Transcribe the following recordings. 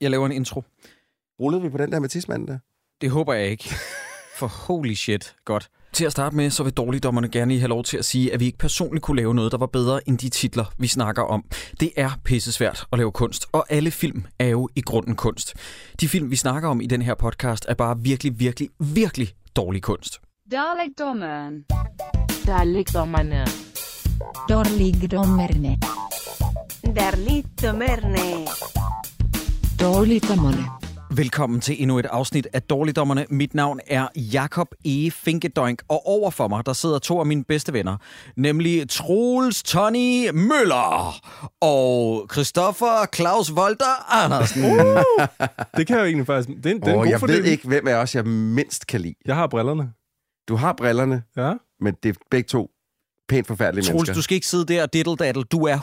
Jeg laver en intro. Rullede vi på den der med tidsmanden der? Det håber jeg ikke. For holy shit, godt. Til at starte med, så vil dårligdommerne gerne have lov til at sige, at vi ikke personligt kunne lave noget, der var bedre end de titler, vi snakker om. Det er pissesvært at lave kunst, og alle film er jo i grunden kunst. De film, vi snakker om i den her podcast, er bare virkelig, virkelig, virkelig dårlig kunst. Dalekdommeren. Dalekdommerne. Dårligdommerne. Derlitdommerne. Dårligdommerne. Velkommen til endnu et afsnit af Dårligdommerne. Mit navn er Jakob E. Finkedoink, og over for mig, der sidder to af mine bedste venner, nemlig Troels Tony Møller og Christoffer Claus Volter Andersen. Det kan jeg jo egentlig faktisk... Det er, en- det er en god jeg fordeling. ved ikke, hvem af os jeg mindst kan lide. Jeg har brillerne. Du har brillerne, Ja. men det er begge to pænt forfærdelige Troels, mennesker. du skal ikke sidde der og diddle Du er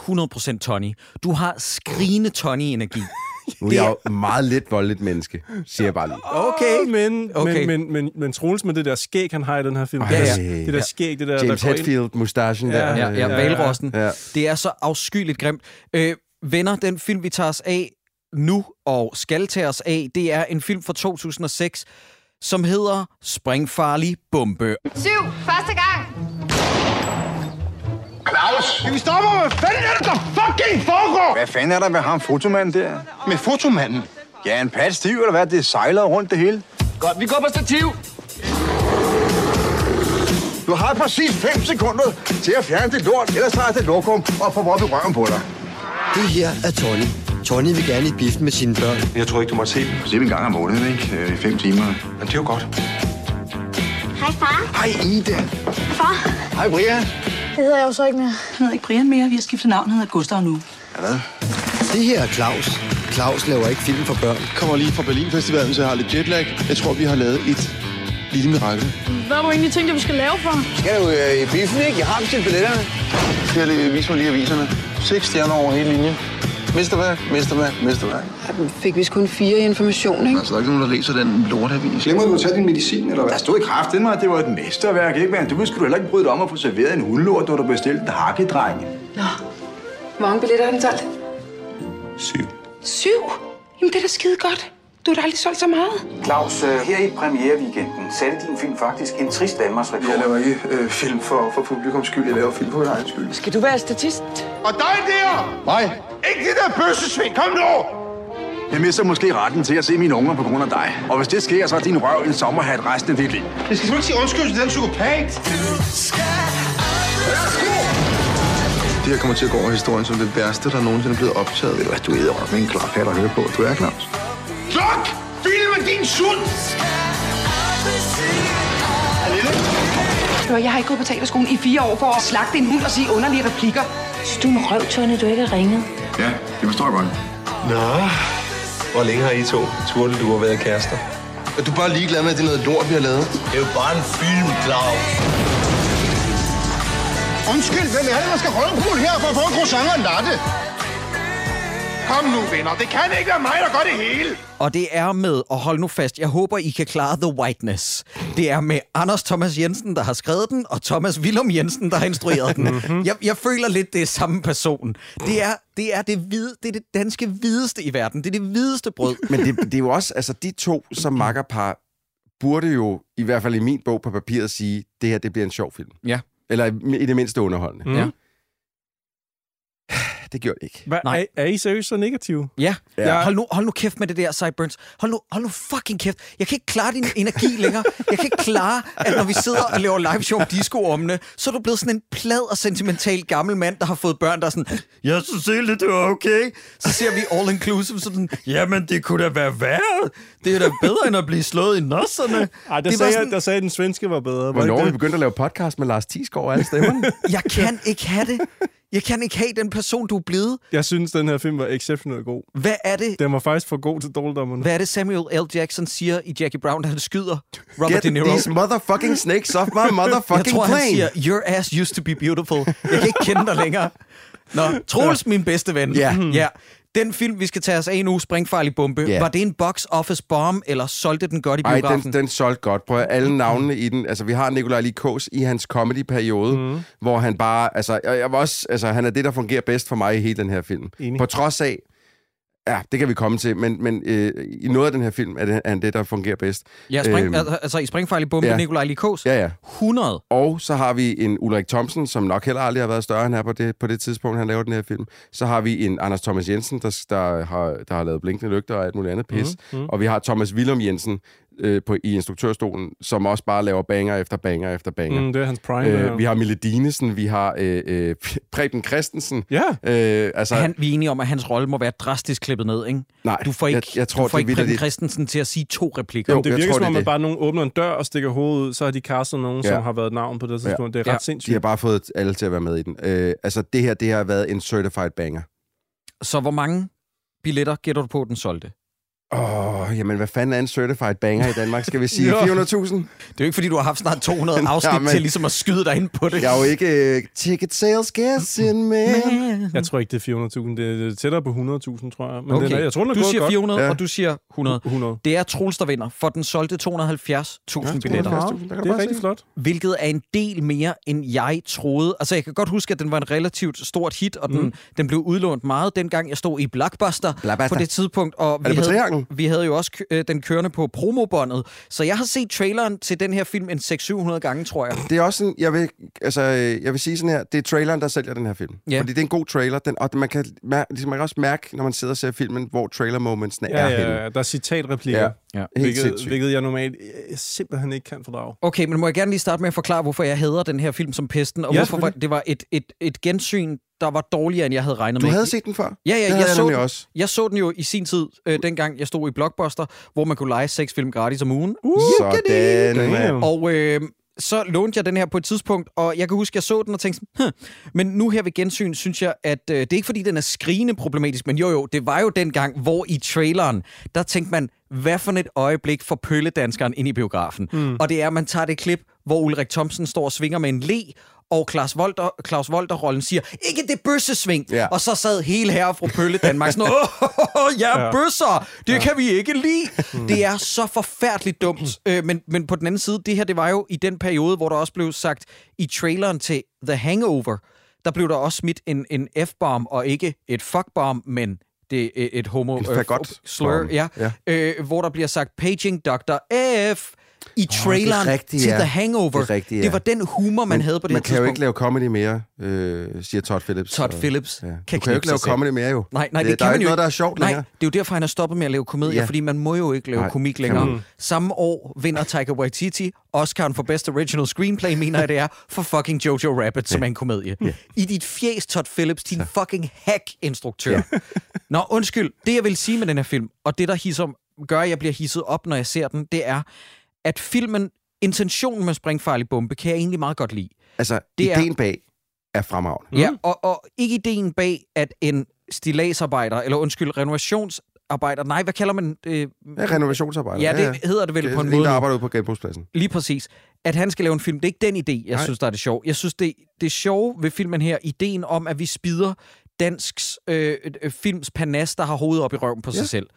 100% Tony. Du har skrigende Tony-energi. Nu er jeg jo meget lidt voldeligt menneske, siger jeg bare lige. Okay. Men, Okay. men, men, men, men Troels med det der skæg, han har i den her film. Ej, det, der, ja. det der skæg, det der... James der Hetfield, mustachen Ja, der. Ja, ja, valrosten. Ja. Det er så afskyeligt grimt. Øh, venner, den film, vi tager os af nu og skal tage os af, det er en film fra 2006, som hedder Springfarlig Bombe. Syv, første gang. Claus! Vi stopper! Hvad fanden er det, der fucking foregår? Hvad fanden er der med ham, fotomanden der? Med fotomanden. Ja, en pat stiv, eller hvad? Det sejler rundt det hele. Godt, vi går på stativ. Du har præcis 5 sekunder til at fjerne det lort, ellers tager jeg det lokum og får op i røven på dig. Det her er Tony. Tony vil gerne i biffen med sine børn. Jeg tror ikke, du må se dem. Se dem en gang om måneden, ikke? Øh, I fem timer. Men det er jo godt. Hej far. Hej, Ida. Far. Hej, Brian. Det hedder jeg jo så ikke mere. Han hedder ikke Brian mere. Vi har skiftet navn. Han hedder Gustav nu. Ja, hvad? Det her er Claus. Claus laver ikke film for børn. Kommer lige fra Berlin Festivalen, så jeg har lidt jetlag. Jeg tror, vi har lavet et lille mirakel. Hvad har du egentlig tænkt, at vi skal lave for? Skal du øh, i biffen, ikke? Jeg har bestilt billetterne. Skal jeg lige vise mig lige aviserne? Seks stjerner over hele linjen. Mesterværk, mesterværk, mesterværk. Fik vi kun fire i information, ikke? Altså, der er ikke nogen, der læser den lortavis. Glemmer du at tage din medicin, eller hvad? Der stod i kraft, det at det var et mesterværk, ikke? Men du skulle heller ikke bryde dig om at få serveret en hundlort, da du bestilte en hakkedreng. Nå. Hvor mange billetter har den solgt? Syv. Syv? Jamen, det er da skide godt. Du har da aldrig solgt så meget. Claus, øh, her i premiereweekenden satte din film faktisk en trist Danmarks rekord. Jeg laver ikke øh, film for, for publikums skyld. Jeg laver film for min egen skyld. Skal du være statist? Og dig der! Nej, Ikke det der bøssesving! Kom nu! jeg mister måske retten til at se mine unger på grund af dig. Og hvis det sker, så er din røv en sommerhat resten af dit liv. Jeg skal ikke sige undskyld til den psykopat. Det her kommer til at gå over historien som det værste, der nogensinde er blevet optaget. Ved du hvad, du æder med en klaphat at høre på. Du er Claus. Klok! Filme din sund! Hør, jeg har ikke gået på teaterskolen i fire år for at slagte en hund og sige underlige replikker. Synes du er en røv, Tony, du ikke har ringet? Ja, det forstår jeg godt. Nå, hvor længe har I to turtet, du har været kærester? Er du bare ligeglad med, at det er noget lort, vi har lavet? Det er jo bare en film, Claus. Undskyld, hvem er det, der skal røvkugle her for at få en croissant og en latte? Kom nu, venner. Det kan ikke være mig, der gør det hele. Og det er med, og hold nu fast, jeg håber, I kan klare The Whiteness. Det er med Anders Thomas Jensen, der har skrevet den, og Thomas Willum Jensen, der har instrueret den. jeg, jeg føler lidt, det er samme person. Det er det, er det, hvide, det, er det danske hvideste i verden. Det er det hvideste brød. Men det, det er jo også, altså de to som makkerpar, burde jo, i hvert fald i min bog på papiret, sige, det her, det bliver en sjov film. Ja. Eller i, i det mindste underholdende. Mm. Ja. Det gjorde det ikke. Hvad, Nej. er, er I seriøst så negative? Ja, Ja. Hold, nu, hold nu kæft med det der, Sideburns. Hold nu, hold nu fucking kæft. Jeg kan ikke klare din energi længere. Jeg kan ikke klare, at når vi sidder og laver live show om disco så er du blevet sådan en plad og sentimental gammel mand, der har fået børn, der er sådan, jeg synes egentlig, det var okay. Så ser vi all inclusive sådan, jamen det kunne da være værre. Det er da bedre, end at blive slået i nosserne. Ej, der, det sagde, sådan, jeg, der sagde, at den svenske var bedre. Hvornår vi det? begyndt at lave podcast med Lars Thiesgaard og alle stemmerne? jeg kan ikke have det. Jeg kan ikke have den person, du er blevet. Jeg synes, den her film var exceptionelt god. Hvad er det, Den var faktisk for god til dårligdommerne. hvad er det Samuel L. Jackson siger i Jackie Brown, da han skyder Robert Get De Niro? these motherfucking snakes off my Jeg motherfucking tror, han plane. siger, your ass used to be beautiful. Jeg kan ikke kende dig længere. Nå, Troels, min bedste ven. Ja. ja. Den film, vi skal tage os af nu, Springfarlig Bombe, Ja. var det en box office bomb, eller solgte den godt i biografen? den, den solgte godt. Prøv at alle navnene i den. Altså, vi har Nikolaj Likås i hans comedy-periode, mm. hvor han bare... Altså, jeg, jeg var også, altså, han er det, der fungerer bedst for mig i hele den her film. Enig. På trods af, Ja, det kan vi komme til, men, men øh, i noget af den her film er det, er det der fungerer bedst. Ja, spring, Øhm, altså, i Springfejl i Bombe, ja. Nikolaj Likos. Ja, ja. 100. Og så har vi en Ulrik Thomsen, som nok heller aldrig har været større end her på det, på det tidspunkt, han laver den her film. Så har vi en Anders Thomas Jensen, der, der, har, der har lavet blinkende lygter og alt muligt andet pis. Mhm, mhm. Og vi har Thomas Willum Jensen øh, på, i instruktørstolen, som også bare laver banger efter banger efter banger. Mm, det er hans prime. det her. Øh, vi har Mille Dinesen, vi har øh, øh, Preben Christensen. Ja. Øh, altså, Han, vi er enige om, at hans rolle må være drastisk klippet ned, ikke? nej, Du får ikke, jeg, jeg tror, du får det ikke Preben vitterligt- Christensen til at sige to replikker. Jo, det jeg virker tror, som om, det at det. bare nogen åbner en dør og stikker hovedet ud, så har de castet nogen, Ja. som har været et navn på det tidspunkt. Det er ret Ja. sindssygt. De har bare fået alle til at være med i den. Øh, altså, det her, det har været en certified banger. Så hvor mange billetter gætter du på, den solgte? Åh, oh, jamen, hvad fanden er en certified banger i Danmark? Skal vi sige Jo. 400.000? Det er jo ikke, fordi du har haft snart 200 afsnit Jamen. til ligesom at skyde dig ind på det. Jeg er jo ikke uh, ticket sales guessing, man. Jeg tror ikke, det er 400.000. Det er tættere på 100.000, tror jeg. Men Okay. den er, jeg tror, den er du siger godt. 400, Ja. og du siger 100. 100. Det er Troels, der vinder, for den solgte 270.000 Ja, billetter. 270.000, der kan du Det er rigtig flot. Hvilket er en del mere, end jeg troede. Altså, jeg kan godt huske, at den var en relativt stort hit, og den, mm. den blev udlånt meget, dengang jeg stod i Blockbuster, Blockbuster. på det tidspunkt. Og vi det på havde, Trianglen? vi havde jo også kø- øh, den kørende på promobåndet. Så jeg har set traileren til den her film en 600-700 gange, tror jeg. Det er også sådan, jeg vil, altså, jeg vil sige sådan her, det er traileren, der sælger den her film. Ja. Fordi det er en god trailer, den, og man kan, mær- ligesom, man kan også mærke, når man sidder og ser filmen, hvor trailer-momentsene Ja, er ja, henne. ja, der er citatreplikker. Ja. Ja. Hvilket, sindssygt. hvilket jeg normalt øh, simpelthen ikke kan fordrage. Okay, men må jeg gerne lige starte med at forklare, hvorfor jeg hader den her film som pesten, og Ja, hvorfor det var et, et, et gensyn, der var dårligere, end jeg havde regnet Du med. havde set den før? Ja, ja, jeg, havde jeg så den, også. jeg så den jo i sin tid, øh, dengang jeg stod i Blockbuster, hvor man kunne lege seks film gratis om ugen. Sådan, Damn. mand. Og øh, så lånte jeg den her på et tidspunkt, og jeg kan huske, at jeg så den og tænkte, sådan, hm. men nu her ved gensyn, synes jeg, at øh, det er ikke fordi, den er skrigende problematisk, men jo jo, det var jo dengang, hvor i traileren, der tænkte man, hvad for et øjeblik for pølledanskeren ind i biografen. Mm. Og det er, at man tager det klip, hvor Ulrik Thomsen står og svinger med en le, og Claus Volter, Claus Volter-rollen siger, ikke det bøssesving. Ja. Og så sad hele herre fra Pølle Danmark sådan, åh, ja, Ja. bøsser, det ja. kan vi ikke lide. Det er så forfærdeligt dumt. Øh, men, men på den anden side, det her, det var jo i den periode, hvor der også blev sagt i traileren til The Hangover, der blev der også smidt en, en F-bomb, og ikke et fuck-bomb, men det er et homo... En øh, slur, ja. Ja. Øh, hvor der bliver sagt, paging Dr. F i traileren rigtigt, til ja. The Hangover. Det rigtigt, ja. det var den humor, man Men havde på det man kan jo ikke lave comedy mere, øh, siger Todd Phillips. Todd Og- Phillips Ja. kan Du kan jo knippe ikke lave comedy mere, jo. Nej, nej, det, det kan der er man ikke jo noget, der er sjovt Nej, længere. det er jo derfor, han har stoppet med at lave komedier, Ja. fordi man må jo ikke lave Nej, komik kan længere. man. Samme år vinder Taika Waititi Oscar'en for Best Original Screenplay, mener jeg det er, for fucking Jojo Rabbit, som er en komedie. I dit fjes, Todd Phillips, din fucking hack-instruktør. Nå, undskyld. Det, jeg vil sige med den her film, og det, der hisser, gør, at jeg bliver hisset op, når jeg ser den, det er, at filmen, intentionen med Springfarlig Bombe, kan jeg egentlig meget godt lide. Altså, Det er- ideen bag er fremragende. Mm. Ja, og, og ikke ideen bag, at en stilladsarbejder, eller undskyld, renovationsarbejder, nej, hvad kalder man det? Ja, renovationsarbejde. Ja, det hedder det vel på en måde der nu. arbejder ude på genbrugspladsen. Lige præcis. At han skal lave en film, det er ikke den idé, jeg Nej. synes, der er det sjov. Jeg synes, det, det er sjove ved filmen her, ideen om, at vi spider dansks øh, øh, films panas, der har hovedet op i røven på ja. Ja. sig selv.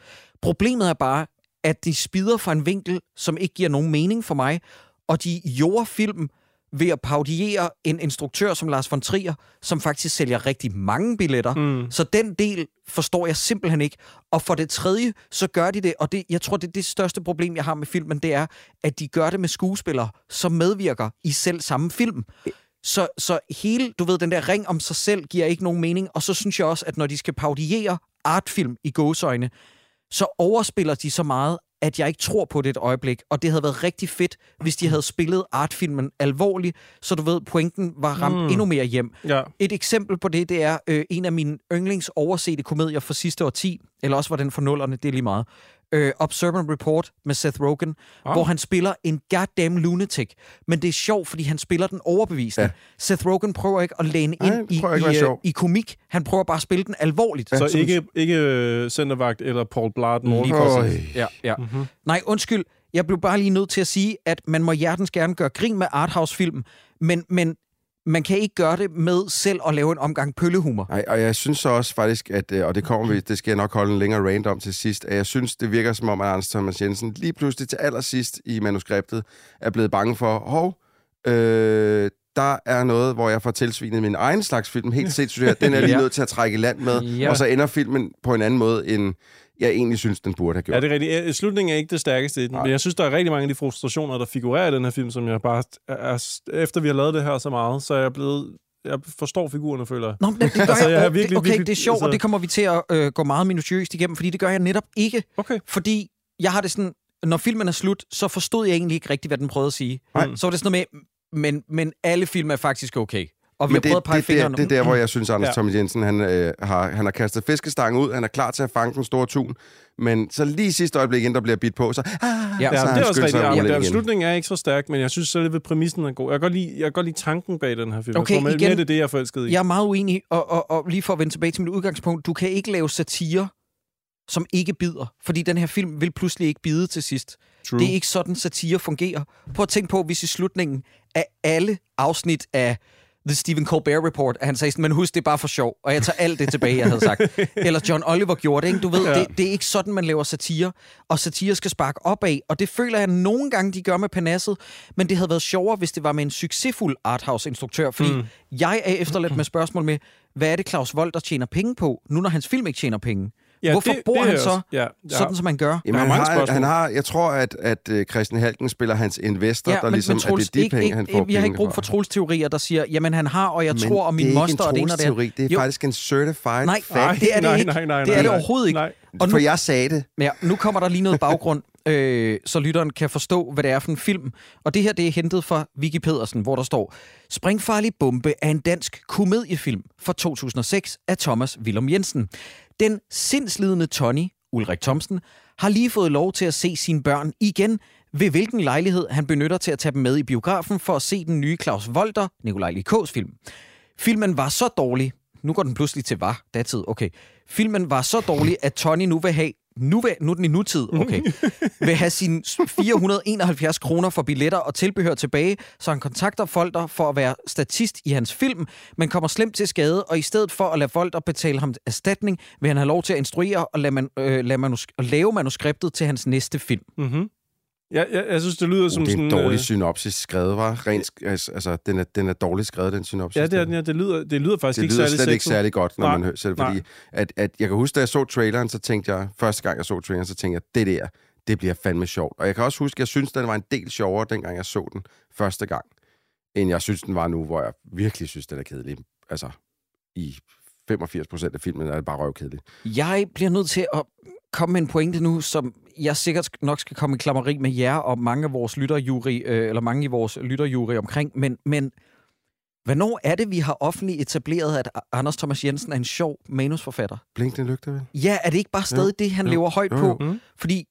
Problemet er bare, at de spider fra en vinkel, som ikke giver nogen mening for mig, og de jorder film ved at paudiere en instruktør som Lars von Trier, som faktisk sælger rigtig mange billetter. Mm. Så den del forstår jeg simpelthen ikke. Og for det tredje, så gør de det, og det, jeg tror, det er det største problem, jeg har med filmen, det er, at de gør det med skuespillere, som medvirker i selv samme film. Så, så hele, du ved, den der ring om sig selv giver ikke nogen mening. Og så synes jeg også, at når de skal paudiere artfilm i gåsøjne, så overspiller de så meget, at jeg ikke tror på det et øjeblik. Og det havde været rigtig fedt, hvis de havde spillet artfilmen alvorligt, så du ved, pointen var ramt Mm. mm. endnu mere hjem. Ja. Et eksempel på det, det er øh, en af mine yndlings oversete komedier fra sidste årti, eller også var den for nullerne, det er lige meget. Øh, Observant Report med Seth Rogen, ah. hvor han spiller en goddamn lunatic. Men det er sjovt, fordi han spiller den overbevisende. Ja. Ja. Seth Rogen prøver ikke at læne Nej, ind i, i, øh, i komik. Han prøver bare at spille den alvorligt. Så Som- ikke, ikke øh, centervagt eller Paul Blart. Lige præcis. Ja, ja. Mhm. Mm-hmm. Nej, undskyld. Jeg blev bare lige nødt til at sige, at man må hjertens gerne gøre grin med arthouse-film, men, men man kan ikke gøre det med selv at lave en omgang pøllehumor. Nej, og jeg synes så også faktisk, at, øh, og det kommer vi, det skal jeg nok holde en længere rant om til sidst, at jeg synes, det virker som om, at Anders Thomas Jensen lige pludselig til allersidst i manuskriptet er blevet bange for, hov, øh, der er noget, hvor jeg får tilsvinet min egen slags film. Helt sindssygt. Den er lige Ja. nødt til at trække land med. Ja. Og så ender filmen på en anden måde, end jeg egentlig synes, den burde have gjort. Ja, det er rigtigt. Slutningen er ikke det stærkeste i den, men jeg synes, der er rigtig mange af de frustrationer, der figurerer i den her film, som jeg bare... Er, er, efter vi har lavet det her så meget, så er jeg blevet... Jeg forstår figurerne, føler jeg. Nå, men det gør Altså, jeg, jeg er jeg virkelig- Okay, virkelig- det er sjovt, altså- og det kommer vi til at øh, gå meget minutiøst igennem, fordi det gør jeg netop ikke. Okay. Fordi jeg har det sådan, når filmen er slut, så forstod jeg egentlig ikke rigtigt, hvad den prøvede at sige. Nej. Så var det sådan noget med, men, men alle film er faktisk okay. Og vi Men har det, prøvet at pege det, det, fingeren. det er der, hvor jeg synes, Anders Ja. ja. Thomas Jensen han, øh, har, han har kastet fiskestangen ud. Han er klar til at fange den store tun. Men så lige sidste øjeblik, inden der bliver bidt på, så... Ah, Ja, Ja, så har det er også rigtigt. Ja, ud men den igen. slutning er ikke så stærk, men jeg synes selve præmissen er god. Jeg kan godt lide, jeg kan godt lide tanken bag den her film. Okay, jeg tror, igen- mere det er det, jeg er forelsket i. Jeg er meget uenig, og, og, og lige for at vende tilbage til mit udgangspunkt, du kan ikke lave satire, som ikke bider. Fordi den her film vil pludselig ikke bide til sidst. True. Det er ikke sådan, satire fungerer. Prøv at tænke på, hvis i slutningen af alle afsnit af The Stephen Colbert Report, at han sagde sådan, men husk, det er bare for sjov, og jeg tager alt det tilbage, jeg havde sagt. Eller John Oliver gjorde det, ikke? Du ved, Ja. det, det er ikke sådan, man laver satire, og satire skal sparke opad, og det føler jeg nogle gange, de gør med Panasset, men det havde været sjovere, hvis det var med en succesfuld arthouse-instruktør, fordi mm. jeg er efterladt med spørgsmål med, hvad er det Claus Volter tjener penge på, nu når hans film ikke tjener penge? Ja, Hvorfor det- bor det han jeg så også- ja, jeg sådan, som han gør? Jamen, han, har, spørgsmål. han har, jeg tror, at, at øh, Christian Halken spiller hans investor, der ligesom, at det er de ikke, penge, ikke, han får Vi har ikke brug for Troels teorier, der siger, jamen han har, og jeg Men tror, og min er moster, og det ene en og det andet. teori, det er Jo, faktisk en certified Nej, fact. det er det nej, ikke. nej, nej, det er nej, det nej. overhovedet ikke. Nej. Og nu, For jeg sagde det. ja, nu kommer der lige noget baggrund, øh, så lytteren kan forstå, hvad det er for en film. Og det her, det er hentet fra Vicky Pedersen, hvor der står, Springfarlig Bombe er en dansk komediefilm fra 2006 af Thomas Willum Jensen. Den sindslidende Tony, Ulrik Thomsen, har lige fået lov til at se sine børn igen, ved hvilken lejlighed han benytter til at tage dem med i biografen for at se den nye Claus Volter, Nikolaj Likås film. Filmen var så dårlig, nu går den pludselig til var, datid, okay. Filmen var så dårlig, at Tony nu vil have, nu, vil, nu er den i nutid, okay, vil have sine 471 kroner for billetter og tilbehør tilbage, så han kontakter Folter for at være statist i hans film, men kommer slemt til skade, og i stedet for at lade Folter betale ham erstatning, vil han have lov til at instruere og lade, man, øh, lade manus- lave manuskriptet til hans næste film. Mm-hmm. Jeg, jeg, jeg synes, det lyder Uh, som det er sådan... en dårlig øh, synopsis skrevet, var Rent, altså, altså, den, er, den er dårligt skrevet, den synopsis. Ja, det er den, ja. Det lyder, det lyder faktisk det ikke lyder særlig slet ikke særlig godt, når Nej, man hører selv, fordi at, at jeg kan huske, da jeg så traileren, så tænkte jeg, første gang jeg så traileren, så tænkte jeg, det der, det bliver fandme sjovt. Og jeg kan også huske, jeg synes, den var en del sjovere, dengang jeg så den første gang, end jeg synes, den var nu, hvor jeg virkelig synes, den er kedelig. Altså, i 85 procent af filmen er det bare røvkedelig. Jeg bliver nødt til at komme med en pointe nu, som jeg sikkert nok skal komme i klammeri med jer og mange af vores lytterjury, øh, eller mange i vores lytterjury omkring, men, men hvornår er det, vi har offentligt etableret, at Anders Thomas Jensen er en sjov manusforfatter? Blinkende lygter, vel? Ja, er det ikke bare stadig Jo, det, han jo, lever højt jo, på? Mm. Fordi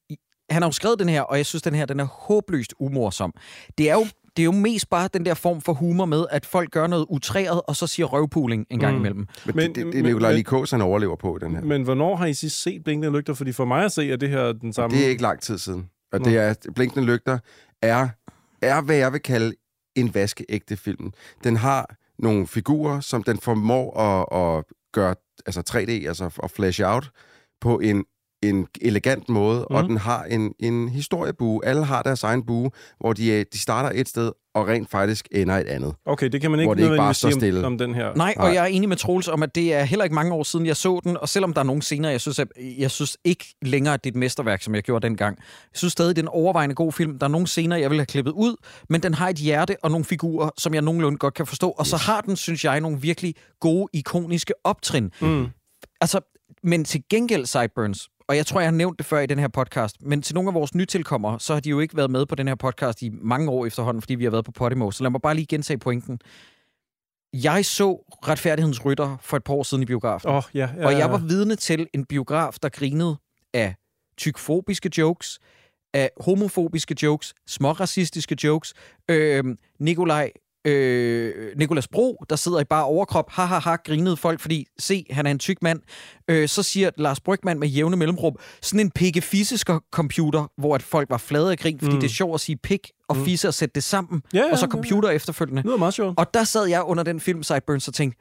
han har jo skrevet den her, og jeg synes, den her den er håbløst umorsom. Det er jo det er jo mest bare den der form for humor med, at folk gør noget utræret, og så siger røvpuling en gang Mm. imellem. Men, Men- det, det, det er Nikolaj Likås, han overlever på i den her. Men hvornår har I sidst set Blinkende Lygter? Fordi for mig at se, er det her den samme... Det er ikke lang tid siden. Og det er, Blinkende Lygter er, er, hvad jeg vil kalde en vaskeægte film. Den har nogle figurer, som den formår at, at gøre altså 3D, altså at flash out på en, en elegant måde, mm. og den har en, en historiebue. Alle har deres egen bue, hvor de, er- de starter et sted, og rent faktisk ender et andet. Okay, det kan man ikke Hvor det ikke bare nødvendigvis står sige om, stille. om den her. Nej, og Nej. jeg er enig med Troels om, at det er heller ikke mange år siden, jeg så den, og selvom der er nogle scener, jeg synes, at, jeg synes ikke længere, at det er et mesterværk, som jeg gjorde dengang. Jeg synes stadig, det er en overvejende god film. Der er nogle scener, jeg vil have klippet ud, men den har et hjerte og nogle figurer, som jeg nogenlunde godt kan forstå. Og så har den, synes jeg, nogle virkelig gode, ikoniske optrin. Mm. Altså, men til gengæld, Sideburns, og jeg tror, jeg har nævnt det før i den her podcast, men til nogle af vores nytilkommere, så har de jo ikke været med på den her podcast i mange år efterhånden, fordi vi har været på Podimo. Så lad mig bare lige gentage pointen. Jeg så Retfærdighedens Rytter for et par år siden i biografen. Oh, ja, ja, Og jeg ja. var vidne til en biograf, der grinede af tykfobiske jokes, af homofobiske jokes, småracistiske jokes. Øh, Nikolaj, øh, Nikolas Bro, der sidder i bare overkrop, ha, ha, ha, grinede folk, fordi, se, han er en tyk mand. Øh, så siger Lars Brygman med jævne mellemrum, sådan en pikke computer, hvor at folk var flade af grin, fordi Mm. det er sjovt at sige pik og Mm. fisse og sætte det sammen, Ja, ja, og så ja, ja. computer efterfølgende. Det lyder meget sjovt. Og der sad jeg under den film Sideburns og tænkte,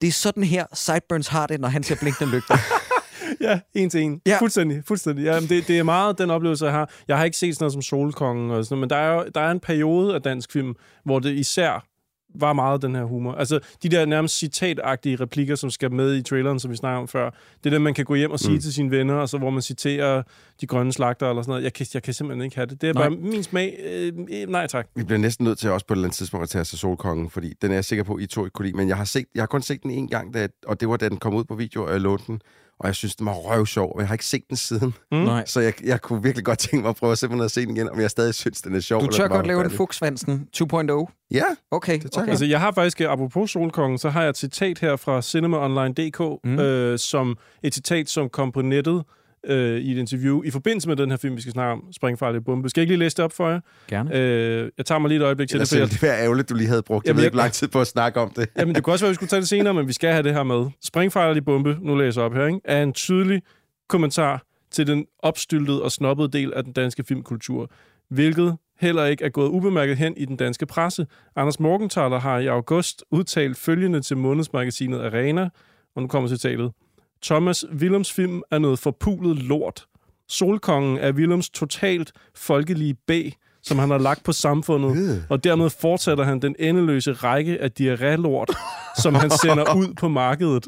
det er sådan her, Sideburns har det, når han ser blinkende lygter. Ja, en til en. Ja. Fuldstændig, fuldstændig. Ja, det, det er meget den oplevelse, jeg har. Jeg har ikke set sådan noget som Solkongen og sådan noget, men der er, jo, der er en periode af dansk film, hvor det især var meget den her humor. Altså, de der nærmest citatagtige replikker, som skal med i traileren, som vi snakkede om før, det er det, man kan gå hjem og sige mm. til sine venner, og så hvor man citerer de grønne slagter eller sådan noget. Jeg kan, jeg kan simpelthen ikke have det. Det er Nej. bare min smag. Øh, øh, nej tak. Vi bliver næsten nødt til også på et eller andet tidspunkt at tage sig Solkongen, fordi den er jeg sikker på, I to ikke kunne lide. Men jeg har, set, jeg har kun set den en gang, da, og det var da den kom ud på video, og jeg lånte den. Og jeg synes, den var røvsjov, og jeg har ikke set den siden. Mm. Nej. Så jeg, jeg kunne virkelig godt tænke mig at prøve at simpelthen at se den igen, om jeg stadig synes, den er sjov. Du tør godt lave en. Fuchsvansen 2.0? Ja, Okay, Det okay. Altså, jeg har faktisk, øh, apropos Solkongen, så har jeg et citat her fra cinemaonline.dk, mm. øh, som et citat, som kom på nettet øh, i et interview i forbindelse med den her film, vi skal snakke om, Springfarlig Bombe. Skal jeg ikke lige læse det op for jer? Gerne. Øh, jeg tager mig lige et øjeblik til det, det, jeg, det er ærgerligt, du lige havde brugt. Jeg Jamen, ved jeg- ikke, lang tid på at snakke om det. Jamen, det kunne også være, at vi skulle tage det senere, men vi skal have det her med. Springfarlig Bombe, nu læser jeg op her, ikke? er en tydelig kommentar til den opstyltede og snobbede del af den danske filmkultur, hvilket heller ikke er gået ubemærket hen i den danske presse. Anders Morgenthaler har i august udtalt følgende til månedsmagasinet Arena, og nu kommer citatet. Thomas Willems film er noget forpulet lort. Solkongen er Willems totalt folkelige B, som han har lagt på samfundet, og dermed fortsætter han den endeløse række af diarrélort, som han sender ud på markedet.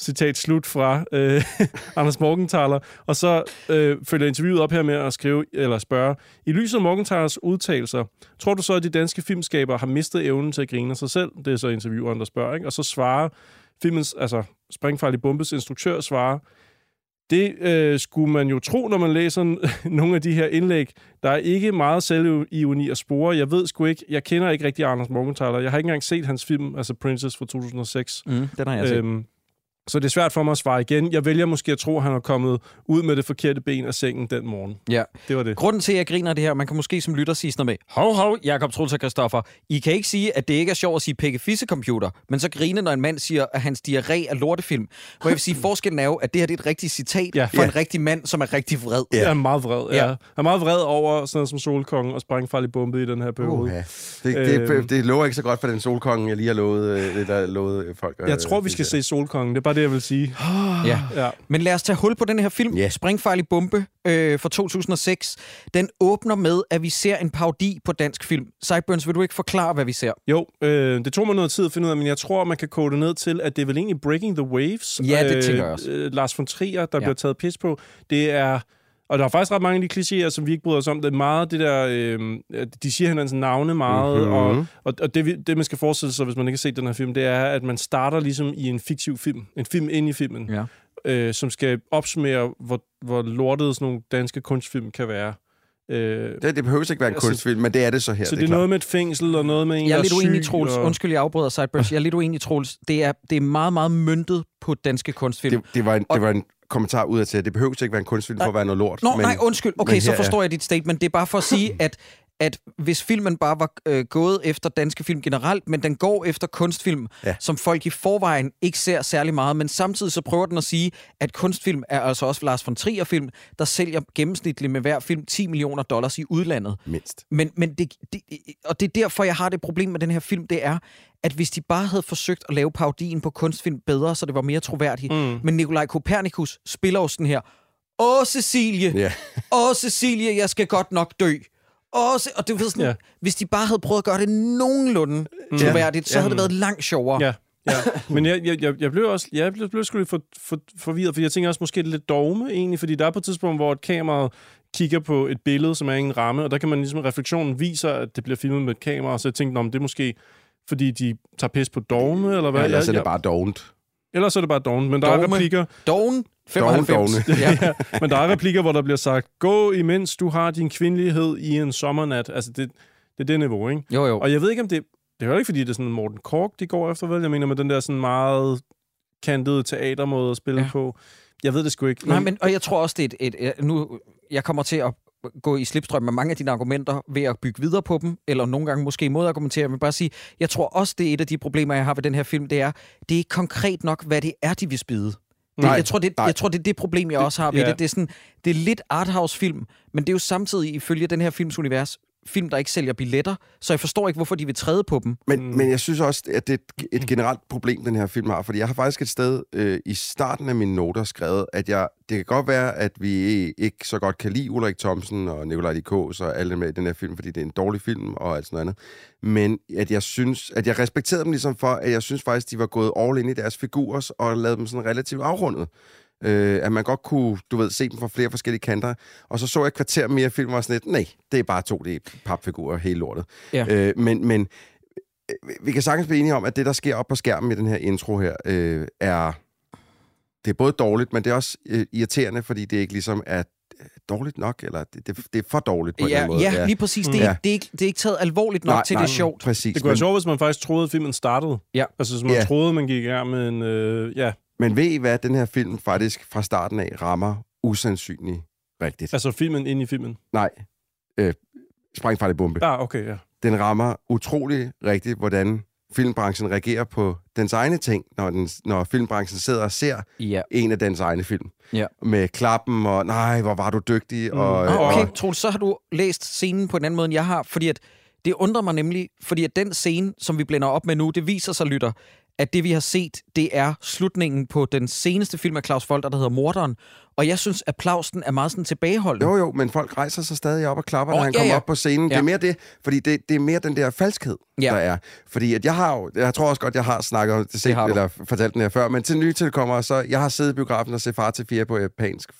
Citat slut fra øh, Anders Morgenthaler. Og så øh, følger interviewet op her med at skrive, eller spørge, i lyset af Morgenthalers udtalelser, tror du så, at de danske filmskabere har mistet evnen til at grine sig selv? Det er så intervieweren, der spørger, ikke? Og så svarer filmens, altså Springfarlig Bombes instruktør svarer, det øh, skulle man jo tro, når man læser nogle af de her indlæg. Der er ikke meget selvironi at spore. Jeg ved sgu ikke, jeg kender ikke rigtig Anders Morgenthaler. Jeg har ikke engang set hans film, altså Princess fra 2006. Mm, den har jeg set. Øhm, så det er svært for mig at svare igen. Jeg vælger måske at tro, at han er kommet ud med det forkerte ben af sengen den morgen. Ja. Det var det. Grunden til, at jeg griner af det her, man kan måske som lytter sige sådan noget med, hov, hov, Jakob Troels og Christoffer, I kan ikke sige, at det ikke er sjovt at sige pikke computer, men så grine, når en mand siger, at hans diarré er lortefilm. Hvor jeg vil sige, forskellen er jo, at det her det er et rigtigt citat Ja. ja. for Ja. en rigtig mand, som er rigtig vred. Ja. Jeg er meget vred, ja. Ja. Jeg er meget vred over sådan noget som Solkongen og Sprængfarlig Bombe i den her periode. Uh, det, det, Øhm. det, det lover ikke så godt for den solkongen, jeg lige har lovet, øh, det, der lovet øh, folk. øh, Jeg tror, vi skal se Solkongen. Det er bare det, jeg vil sige. Ja. Ja. Men lad os tage hul på den her film, Ja. yeah. Springfarlig Bombe øh, fra 2006. Den åbner med, at vi ser en parodi på dansk film. Sideburns, vil du ikke forklare, hvad vi ser? Jo, øh, det tog mig noget tid at finde ud af, men jeg tror, man kan kode det ned til, at det er vel egentlig Breaking the Waves. Ja, det tænker jeg også. Øh, Lars von Trier, der Ja. bliver taget pis på. Det er... Og der er faktisk ret mange af de klichéer, som vi ikke bryder os om. Det er meget det der... Øh, de siger hinandens navne meget, Mhm. og, og, og det, det, man skal forestille sig, hvis man ikke har set den her film, det er, at man starter ligesom i en fiktiv film. En film ind i filmen. Ja. øh, som skal opsummere, hvor, hvor lortede sådan nogle danske kunstfilm kan være. Øh, Det, det behøver ikke være en Altså, kunstfilm, men det er det så her. så det, er det er noget med et fængsel, og noget med en, Jeg er lidt uenig, Troels. Og... Undskyld, jeg afbryder Sideburns. Jeg er lidt uenig, Troels. Det er, det er meget, meget myndet på danske kunstfilm. Det, det, var en, Og- det var en kommentar ud af til, at det behøver ikke være en kunstfilm for at være noget lort. Nå, men, nej, undskyld. Okay, så forstår jeg dit statement. Det er bare for at sige, at at hvis filmen bare var øh, gået efter danske film generelt, men den går efter kunstfilm, ja. som folk i forvejen ikke ser særlig meget, men samtidig så prøver den at sige, at kunstfilm er altså også Lars von Trier-film, der sælger gennemsnitligt med hver film 10 millioner dollars i udlandet. Mindst. Men, men det, det, og det er derfor, jeg har det problem med den her film, det er, at hvis de bare havde forsøgt at lave parodien på kunstfilm bedre, så det var mere troværdigt. Mm. Men Nikolaj Kopernikus spiller jo sådan her, Åh, Cecilie! Ja. Åh, Cecilie, jeg skal godt nok dø. Åh, se, og du ved sådan, ja. hvis de bare havde prøvet at gøre det nogenlunde troværdigt, så Ja. havde det været langt sjovere. Ja, ja. Men jeg, jeg, jeg, jeg blev også jeg blev, blev sgu lidt for, for, forvirret, for jeg tænker også måske det lidt dogme egentlig, fordi der er på et tidspunkt, hvor et kamera kigger på et billede, som er i en ramme, og der kan man ligesom, refleksionen viser, at det bliver filmet med et kamera, så jeg tænkte, om det er måske fordi de tager pis på dogme, eller hvad? Ja, ellers er jeg, det bare dovent. Ellers er det bare dogme, men der er Dogme. replikker, Dogen, 95. Dogne. ja. ja, men der er replikker, hvor der bliver sagt, gå imens du har din kvindelighed i en sommernat. Altså, det, det er det niveau, ikke? Jo, jo. Og jeg ved ikke, om det... Det er jo ikke, fordi det er sådan Morten Kork, de går efter, vel? Jeg mener med den der sådan meget kantede teatermåde at spille. Ja. på. Jeg ved det sgu ikke. Nej, men, og jeg tror også, det er et, et, et... Nu, jeg kommer til at gå i slipstrøm med mange af dine argumenter ved at bygge videre på dem, eller nogle gange måske modargumentere. Vil bare sige, jeg tror også, det er et af de problemer, jeg har ved den her film, det er, det er ikke konkret nok, hvad det er, de vil spide. Det, Nej, jeg, tror, det, nej. jeg tror, det er det problem, jeg også har ved ja. det. Det er, sådan, det er lidt arthouse-film, men det er jo samtidig, ifølge den her films univers, film, der ikke sælger billetter, så jeg forstår ikke, hvorfor de vil træde på dem. Men, mm. men jeg synes også, at det er et, et generelt problem, den her film har. Fordi jeg har faktisk et sted øh, i starten af mine noter skrevet, at jeg, det kan godt være, at vi ikke så godt kan lide Ulrik Thomsen og Nikolaj Likås og alle med i den her film, fordi det er en dårlig film og alt sådan noget andet. Men at jeg synes, at jeg respekterede dem ligesom for, at jeg synes faktisk, de var gået all ind i deres figurer og lavet dem sådan relativt afrundet. Øh, at man godt kunne, du ved, se dem fra flere forskellige kanter. Og så så jeg et kvarter mere film, og var sådan lidt, nej, det er bare to d papfigurer, hele lortet. Ja. Øh, men, men øh, vi kan sagtens blive enige om, at det, der sker op på skærmen i den her intro her, øh, er... Det er både dårligt, men det er også øh, irriterende, fordi det ikke ligesom er øh, dårligt nok, eller det, det, det er for dårligt på en eller Ja, anden måde. ja, lige præcis. Det er, Ja. ikke, det, er ikke, det er ikke taget alvorligt nok Nej, til, nej, det er sjovt. Præcis. Det kunne være sjovt, hvis man faktisk troede, at filmen startede. Ja. Altså, hvis man Ja. troede, man gik i gang med en... Øh, ja, Men ved I hvad, den her film faktisk fra starten af rammer usandsynligt rigtigt? altså filmen ind i filmen. Nej. Øh, sprængfarlig bombe. Ja, okay, ja. Den rammer utrolig rigtigt, hvordan filmbranchen reagerer på dens egne ting, når, den, når filmbranchen sidder og ser Ja. en af dens egne film. Ja. Med klappen og, nej, hvor var du dygtig. Mm. Og, Ah, okay, og, Troels, så har du læst scenen på en anden måde, end jeg har, fordi at det undrer mig nemlig, fordi at den scene, som vi blænder op med nu, det viser sig, lytter, at det vi har set, det er slutningen på den seneste film af Claus Folter, der hedder Morderen. Og jeg synes, at applausen er meget sådan tilbageholdende. jo, jo, men folk rejser sig stadig op og klapper, Åh, når han ja, kommer ja. op på scenen. Ja. Det er mere det, fordi det, det er mere den der falskhed, Ja. der er. Fordi at jeg har jo, jeg tror også godt, jeg har snakket om det, set, du. eller fortalt den her før, men til nye tilkommere, så jeg har siddet i biografen og set Far til fire på japansk,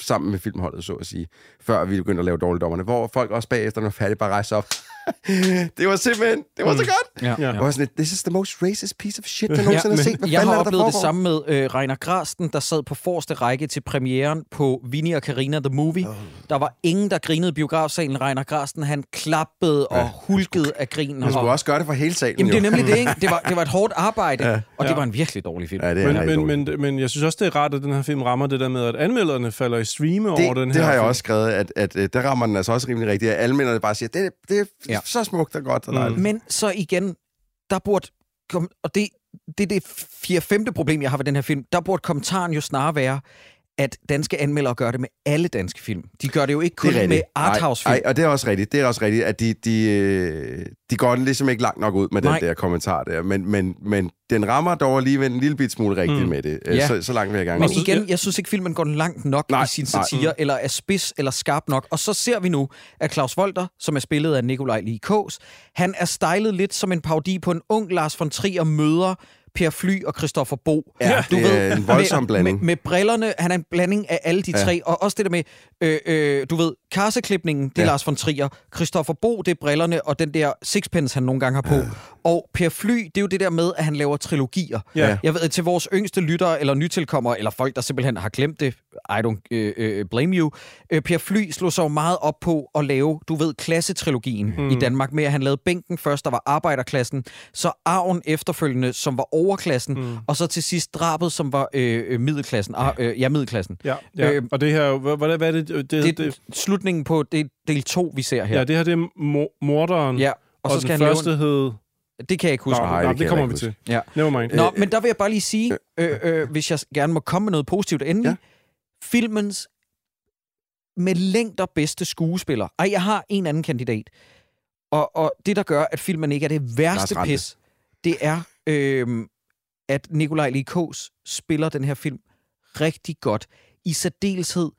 sammen med filmholdet, så at sige, før vi begyndte at lave dårligdommerne, hvor folk også bagefter, når færdig, bare rejser op. det var simpelthen, det var så godt. Ja. Ja. Ja. Og jeg sådan lidt, this is the most racist piece of shit, jeg nogensinde har set. Hvad jeg har det, der oplevet det samme med øh, Reiner Grasten, der sad på forreste række til premieren på Vinnie og Karina The Movie. Oh. Der var ingen, der grinede i biografsalen. Reiner Grasten, han klappede og hulkede af grin. Man skulle og, også gøre det for hele salen, Jamen, det er jo. nemlig det, ikke? Det var, det var et hårdt arbejde, ja. og det Ja. var en virkelig dårlig film. Ja, det er Men, men, men, men jeg synes også, det er rart, at den her film rammer det der med, at anmelderne falder i streame over den det, her det har jeg film. også skrevet, at, at, at der rammer den altså også rimelig rigtigt. At alminderne bare siger, det, det er Ja. så smukt og godt og dejligt. Men så igen, der burde... Og det, det er det fire femte problem, jeg har ved den her film. Der burde kommentaren jo snarere være, at danske anmeldere gør det med alle danske film. De gør det jo ikke kun med arthouse-film. Ej, ej, og det er også rigtigt. Det er også rigtigt, at de, de, øh, de går den ligesom ikke langt nok ud med Nej. den der kommentar der. Men, men, men den rammer dog alligevel en lille bit smule rigtigt Mm. med det. Ja. Ja. Så, så langt vil jeg gerne Men igen, jeg synes ikke, filmen går langt nok Nej, i sin nej. satire, eller er spids eller skarp nok. Og så ser vi nu, at Claus Volter, som er spillet af Nikolaj Lee Kås, han er stylet lidt som en parodi på en ung Lars von Trier møder Per Fly og Christoffer Bo. Ja, det er en voldsom med, blanding. Med, med brillerne, han er en blanding af alle de Ja. tre, og også det der med, øh, øh, du ved, karseklipningen, det er ja. Lars von Trier, Christoffer Bo, det er brillerne, og den der sixpence, han nogle gange har på. Og Per Fly, det er jo det der med, at han laver trilogier. Ja. Jeg ved, til vores yngste lyttere, eller nytilkommere, eller folk, der simpelthen har glemt det, I don't øh, øh, blame you. Øh, Per Fly slog sig jo meget op på at lave, du ved, klassetrilogien mm. i Danmark, med at han lavede Bænken først, der var arbejderklassen, så Arven efterfølgende, som var overklassen, mm. og så til sidst Drabet, som var øh, øh, middelklassen. Ah, øh, ja, middelklassen. Ja, ja. Øh, og det her, hvad, hvad, er det? Det, Det, det, det er slutningen på det del 2, vi ser her. ja, det her det er mo- morderen, ja. og, Og, så og skal den han første hed... Det kan jeg ikke huske. Nå, Nej, nej, det det, kommer vi til. Ja. Never mind. Nå, men der vil jeg bare lige sige, øh, øh, hvis jeg gerne må komme med noget positivt endelig, ja. Filmens med længder bedste skuespiller. Ej, jeg har en anden kandidat. Og, og det, der gør, at filmen ikke er det værste pis, det er, øh, at Nikolaj Lee Kås spiller den her film rigtig godt. I særdeleshed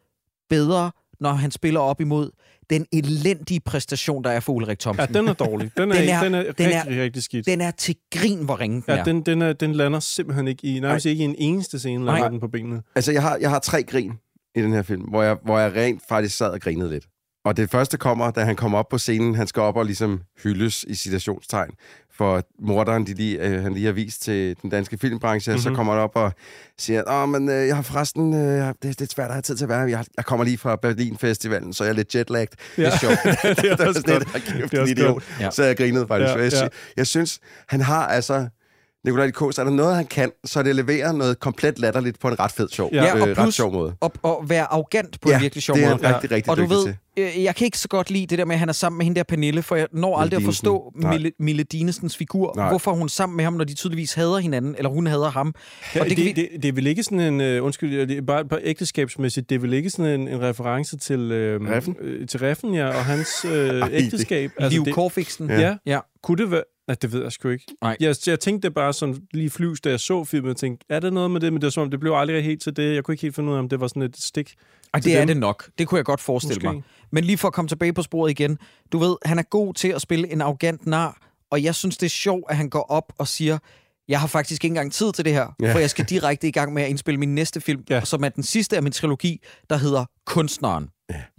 bedre, når han spiller op imod den elendige præstation, der er for Ulrik Ja, Thomsen. den er dårlig. Den er, Den er- den er den rigtig, er- rigtig, rigtig skidt. Den er til grin, hvor ringen den Ja, er. den, den, er, den lander simpelthen ikke i, nærmest ikke i en eneste scene, lander Nej. den på benene. Altså, jeg har, jeg har tre grin i den her film, hvor jeg, hvor jeg rent faktisk sad og grinede lidt. Og det første kommer, da han kommer op på scenen. Han skal op og ligesom hyldes i citationstegn for morderen, de lige, øh, han lige har vist til den danske filmbranche. Mm-hmm. Så kommer han op og siger, Åh, men øh, jeg har forresten, øh, det, det er svært at have tid til at være. Jeg, jeg kommer lige fra Berlin Festivalen, så jeg er lidt jetlagd. Ja. Det er sjovt. det er også det, godt. er, kæft, Det er også idiot. godt. Ja. Så jeg grinede faktisk. Ja, Ja, jeg, ja. ja. jeg synes, han har altså Nikolaj Likos, er der noget, han kan, så det leverer noget komplet latterligt på en ret fed sjov, Ja, og øh, plus- ret sjov måde. Og, og være arrogant på Ja, en virkelig sjov det er måde. rigtig, rigtig og du ved, øh, jeg kan ikke så godt lide det der med, at han er sammen med hende der Pernille, for jeg når aldrig at forstå. Mille, Mille Dinesens figur. Nej. Hvorfor er hun sammen med ham, når de tydeligvis hader hinanden, eller hun hader ham. Ja, Og det, det, det, det er vel ikke sådan en, uh, undskyld, det er bare, bare ægteskabsmæssigt, det er vel ikke sådan en, en reference til, uh, Reffen? Øh, til Reffen, ja, og hans øh, ægteskab. Altså, Liv det, Korfiksen. ja. ja. ja. Kunne det være... Nej, det ved jeg sgu ikke. Nej. Jeg, jeg tænkte det bare sådan lige flyvs, da jeg så filmen, og tænkte, er det noget med det? Men det var som om, det blev aldrig helt til det. Jeg kunne ikke helt finde ud af, om det var sådan et stik. Ej, det er dem. det nok. Det kunne jeg godt forestille Måske. mig. Men lige for at komme tilbage på sporet igen. Du ved, han er god til at spille en arrogant nar, og jeg synes, det er sjovt, at han går op og siger, jeg har faktisk ikke engang tid til det her, Ja. for jeg skal direkte i gang med at indspille min næste film, Ja. som er den sidste af min trilogi, der hedder Kunstneren.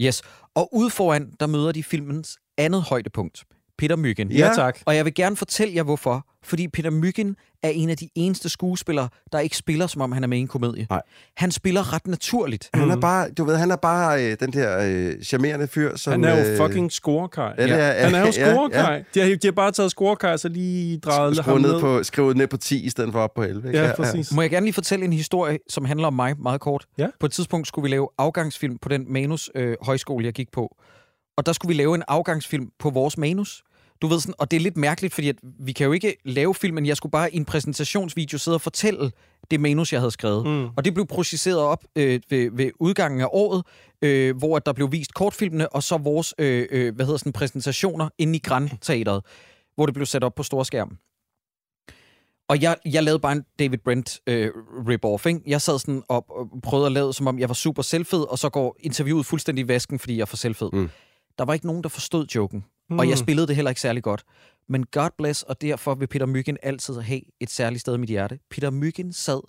Yes. Og ude foran, der møder de filmens andet højdepunkt. Peter Myggen. Ja, tak. Og jeg vil gerne fortælle jer, hvorfor. Fordi Peter Myggen er en af de eneste skuespillere, der ikke spiller, som om han er med i en komedie. Nej. Han spiller ret naturligt. Han er bare, du ved, han er bare øh, den der øh, charmerende fyr, som... Han er jo øh, fucking scorekaj. Ja, det er, Han er jo ja, scorekaj. Ja, De, har, de har bare taget scorekaj, så lige drejet ham ned, ned. på, skrevet ned på 10 i stedet for op på 11. ikke? Ja, præcis. Må jeg gerne lige fortælle en historie, som handler om mig meget kort? Ja. På et tidspunkt skulle vi lave afgangsfilm på den manus øh, højskole, jeg gik på. Og der skulle vi lave en afgangsfilm på vores manus. Du ved sådan, og det er lidt mærkeligt, fordi at vi kan jo ikke lave filmen. Jeg skulle bare i en præsentationsvideo sidde og fortælle det manus, jeg havde skrevet. Mm. Og det blev projiceret op øh, ved, ved udgangen af året, øh, hvor at der blev vist kortfilmene, og så vores øh, øh, hvad hedder sådan, præsentationer inde i Grand Teateret, hvor det blev sat op på storskærm. Og jeg, jeg lavede bare en David Brent øh, rip-off, ikke? Jeg sad sådan op og prøvede at lave, som om jeg var super selvfed, og så går interviewet fuldstændig i vasken, fordi jeg er for selvfed. Mm. Der var ikke nogen, der forstod joken, Mm. og jeg spillede det heller ikke særlig godt. Men God bless, og derfor vil Peter Myggen altid have et særligt sted i mit hjerte. Peter Myggen sad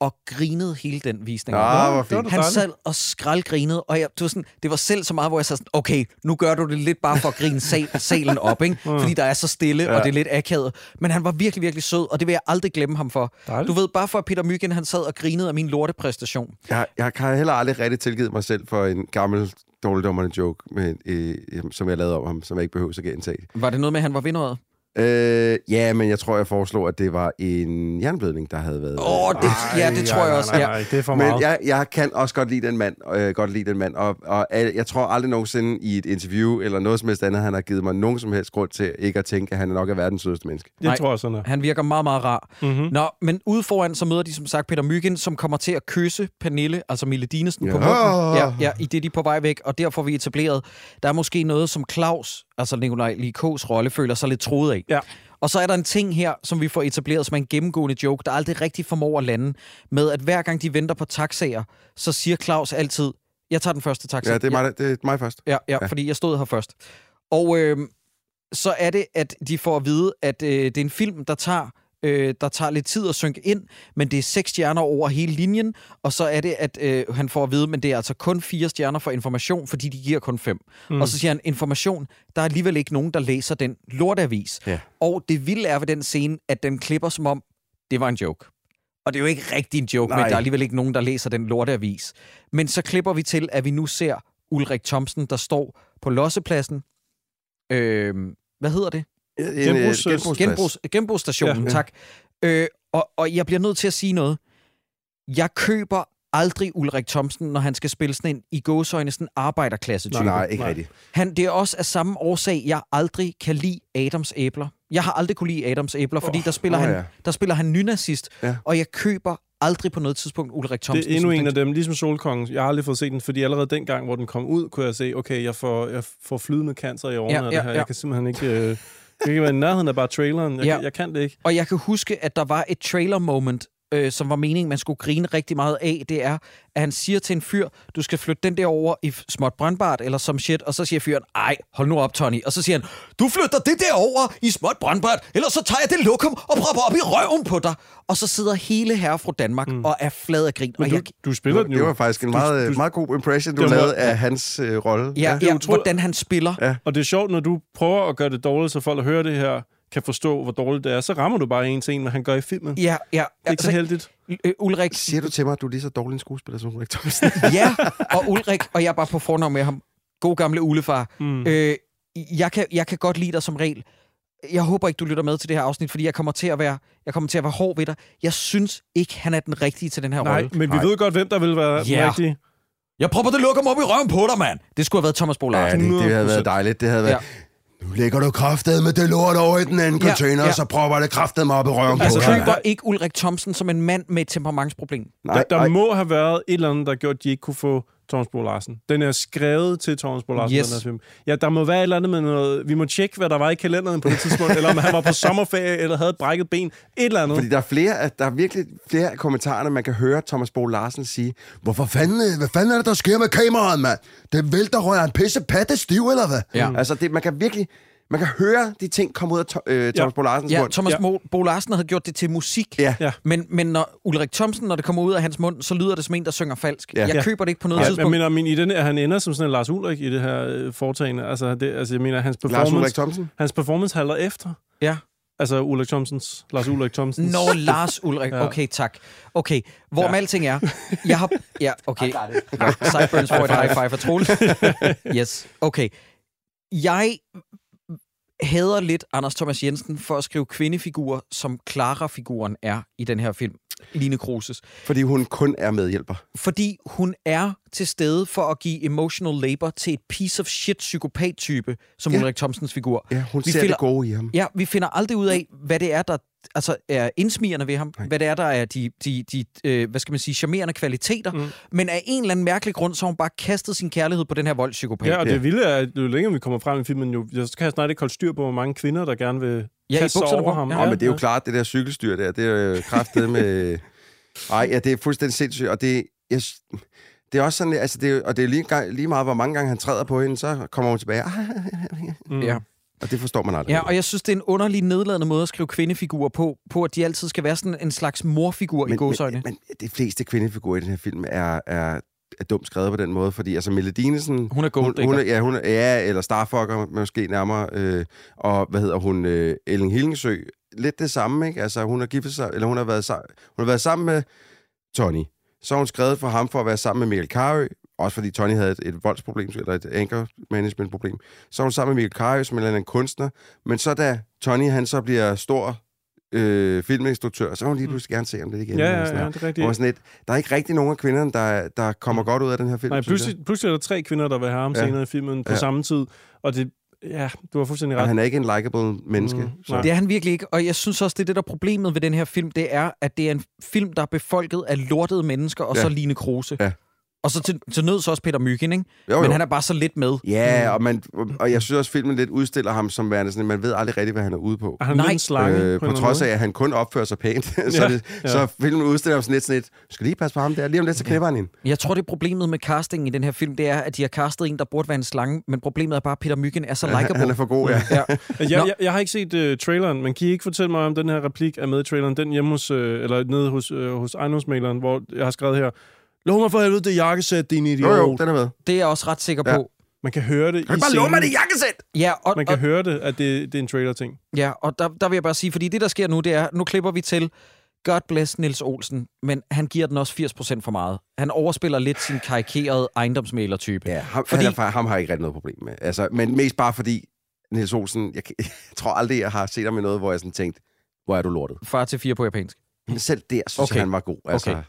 og grinede hele den visning. Ah, fint. da Han dejligt. sad og skraldgrinede, og jeg, det, var sådan, det var selv så meget, hvor jeg sagde sådan, okay, nu gør du det lidt bare for at grine sal, salen op, ikke? fordi der er så stille, ja. og det er lidt akavet. Men han var virkelig, virkelig sød, og det vil jeg aldrig glemme ham for. Dejligt. Du ved, bare for at Peter Myggen, han sad og grinede af min lortepræstation. Jeg, jeg har heller aldrig rigtig tilgivet mig selv for en gammel dårligdommerne joke, med, øh, som jeg lavede om ham, som jeg ikke behøver at gentage. Var det noget med, at han var vinderet? Øh, ja, men jeg tror, jeg foreslog, at det var en jernblødning, der havde været. Åh, oh, det, ja, det tror jeg også. Nej, Ja. nej, det er for Men meget. jeg, jeg kan også godt lide den mand, øh, godt lide den mand, og, og al- jeg tror aldrig nogensinde i et interview eller noget som helst andet, han har givet mig nogen som helst grund til ikke at tænke, at han er nok er verdens sødeste menneske. Det Nej. tror jeg sådan er. Han virker meget, meget rar. Mm-hmm. Nå, men ude foran, så møder de som sagt Peter Myggen, som kommer til at kysse Pernille, altså Mille Dinesen, Ja. på munden. Ja, ja, i det de er på vej væk, og derfor får vi etableret, der er måske noget, som Claus, altså Nikolaj Likos rolle, føler sig lidt troet af. Ja. Og så er der en ting her, som vi får etableret som er en gennemgående joke, der aldrig rigtig formår at lande, med at hver gang de venter på taxaer, så siger Claus altid, jeg tager den første taxa. Ja, det er mig, det er mig først. Ja, ja, Ja. ja, fordi jeg stod her først. Og øh, så er det, at de får at vide, at øh, det er en film, der tager, øh, der tager lidt tid at synke ind, men det er seks stjerner over hele linjen, og så er det, at øh, han får at vide, men det er altså kun fire stjerner for information, fordi de giver kun fem. Mm. Og så siger han, information, der er alligevel ikke nogen, der læser den lortavis. Ja. Og det vilde er ved den scene, at den klipper som om, det var en joke. Og det er jo ikke rigtig en joke, Nej. Men der er alligevel ikke nogen, der læser den lorteavis. Men så klipper vi til, at vi nu ser Ulrik Thomsen, der står på lossepladsen. Øh, hvad hedder det? En, øh, Genbrugs- genbrugsplads. Genbrugs, genbrugsstationen, Ja. ja. tak. Øh, og, og jeg bliver nødt til at sige noget. Jeg køber aldrig Ulrik Thomsen, når han skal spille sådan en i gåsøjne sådan arbejderklasse type. Nej, ikke Nej. rigtigt. Han, det er også af samme årsag, jeg aldrig kan lide Adams æbler. Jeg har aldrig kunne lide Adams æbler, fordi der spiller, åh, han, ja. der spiller han nynazist, Ja. og jeg køber aldrig på noget tidspunkt Ulrik Thomsen. Det er endnu en af dem, ligesom Solkongen. Jeg har aldrig fået set den, fordi allerede dengang, hvor den kom ud, kunne jeg se, okay, jeg får, jeg får flydende cancer i årene Ja, af ja, det her. ja. Jeg kan simpelthen ikke... Øh, kan ikke være i nærheden af bare traileren. Jeg, Ja. kan, jeg kan det ikke. Og jeg kan huske, at der var et trailer moment, øh, som var meningen, man skulle grine rigtig meget af. Det er, at han siger til en fyr, du skal flytte den der over i småt brandbart, eller som shit. Og så siger fyren, ej, hold nu op, Tony. Og så siger han, du flytter det der over i småt brandbart, eller så tager jeg det lokum og propper op i røven på dig. Og så sidder hele herre fra Danmark mm. og er flad af grin. Men og du, jeg, du spiller den jo. Det var faktisk en meget, du- meget god impression, du var- lavede af hans øh, rolle. ja, ja, utroligt. hvordan han spiller. Ja. Og det er sjovt, når du prøver at gøre det dårligt, så folk, hører det her, kan forstå, hvor dårligt det er. Så rammer du bare en til en, hvad han gør i filmen. Det Ja, ja. er ikke så heldigt. øh, Ulrik, Siger du til mig, at du er lige så dårlig en skuespiller som Ulrik Thomsen? ja, og Ulrik, og jeg er bare på fornavn med ham. God gamle ulefar. Mm. Øh, jeg, kan, jeg kan godt lide dig som regel. jeg håber ikke, du lytter med til det her afsnit, fordi jeg kommer til at være, jeg kommer til at være hård ved dig. Jeg synes ikke, han er den rigtige til den her Nej, rolle. men vi ved godt, hvem der vil være Ja. yeah. rigtig. Jeg prøver det lukker mig op i røven på dig, mand. Det skulle have været Thomas Bo Ja, Larsen. det, det havde været dejligt. Det havde været... Nu lægger du kraftet med det lort over i den anden Ja, container, ja. så propper det kraftet mig op i røven på Altså, køber ikke Ulrik Thomsen som en mand med et temperamentsproblem. Der, der må have været et eller andet, der gjorde, at de ikke kunne få Thomas Bo Larsen. Den er skrevet til Thomas Bo Larsen, Yes. den her film. Ja, der må være et eller andet med noget... Vi må tjekke, hvad der var i kalenderen på det tidspunkt, eller om han var på sommerferie, eller havde et brækket ben. Et eller andet. Fordi der er flere, der er virkelig flere af kommentarerne, man kan høre Thomas Bo Larsen sige, hvorfor fanden, hvad fanden er det, der sker med kameraet, mand? Det vælter rører en pisse patte stiv, eller hvad? Ja. Altså, det, man kan virkelig, man kan høre de ting komme ud af to, øh, Thomas Bo Larsens Ja, mund. Thomas ja. Bo Larsen havde gjort det til musik. Ja. Ja. Men, men når Ulrik Thomsen, når det kommer ud af hans mund, så lyder det som en, der synger falsk. Ja. Jeg Ja. køber det ikke på noget Ja, jeg tidspunkt. mener, min, i den, han ender som sådan en Lars Ulrik i det her øh, foretagende. Altså, det, altså, jeg mener, hans Lars performance, Ulrik Thomsen? hans performance halter efter. Ja. Altså, Ulrik Thomsens, Lars Ulrik Thomsens. Nå, Lars Ulrik. Ja. Okay, tak. Okay, hvorom Ja. alting er... Jeg har... Ja, okay. Sideburns får et high five for Troels. Yes, okay. Jeg hader lidt Anders Thomas Jensen for at skrive kvindefigurer, som Clara-figuren er i den her film. Line Kruses. Fordi hun kun er medhjælper. Fordi hun er til stede for at give emotional labor til et piece of shit psykopat-type, som Ja. Ulrik Thomsens figur. Ja, hun Vi ser finder- det gode i ham. Ja, vi finder aldrig ud af, hvad det er, der altså, er indsmirrende ved ham. Hvad det er, der er de, de, de øh, hvad skal man sige, charmerende kvaliteter. Mm. Men af en eller anden mærkelig grund, så har hun bare kastet sin kærlighed på den her voldspsykopat. Ja, og det vilde er, at jo længere vi kommer frem i filmen, jo, jeg kan jeg snart ikke holde styr på, hvor mange kvinder, der gerne vil Ja, i kaste sig bukserne på. ham. Ja. Ja, men det er jo klart, det der cykelstyr der, det er jo kraftet med... Ej, ja, det er fuldstændig sindssygt, og det, jeg, det er også sådan, altså det, er- og det er lige, gang- lige meget, hvor mange gange han træder på hende, så kommer hun tilbage. Mm. Ja. Og det forstår man aldrig. Ja, og jeg synes, det er en underlig nedladende måde at skrive kvindefigurer på, på at de altid skal være sådan en slags morfigur i gåsøjne. Men, men de fleste kvindefigurer i den her film er, er, er dumt skrevet på den måde, fordi altså Mille Dinesen... Hun er hun, golddigger. hun er, ja, hun er, ja, eller Starfucker måske nærmere. Øh, og hvad hedder hun? Øh, Ellen Hillingsø. Lidt det samme, ikke? Altså hun har giftet sig, eller hun har været, hun har været sammen med Tony. Så har hun skrevet for ham for at være sammen med Michael Carø, også fordi Tony havde et, et voldsproblem, eller et anger management problem. Så er hun sammen med Michael Carø, som er en kunstner. Men så da Tony han så bliver stor øh, filminstruktør, så vil hun lige pludselig gerne se om det igen. Ja, ja, sådan ja, det er rigtigt. Hvor sådan lidt, der er ikke rigtig nogen af kvinderne, der, der kommer godt ud af den her film. Nej, pludselig, pludselig er der tre kvinder, der vil have ham Ja. senere i filmen på Ja. samme tid. Og det, ja, du har fuldstændig jeg. Og ret. han er ikke en likable menneske. Mm, så. Det er han virkelig ikke, og jeg synes også, det er det, der er problemet ved den her film, det er, at det er en film, der er befolket af lortede mennesker, og Ja. så Line Kruse. Ja. Og så til, til nød så også Peter Myggen, ikke? Jo, jo. Men han er bare så lidt med. Ja, og, man, og jeg synes også, at filmen lidt udstiller ham som værende sådan, at man ved aldrig rigtigt, hvad han er ude på. Er han Nej. lidt en slange? Øh, på eller trods af, at han kun opfører sig pænt, så, Ja, det, ja. så filmen udstiller ham sådan lidt sådan et, du skal lige passe på ham der, lige om lidt, så knæpper han ind. Jeg tror, det er problemet med castingen i den her film, det er, at de har castet en, der burde være en slange, men problemet er bare, at Peter Myggen er så likeable. han er for god, ja. Ja. Jeg, jeg, jeg har ikke set uh, traileren, men kan I ikke fortælle mig, om den her replik er med i traileren? Den hjemme hos, uh, eller nede hos, uh, hos ejendomsmaleren, hvor jeg har skrevet her, Lov mig for helvede det jakkesæt, din idiot. Jo, jo, den er med. Det er jeg også ret sikker Ja. på. Man kan høre det i Kan du bare love mig det jakkesæt? Ja, og, Man kan og, høre det, at det, det er en trailer-ting. ja, og der, der vil jeg bare sige, fordi det, der sker nu, det er, nu klipper vi til God bless Nils Olsen, men han giver den også 80% for meget. Han overspiller lidt sin karikerede ejendomsmæler-type. Ja, ham, Fordi- han er, ham har jeg ikke rigtig noget problem med. Altså, men mest bare fordi, Niels Olsen, jeg, jeg tror aldrig, jeg har set ham i noget, hvor jeg sådan tænkt, hvor er du lortet. Far til fire på japansk. Men selv der synes Okay. jeg, han var god. Altså, Okay.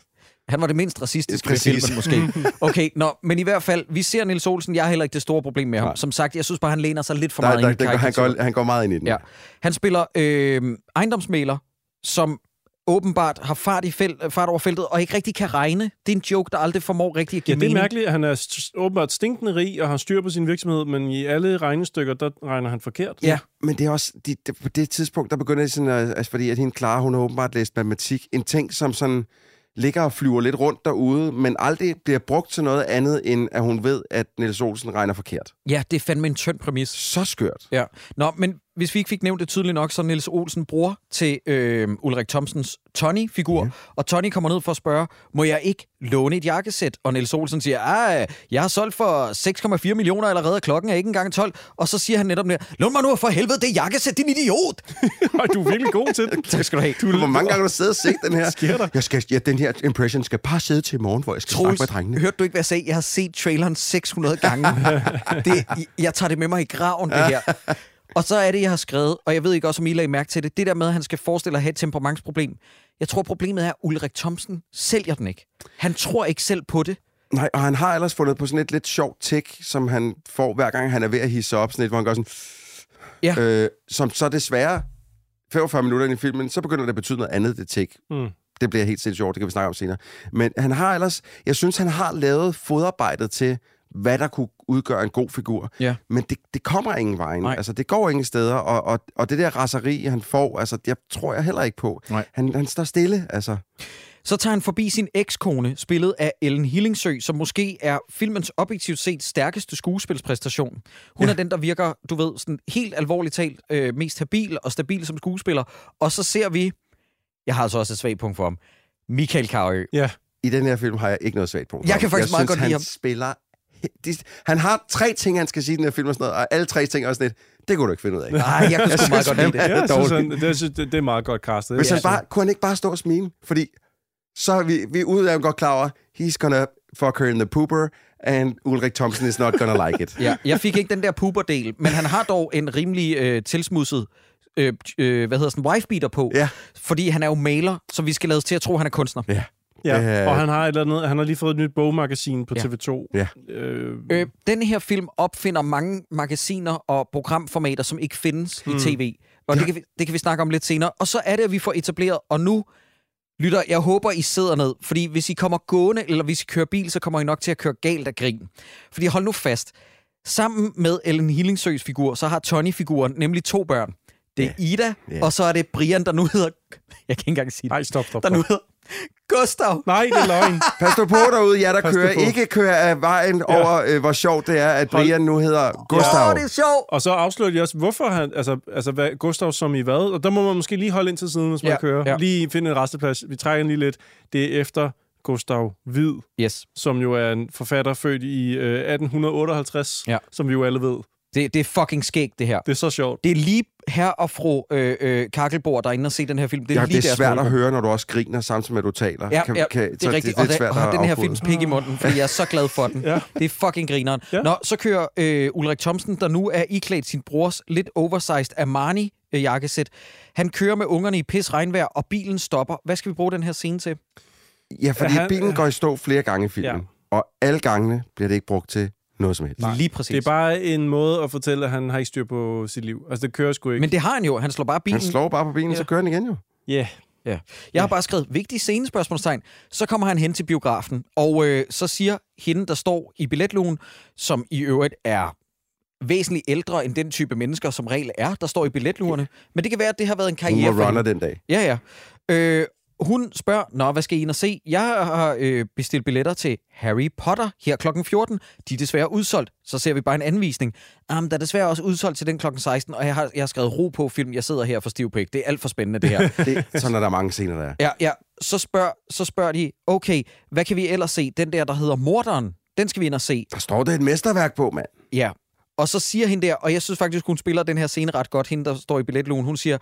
Han var det mindst racistiske Præcis. filmen, måske. Okay, nå, men i hvert fald, vi ser Nils Olsen. Jeg har heller ikke det store problem med ham. Nej. Som sagt, jeg synes bare, han læner sig lidt for der, meget der, ind i han, går, han går meget ind i den. Ja. Han spiller øh, ejendomsmæler, som åbenbart har fart, i felt, fart over feltet, og ikke rigtig kan regne. Det er en joke, der aldrig formår rigtig at Ja, give det er mening. mærkeligt, at han er st- åbenbart stinkende rig og har styr på sin virksomhed, men i alle regnestykker, der regner han forkert. Ja. Men det er også, de, de, på det tidspunkt, der begynder det sådan, at, altså, fordi at hende Clara, hun har åbenbart læst matematik. En ting, som sådan ligger og flyver lidt rundt derude, men aldrig bliver brugt til noget andet, end at hun ved, at Niels Olsen regner forkert. Ja, det er fandme en tynd præmis. Så skørt. Ja. Nå, men hvis vi ikke fik nævnt det tydeligt nok, så er Niels Olsen bror til øh, Ulrik Thomsens Tony-figur. Ja. Og Tony kommer ned for at spørge, må jeg ikke låne et jakkesæt? Og Niels Olsen siger, ah, jeg har solgt for 6,4 millioner allerede, og klokken er ikke engang 12. Og så siger han netop der, lån mig nu for helvede det jakkesæt, din idiot! Ej, du er virkelig god til det. tak skal du have. Du, hvor mange gange har du siddet og set den her? Sker der? Jeg skal, ja, den her impression skal bare sidde til i morgen, hvor jeg skal snakke Troels, med drengene. hørte du ikke, hvad jeg sagde? Jeg har set traileren 600 gange. det, jeg tager det med mig i graven, det her. Og så er det, jeg har skrevet, og jeg ved ikke også, om I lagde mærke til det, det der med, at han skal forestille at have et temperamentsproblem. Jeg tror, problemet er, at Ulrik Thomsen sælger den ikke. Han tror ikke selv på det. Nej, og han har ellers fundet på sådan et lidt sjovt tik, som han får hver gang, han er ved at hisse op, sådan et, hvor han gør sådan... Ja. Øh, som så desværre 45 minutter ind i filmen, så begynder det at betyde noget andet, det tik. Mm. Det bliver helt sindssygt sjovt, det kan vi snakke om senere. Men han har ellers... Jeg synes, han har lavet fodarbejdet til, hvad der kunne udgøre en god figur. Ja. Men det, det kommer ingen vej. Altså, det går ingen steder, og, og, og det der raseri, han får, altså, det tror jeg heller ikke på. Nej. Han, han står stille, altså. Så tager han forbi sin ekskone, spillet af Ellen Hillingsø, som måske er filmens objektivt set stærkeste skuespilspræstation. Hun ja. er den, der virker, du ved, sådan helt alvorligt talt, øh, mest habil og stabil som skuespiller. Og så ser vi, jeg har altså også et svagt punkt for ham, Michael Carøe. Ja. I den her film har jeg ikke noget svagt punkt. Jeg kan faktisk meget synes, godt han lide ham. spiller... De, han har tre ting, han skal sige i den her film og sådan noget, og alle tre ting er også lidt, det kunne du ikke finde ud af. Nej, jeg kunne sgu meget godt lide det. er Jeg synes, dårlig. han, det, synes, det, det er meget godt castet. Hvis Ja. han bare, kunne han ikke bare stå og smile? Fordi så er vi, vi er ude af godt klar over, he's gonna fuck her in the pooper, and Ulrik Thompson is not gonna like it. Ja, jeg fik ikke den der puber-del, men han har dog en rimelig øh, tilsmudset øh, øh, hvad hedder sådan, wifebeater på, Ja. fordi han er jo maler, så vi skal lades til at tro, at han er kunstner. Ja. Ja, Øh. og han har, et eller andet, han har lige fået et nyt bogmagasin på Ja. TV2. Ja. Øh, Øh, den her film opfinder mange magasiner og programformater, som ikke findes mm. i tv. Og ja. det, kan vi, det kan vi snakke om lidt senere. Og så er det, at vi får etableret, og nu, lytter, jeg håber, I sidder ned, fordi hvis I kommer gående, eller hvis I kører bil, så kommer I nok til at køre galt af grin. Fordi hold nu fast, sammen med Ellen Hillingsøs figur, så har Tony-figuren nemlig to børn. Det er Ida, Ja. og så er det Brian, der nu hedder... Jeg kan ikke engang sige det. Nej, stop, stop, Der nu stop. hedder Gustav. Nej, det er løgn. Pas nu på derude, jer der Pas kører. på. Ikke kører af vejen Ja. over, øh, hvor sjovt det er, at Hold- Brian nu hedder Gustav. Åh, det er sjovt! Og så afslører de også, hvorfor han, altså, altså hvad, Gustav som i hvad, og der må man måske lige holde ind til siden, hvis man Ja, kører. ja. Lige finde en resteplads. Vi trækker lige lidt. Det er efter Gustav Hvid, Yes. som jo er en forfatter født i øh, 1858, Ja. som vi jo alle ved. Det, det er fucking skægt, det her. Det er så sjovt. Det er lige her og fru øh, øh, Kakkelborg, der er inde og se den her film. Det er Ja, lige det er svært at høre, når du også griner, samtidig med, at du taler. Ja, Kan- ja kan- det så er rigtigt. Det, og det er der, svært og har at den her films pik i munden, fordi jeg er så glad for den. Ja. Det er fucking grineren. Ja. Nå, så kører øh, Ulrik Thomsen, der nu er iklædt sin brors lidt oversized Armani-jakkesæt. Han kører med ungerne i pis regnvejr, og bilen stopper. Hvad skal vi bruge den her scene til? Ja, fordi Han- bilen går i stå flere gange i filmen. Ja. Og alle gangene bliver det ikke brugt til noget som helst. Nej. Lige præcis. Det er bare en måde at fortælle, at han har ikke styr på sit liv. Altså, det kører sgu ikke. Men det har han jo. Han slår bare bilen. Han slår bare på bilen, Ja. så kører den igen jo. Ja. Yeah. Ja. Jeg har bare skrevet vigtige scenespørgsmålstegn. Så kommer han hen til biografen, og øh, så siger hende, der står i billetlugen, som i øvrigt er væsentligt ældre end den type mennesker, som regel er, der står i billetluerne. Men det kan være, at det har været en Hun karriere må for runner den dag. Ja, ja. Øh, hun spørger, Nå, hvad skal I ind og se? Jeg har øh, bestilt billetter til Harry Potter her klokken 14. De er desværre udsolgt. Så ser vi bare en anvisning. Um, der er desværre også udsolgt til den klokken 16, og jeg har, jeg har skrevet ro på film. Jeg sidder her for stiv pæk. Det er alt for spændende, det her. Det, sådan er der mange scener, der er. Ja, ja. Så, spørger, så spørger de, okay, hvad kan vi ellers se? Den der, der hedder Morderen, den skal vi ind og se. Der står der et mesterværk på, mand. Ja. Og så siger hende der, og jeg synes faktisk, hun spiller den her scene ret godt, hende der står i billetlugen, hun siger,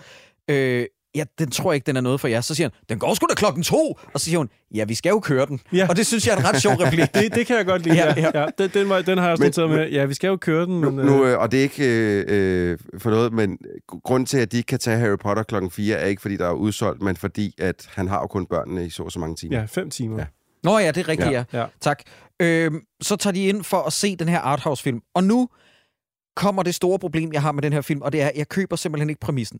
øh, ja, den tror jeg ikke, den er noget for jer. Så siger han, den går sgu da klokken to. Og så siger hun, ja, vi skal jo køre den. Ja. Og det synes jeg er en ret sjov replik. Det, det kan jeg godt lide. Ja, Ja, ja. Den, den, den har jeg også noteret med. Ja, vi skal jo køre den, Nu, men... nu, øh, øh, og det er ikke øh, øh, for noget, men grunden til, at de ikke kan tage Harry Potter klokken 4, er ikke, fordi der er udsolgt, men fordi, at han har jo kun børnene i så så mange timer. ja, fem timer. Ja. Nå ja, det er rigtigt, ja. Ja. ja. Tak. Øhm, så tager de ind for at se den her arthouse-film. Og nu kommer det store problem, jeg har med den her film, og det er, at jeg køber simpelthen ikke præmissen.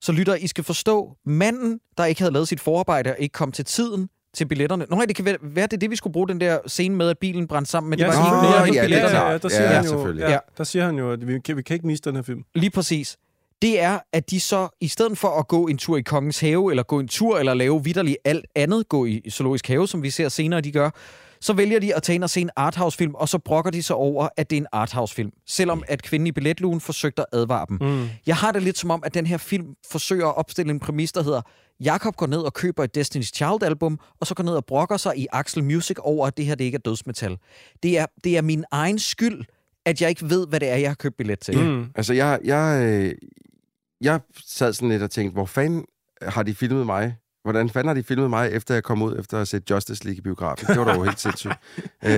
Så lytter, I skal forstå, manden, der ikke havde lavet sit forarbejde og ikke kom til tiden til billetterne. Nå, det kan være, være, det er det, vi skulle bruge den der scene med, at bilen brændte sammen, men det Ja, var så- ikke Nå, noget ja, med det er billetterne. ja, ja, der siger Ja, han jo, selvfølgelig. ja, Ja. der siger han jo, at vi kan, vi kan ikke miste den her film. Lige præcis. Det er, at de så, i stedet for at gå en tur i Kongens Have, eller gå en tur, eller lave vidderligt alt andet, gå i Zoologisk Have, som vi ser senere, de gør, så vælger de at tage ind og se en arthouse-film, og så brokker de sig over, at det er en arthouse-film. Selvom at kvinden i billetlugen forsøgte at advare dem. Mm. Jeg har det lidt som om, at den her film forsøger at opstille en præmis, der hedder, Jakob går ned og køber et Destiny's Child-album, og så går ned og brokker sig i Axel Music over, at det her det ikke er dødsmetal. Det er, det er min egen skyld, at jeg ikke ved, hvad det er, jeg har købt billet til. Mm. Altså, jeg, jeg, øh, jeg sad sådan lidt og tænkte, hvor fanden har de filmet mig Hvordan fanden har de filmet mig, efter jeg kom ud, efter at have set Justice League i biografen? Det var da jo helt sindssygt. Øh,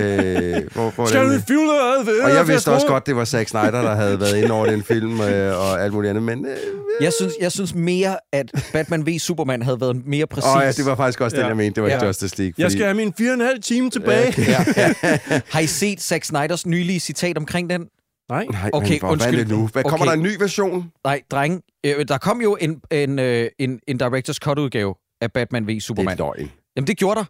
hvor, hvor Skal vi fylde det? og jeg vidste også godt, det var Zack Snyder, der havde været inde over den film øh, og alt muligt andet, men... Øh, Jeg synes, jeg synes mere, at Batman v Superman havde været mere præcis. åh, ja, det var faktisk også den, Ja. jeg mente. Det var Ja. ja. Justice League. Jeg skal have min fire og en halv time tilbage. Ja, ja. Har I set Zack Snyders nylige citat omkring den? Nej. Nej, Okay, men hvor, hvad er det undskyld. nu? Hvad, kommer Okay. der en ny version? Nej, drenge. Øh, der kom jo en, en, øh, en, en Director's Cut-udgave af Batman v Det er Superman. løgn. Jamen, det gjorde der.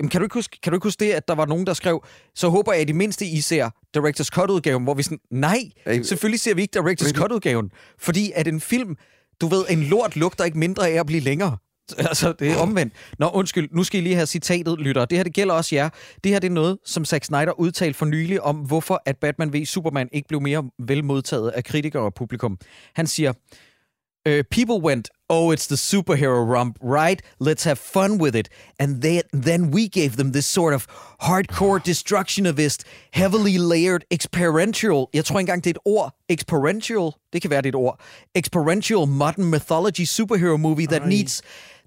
Jamen, kan, du ikke huske, kan du ikke huske det, at der var nogen, der skrev, så håber jeg i det mindste, I ser Director's Cut-udgaven, hvor vi sådan, nej, Ej, selvfølgelig ser vi ikke Director's? Cut-udgaven, fordi at en film, du ved, en lort lugter ikke mindre af at blive længere. Altså, det er omvendt. Nå, undskyld, nu skal I lige have citatet, lytter. Det her, det gælder også jer. Det her, det er noget, som Zack Snyder udtalte for nylig om, hvorfor at Batman v Superman ikke blev mere velmodtaget af kritikere og publikum. Han siger, Uh, people went, oh, it's the superhero romp, right? Let's have fun with it. And they, then we gave them this sort of hardcore destructionist, heavily layered experiential. Jeg tror ikke engang, det er et ord. Experiential. Det kan være, det er et ord. Experiential modern mythology superhero movie that Ej. needs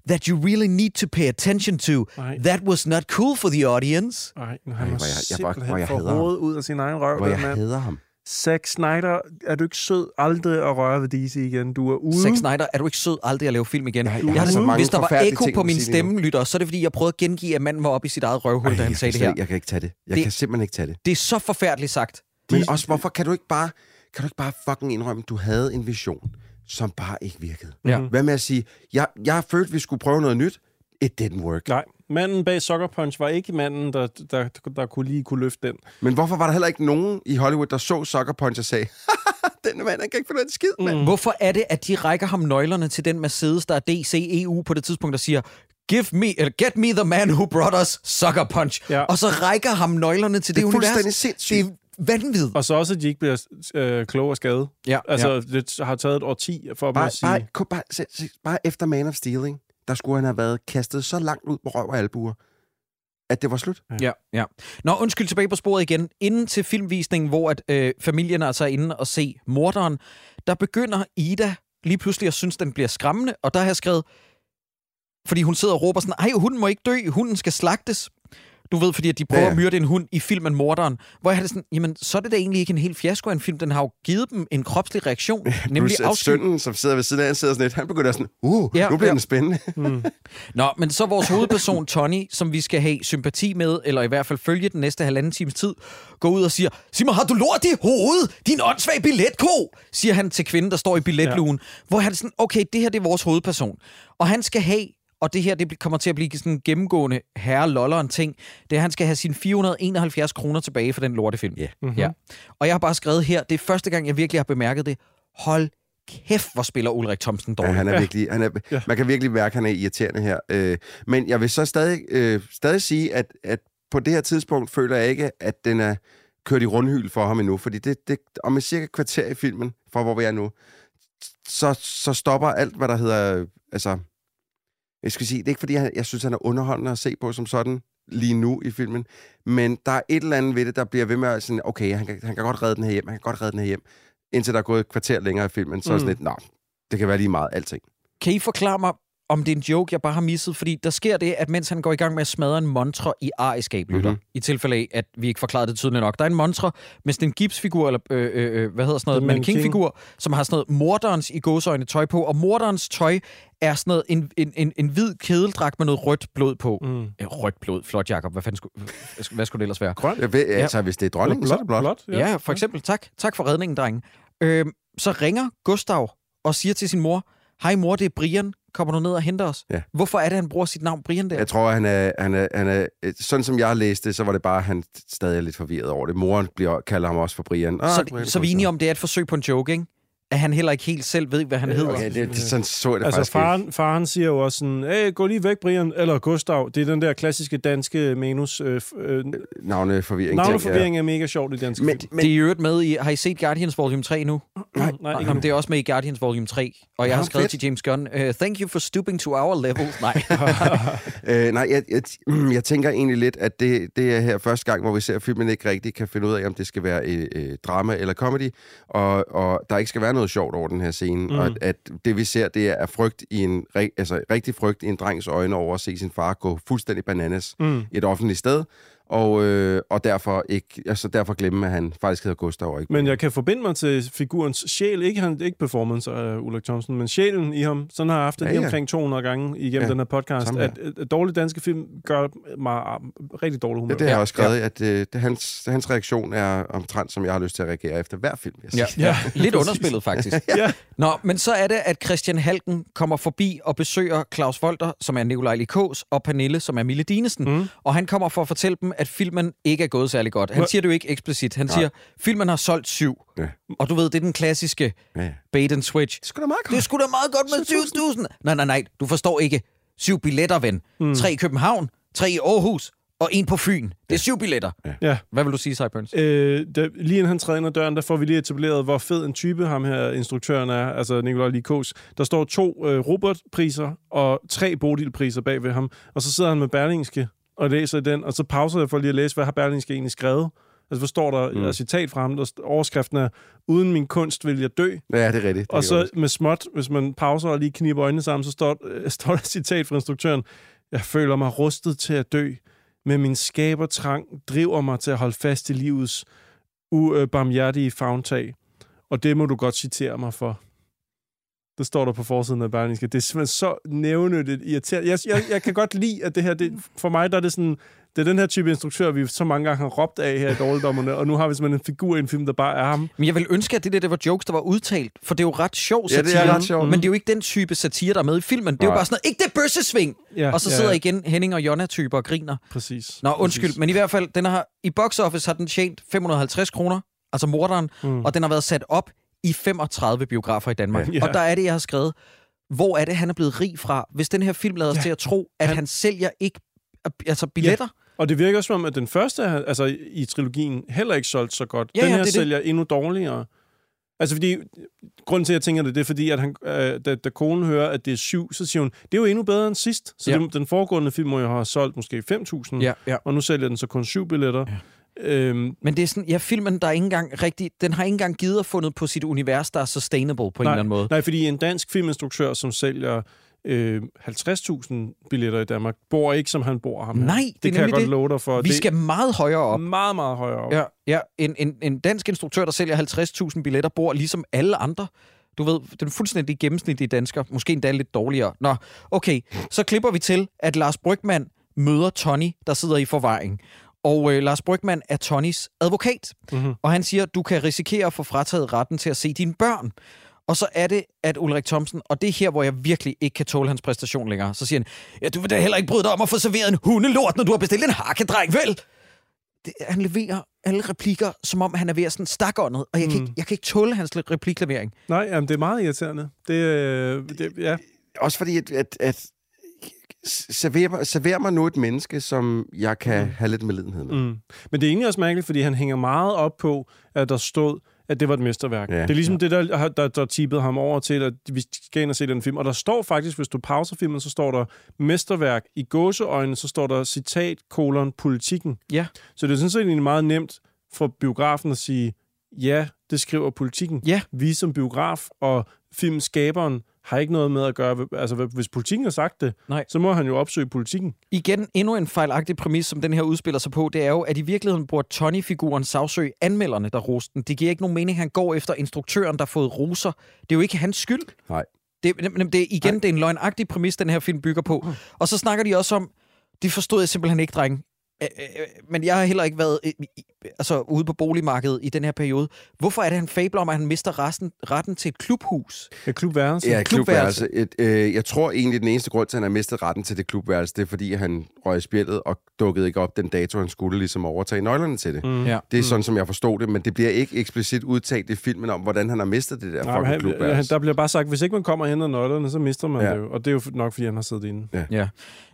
that you really need to pay attention to. Ej. That was not cool for the audience. Nej, han Ej, var hvor jeg- jeg- hvor- simpelthen hvor jeg hader ham. hovedet ud af sin egen røv. Hvor jeg hader ham. Zack Snyder, er du ikke sød aldrig at røre ved DC igen? Du er ude. Zack Snyder, er du ikke sød aldrig at lave film igen? Jeg- jeg har så mange hvis der var ekko på min stemme, lytter, så er det fordi, jeg prøvede at gengive, at manden var oppe i sit eget røvhul, da han sagde det her. jeg kan ikke tage det. Jeg Det- kan simpelthen ikke tage det. Det er så forfærdeligt sagt. Men De- også, hvorfor kan du ikke bare, kan du ikke bare fucking indrømme, at du havde en vision, som bare ikke virkede? Ja. Hvad med at sige, jeg, jeg følte, vi skulle prøve noget nyt. It didn't work. Nej, manden bag Sucker Punch var ikke manden, der, der, der kunne lige kunne løfte den. Men hvorfor var der heller ikke nogen i Hollywood, der så Sucker Punch og sagde, den mand, han kan ikke finde ud skid, mand. Mm. Hvorfor er det, at de rækker ham nøglerne til den Mercedes, der er DC EU på det tidspunkt, der siger, Give me, eller get me the man who brought us Sucker Punch. Ja. Og så rækker ham nøglerne til det, Det er univers. fuldstændig sindssygt. Det er vanvittigt. Og så også, at de ikke bliver øh, kloge og skade. Ja, Altså, ja. det har taget et årti for dem Bare, at sige... bare, bare, se, se, bare efter Man of Steel, ikke? Der skulle han have været kastet så langt ud på røv og albuer, at det var slut. Ja, ja. Nå, undskyld tilbage på sporet igen. Inden til filmvisningen, hvor at, øh, familien altså er inde og se morderen, der begynder Ida lige pludselig at synes, den bliver skræmmende, og der har jeg skrevet, fordi hun sidder og råber sådan, ej, hunden må ikke dø, hunden skal slagtes. Du ved, fordi at de prøver Ja, ja, ja. at myrde en hund i filmen Morderen. Hvor jeg har det sådan, jamen, så er det da egentlig ikke en helt fiasko af en film. Den har jo givet dem en kropslig reaktion, nemlig Plus, sønnen, som sidder ved siden af, han sidder sådan lidt, han begynder sådan, uh, Ja, ja, nu bliver ja. den spændende. Nå, men så vores hovedperson, Tony, som vi skal have sympati med, eller i hvert fald følge den næste halvanden times tid, går ud og siger, sig mig, har du lort i hovedet? Din åndssvag billetko! Siger han til kvinden, der står i billetlugen. Ja. Hvor han er sådan, okay, det her det er vores hovedperson. Og han skal have, og det her det kommer til at blive sådan en gennemgående herre loller en ting, det er, at han skal have sine 471 kroner tilbage for den lortefilm. Ja. Mm-hmm. ja. Og jeg har bare skrevet her, det er første gang, jeg virkelig har bemærket det. Hold kæft, hvor spiller Ulrik Thomsen Ja, dårligt. han er virkelig, han er, Ja. man kan virkelig mærke, at han er irriterende her. Øh, men jeg vil så stadig, øh, stadig sige, at, at på det her tidspunkt føler jeg ikke, at den er kørt i rundhyl for ham endnu. Fordi det, det, om et cirka kvarter i filmen, fra hvor vi er nu, så, så stopper alt, hvad der hedder... Altså, jeg skal sige, det er ikke fordi, jeg, jeg synes, han er underholdende at se på som sådan lige nu i filmen, men der er et eller andet ved det, der bliver ved med at sådan, okay, han kan, han kan godt redde den her hjem, han kan godt redde den her hjem, indtil der er gået et kvarter længere i filmen, så mm. er sådan lidt, nå, det kan være lige meget, alting. Kan I forklare mig, om det er en joke, jeg bare har misset? Fordi der sker det, at mens han går i gang med at smadre en montre i ariskab, lytter, Mhm. i tilfælde af, at vi ikke forklarede det tydeligt nok. Der er en montre med sådan en gipsfigur, eller øh, øh, øh, hvad hedder sådan noget, En mannequin. mannequin-figur, som har sådan noget morderens i gåsøjne tøj på, og morderens tøj er sådan noget, en, en, en, en hvid kedeldragt med noget rødt blod på. Mm. Ja, rødt blod, flot Jacob. Hvad, fanden skulle, hvad skulle det ellers være? Grøn? Jeg ved, altså, hvis det er dronningen, så er det blot. blot Ja, ja for eksempel. Tak. Tak for redningen, drenge. Øhm, så ringer Gustav og siger til sin mor, hej mor, det er Brian. Kommer du ned og henter os? Ja. Hvorfor er det, han bruger sit navn Brian der? Jeg tror, han er, han er, han er, sådan som jeg læste det, så var det bare, at han stadig er lidt forvirret over det. Moren bliver, kalder ham også for Brian. Ah, så, Brian så vi er enige om, det er et forsøg på en joke, ikke? At han heller ikke helt selv ved, hvad han hedder. Okay, det, det, sådan så jeg det Altså, faktisk ikke. faren, faren siger jo også sådan, hey, gå lige væk, Brian, eller Gustav. Det er den der klassiske danske manus. Øh, øh, Navneforvirring. navneforvirring er mega sjovt i dansk Men, film. men, Det er i øvrigt med i... Har I set Guardians Volume 3 nu? Nej, Nej, ikke Jamen, det er også med i Guardians Volume 3, og jeg har Nå, skrevet fedt. til James Gunn, uh, thank you for stooping to our level. Nej. Øh, nej, jeg, jeg, jeg tænker egentlig lidt, at det, det er her første gang, hvor vi ser, at filmen ikke rigtig kan finde ud af, om det skal være øh, øh, drama eller comedy, og, og der ikke skal være noget sjovt over den her scene, mm. og at, at det vi ser, det er frygt i en, altså rigtig frygt i en drengs øjne over at se sin far gå fuldstændig bananas Mm. et offentligt sted, og, øh, og derfor, ikke, altså derfor glemme, at han faktisk hedder Gustav og ikke Men jeg kan forbinde mig til figurens sjæl, ikke, han, ikke performance af Ulrik Thomsen, men sjælen i ham. Sådan har jeg haft det Ja, ja, lige ja. omkring 200 gange igennem Ja, den her podcast, at, at, at dårlige danske film gør mig ah, rigtig dårlig humør. Ja, det har jeg også skrevet, at øh, det, hans, hans reaktion er omtrent, som jeg har lyst til at reagere efter hver film. Jeg Ja, ja. Lidt underspillet, faktisk. Ja. Nå, men så er det, at Christian Halken kommer forbi og besøger Claus Volter, som er Nikolaj Likås, og Pernille, som er Mille Dinesen. Mm. Og han kommer for at fortælle dem, at filmen ikke er gået særlig godt. Han Hva- siger det jo ikke eksplicit. Han Nej. siger, filmen har solgt syv. Ja. Og du ved, det er den klassiske Ja, bait and switch. Det skulle da meget Det er sgu da meget godt med 7.000. Nej, nej, nej. Du forstår ikke. Syv billetter, ven. Mm. Tre i København, tre i Aarhus og en på Fyn. Det er syv billetter. Ja. Hvad vil du sige, Cyburns? Øh, da, lige inden han træder ind ad døren, der får vi lige etableret, hvor fed en type ham her instruktøren er, altså Nikolaj Likos. Der står to øh, Robert-priser og tre Bodil-priser bag ved ham, og så sidder han med Berlingske og læser den, og så pauser jeg for lige at læse, hvad har Berlingske egentlig skrevet. Altså, hvor står der mm. et citat fra ham, der overskriften er, uden min kunst vil jeg dø. Ja, det er rigtigt. Det Og så med småt, hvis man pauser og lige kniber øjnene sammen, så står, øh, står der et citat fra instruktøren. Jeg føler mig rustet til at dø, men min skabertrang driver mig til at holde fast i livets ubarmhjertige favntag. Og det må du godt citere mig for. Det står der på forsiden af Berlingske. Det er simpelthen så nævnødigt irriterende. Jeg, jeg, jeg kan godt lide, at det her, det, for mig der er det sådan, det er den her type instruktør, vi så mange gange har råbt af her i Dårligdommerne, og nu har vi simpelthen en figur i en film, der bare er ham. Men jeg vil ønske, at det der det var jokes, der var udtalt, for det er jo ret sjov Ja, det er satire. ret sjovt. Men det er jo ikke den type satire, der er med i filmen. Det er jo bare sådan noget, ikke det bøssesving! Ja, Og så ja, sidder ja. igen Henning og Jonna-typer og griner. Præcis. Nå, undskyld, Præcis. men i hvert fald, den har, i box office har den tjent 550 kroner, altså morderen, mm. og den har været sat op i 35 biografer i Danmark. Ja. Og der er det, jeg har skrevet, hvor er det, han er blevet rig fra, hvis den her film lader os Ja. til at tro, at han, Han- sælger ikke altså billetter. Og det virker også som om, at den første, altså i trilogien, heller ikke solgt så godt. Ja, den ja, her det er det. sælger endnu dårligere. Altså fordi, grunden til, at jeg tænker det, det er fordi, at han, øh, da, da konen hører, at det er syv, så siger hun, det er jo endnu bedre end sidst. Så Ja. det, den foregående film må jo have solgt måske 5.000, Ja, ja. og nu sælger den så kun syv billetter. Ja. Øhm, Men det er sådan, ja, filmen, der er ikke engang rigtig, den har ikke engang givet at fundet på sit univers, der er sustainable på en nej, eller anden måde. Nej, fordi en dansk filminstruktør, som sælger øh, 50.000 billetter i Danmark, bor ikke, som han bor ham her. Nej, det det kan jeg godt det. love dig for. Vi det skal meget højere op. meget, meget højere op. Ja, ja. En, en, en dansk instruktør, der sælger 50.000 billetter, bor ligesom alle andre. Du ved, den fuldstændig gennemsnitlige dansker. Måske endda lidt dårligere. Nå, okay. Så klipper vi til, at Lars Brygman møder Tony, der sidder i forvaring. Og øh, Lars Brygman er Tonys advokat. Mhm. Og han siger, du kan risikere at få frataget retten til at se dine børn. Og så er det, at Ulrik Thomsen, og det er her, hvor jeg virkelig ikke kan tåle hans præstation længere, så siger han, ja, du vil da heller ikke bryde dig om at få serveret en hundelort, når du har bestilt en hakkedreng, vel? Det, han leverer alle replikker, som om han er ved at sådan stakåndet, og jeg, kan Mm. ikke, jeg kan ikke tåle hans repliklevering. Nej, jamen, det er meget irriterende. Det, øh, det, ja. Også fordi, at, at, at server, mig- server mig nu et menneske, som jeg kan have lidt medlidenhed med. Mm. Men det er egentlig også mærkeligt, fordi han hænger meget op på, at der stod, at det var et mesterværk. Ja. det er ligesom ja. det, der, har- der, der tippede ham over til, at vi skal ind og se den film. Og der står faktisk, hvis du pauser filmen, så står der mesterværk. I gåseøjne, så står der citat, kolon, politikken. Ja. Så det er sådan set egentlig meget nemt for biografen at sige, ja, det skriver politikken. Ja. Vi som biograf og filmskaberen har ikke noget med at gøre... Altså, hvis politikken har sagt det, Nej. så må han jo opsøge politikken. Igen, endnu en fejlagtig præmis, som den her udspiller sig på, det er jo, at i virkeligheden burde Tony-figuren sagsøge anmelderne, der roste den. Det giver ikke nogen mening, han går efter instruktøren, der har fået roser. Det er jo ikke hans skyld. Nej. Det, det, det, igen, det er en løgnagtig præmis, den her film bygger på. Og så snakker de også om, det forstod jeg simpelthen ikke, dreng. Øh, øh, Men jeg har heller ikke været øh, altså, ude på boligmarkedet i den her periode. Hvorfor er det, han fabler om, at han mister resten, retten til et klubhus? Et klubværelse. Ja, et klubværelse. Et, øh, jeg tror egentlig, den eneste grund til, at han har mistet retten til det klubværelse, det er, fordi han røg i spjældet og dukkede ikke op den dato, han skulle ligesom overtage nøglerne til det. Mm. Ja. Det er sådan, som jeg forstod det, men det bliver ikke eksplicit udtalt i filmen om, hvordan han har mistet det der Nej, fucking han, han, klubværelse. der bliver bare sagt, hvis ikke man kommer hen ad nøglerne, så mister man Ja. ja. det jo. Og det er jo nok, fordi han har siddet inde. Ja.